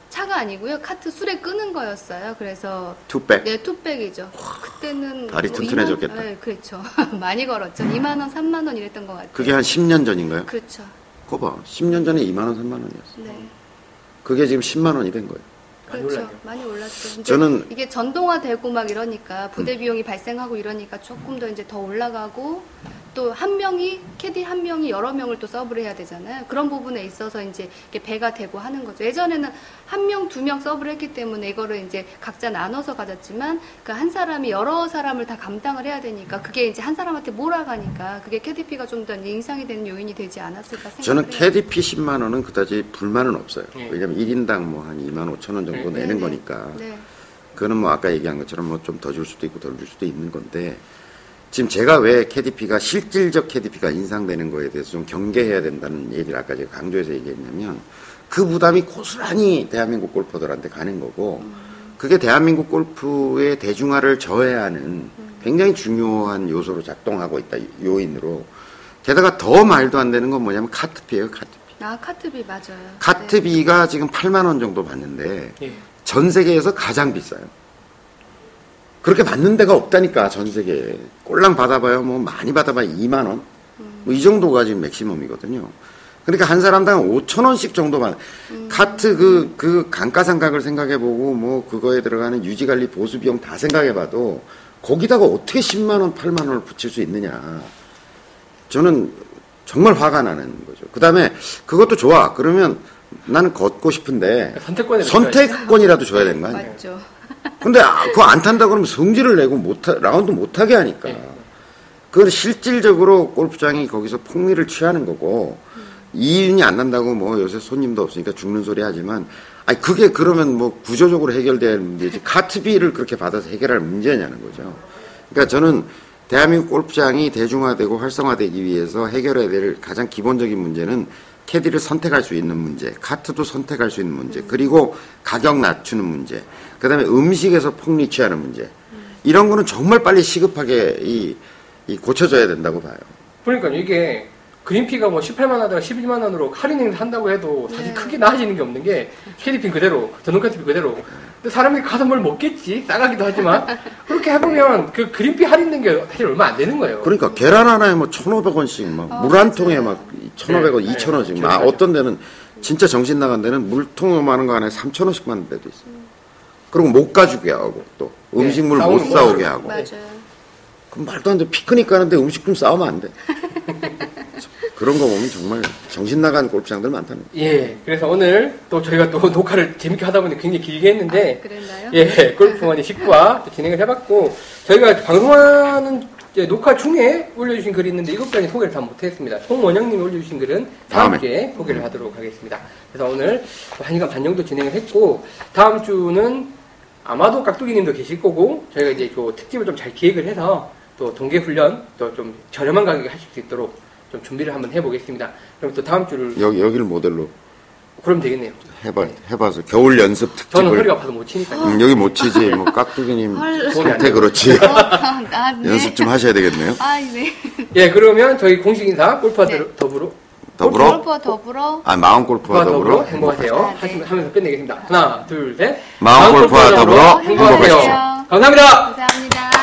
차가 아니고요 카트 수레 끄는 거였어요. 그래서 two bag. 네 two bag이죠. 그때는 다리 뭐 튼튼해졌겠다. 2만, 네, 그렇죠. 많이 걸었죠. 2만 원, 3만 원 이랬던 것 같아요. 그게 한 10년 전인가요? 그렇죠. 그거 봐. 10년 전에 2만 원, 3만 원이었어. 네. 그게 지금 10만 원이 된 거예요. 그렇죠. 많이 올랐죠. 근데 저는- 이게 전동화되고 막 이러니까 부대 비용이 발생하고 이러니까 조금 더 이제 더 올라가고 또 한 명이 캐디 한 명이 여러 명을 또 서브를 해야 되잖아요. 그런 부분에 있어서 이제 이게 배가 되고 하는 거죠. 예전에는 한 명, 두 명 서브를 했기 때문에 이거를 이제 각자 나눠서 가졌지만 그 한 사람이 여러 사람을 다 감당을 해야 되니까 그게 이제 한 사람한테 몰아가니까 그게 캐디피가 좀 더 인상이 되는 요인이 되지 않았을까 생각해요. 저는 캐디피 10만 원은 그다지 불만은 없어요. 네. 왜냐면 1인당 뭐 한 2만 5천 원 정도 네. 내는 네네. 거니까. 네. 그거는 뭐 아까 얘기한 것처럼 뭐 좀 더 줄 수도 있고 덜 줄 수도 있는 건데 지금 제가 왜 KDP가 실질적 KDP가 인상되는 거에 대해서 좀 경계해야 된다는 얘기를 아까 제가 강조해서 얘기했냐면 그 부담이 고스란히 대한민국 골퍼들한테 가는 거고 그게 대한민국 골프의 대중화를 저해하는 굉장히 중요한 요소로 작동하고 있다 요인으로 게다가 더 말도 안 되는 건 뭐냐면 카트피예요 카트피 아 카트비 맞아요. 네. 카트비가 지금 8만 원 정도 받는데 예. 전 세계에서 가장 비싸요. 그렇게 받는 데가 없다니까 전 세계에 꼴랑 받아봐요 뭐 많이 받아봐야 2만 원. 뭐 이 정도가 지금 맥시멈이거든요. 그러니까 한 사람당 5천 원씩 정도만 카트 그그 감가상각을 생각해보고 뭐 그거에 들어가는 유지관리 보수 비용 다 생각해봐도 거기다가 어떻게 10만 원, 8만 원을 붙일 수 있느냐. 저는 정말 화가 나는 거죠. 그 다음에 그것도 좋아. 그러면 나는 걷고 싶은데 선택권을 선택권이라도 줘야 되는 거 아니에요? 맞죠. 근데 아, 그거 안 탄다 그러면 성질을 내고 못 하- 라운드 못 하게 하니까. 네. 그건 실질적으로 골프장이 거기서 폭리를 취하는 거고 이윤이 안 난다고 뭐 요새 손님도 없으니까 죽는 소리 하지만 아니 그게 그러면 뭐 구조적으로 해결될 문제지 카트비를 그렇게 받아서 해결할 문제냐는 거죠. 그러니까 저는 대한민국 골프장이 대중화되고 활성화되기 위해서 해결해야 될 가장 기본적인 문제는 캐디를 선택할 수 있는 문제, 카트도 선택할 수 있는 문제, 그리고 가격 낮추는 문제, 그 다음에 음식에서 폭리 취하는 문제. 이런 거는 정말 빨리 시급하게 이, 이 고쳐져야 된다고 봐요. 그러니까 이게 그린피가 뭐 18만 하다가 12만 원으로 할인 행사 한다고 해도 사실 네. 크게 나아지는 게 없는 게 캐디핀 그대로 전동 카티핀 그대로 근데 사람이 가서 뭘 먹겠지 싸가기도 하지만 그렇게 해보면 그 그린피 할인된 게 사실 얼마 안 되는 거예요 그러니까 계란 하나에 뭐 1,500원씩 막 어, 물한 통에. 막 1,500원, 네, 2,000원씩 네, 막. 어떤 데는 진짜 정신 나간 데는 물통 요만한 거 안에 3,000원씩 받는 데도 있어요. 그리고 못 가지게 하고 또 네, 음식물 못 싸우는 사오게 거죠. 하고 맞아요. 그럼 말도 안 돼. 피크닉 가는데 음식 좀 싸우면 안 돼. 그런 거 보면 정말 정신 나간 골프장들 많다는 거. 예 그래서 오늘 또 저희가 또 녹화를 재밌게 하다 보니 굉장히 길게 했는데 아, 그랬나요? 예, 골프원의 식구와 또 진행을 해봤고, 저희가 방송하는 녹화 중에 올려주신 글이 있는데, 이것까지 소개를 다 못했습니다. 송원영님이 올려주신 글은 다음 다음에. 주에 소개를 하도록 하겠습니다. 그래서 오늘 한 시간 반 정도 진행을 했고, 다음 주는 아마도 깍두기님도 계실 거고, 저희가 이제 그 특집을 좀 잘 기획을 해서, 또 동계 훈련, 또 좀 저렴한 가격에 하실 수 있도록 좀 준비를 한번 해보겠습니다. 그럼 또 다음 주를, 여기, 여기를 모델로 그럼 되겠네요. 해봐, 해봐서 겨울 연습 저는 특집을. 허리가 아파서 못 치니까요. 음, 여기 못 치지. 뭐 깍두기님 상태. 그렇지. 어, 아, 네. 연습 좀 하셔야 되겠네요. 아, 네. 예, 그러면 저희 공식 인사, 골프와 네. 더불어, 더불어? 골프와 더불어 아, 마음 골프와 더불어 더불어. 행복하세요. 하시- 하면서 끝내겠습니다. 하나, 둘, 셋. 마음 골프와 더불어 행복하세요. 행복하세요. 감사합니다. 감사합니다.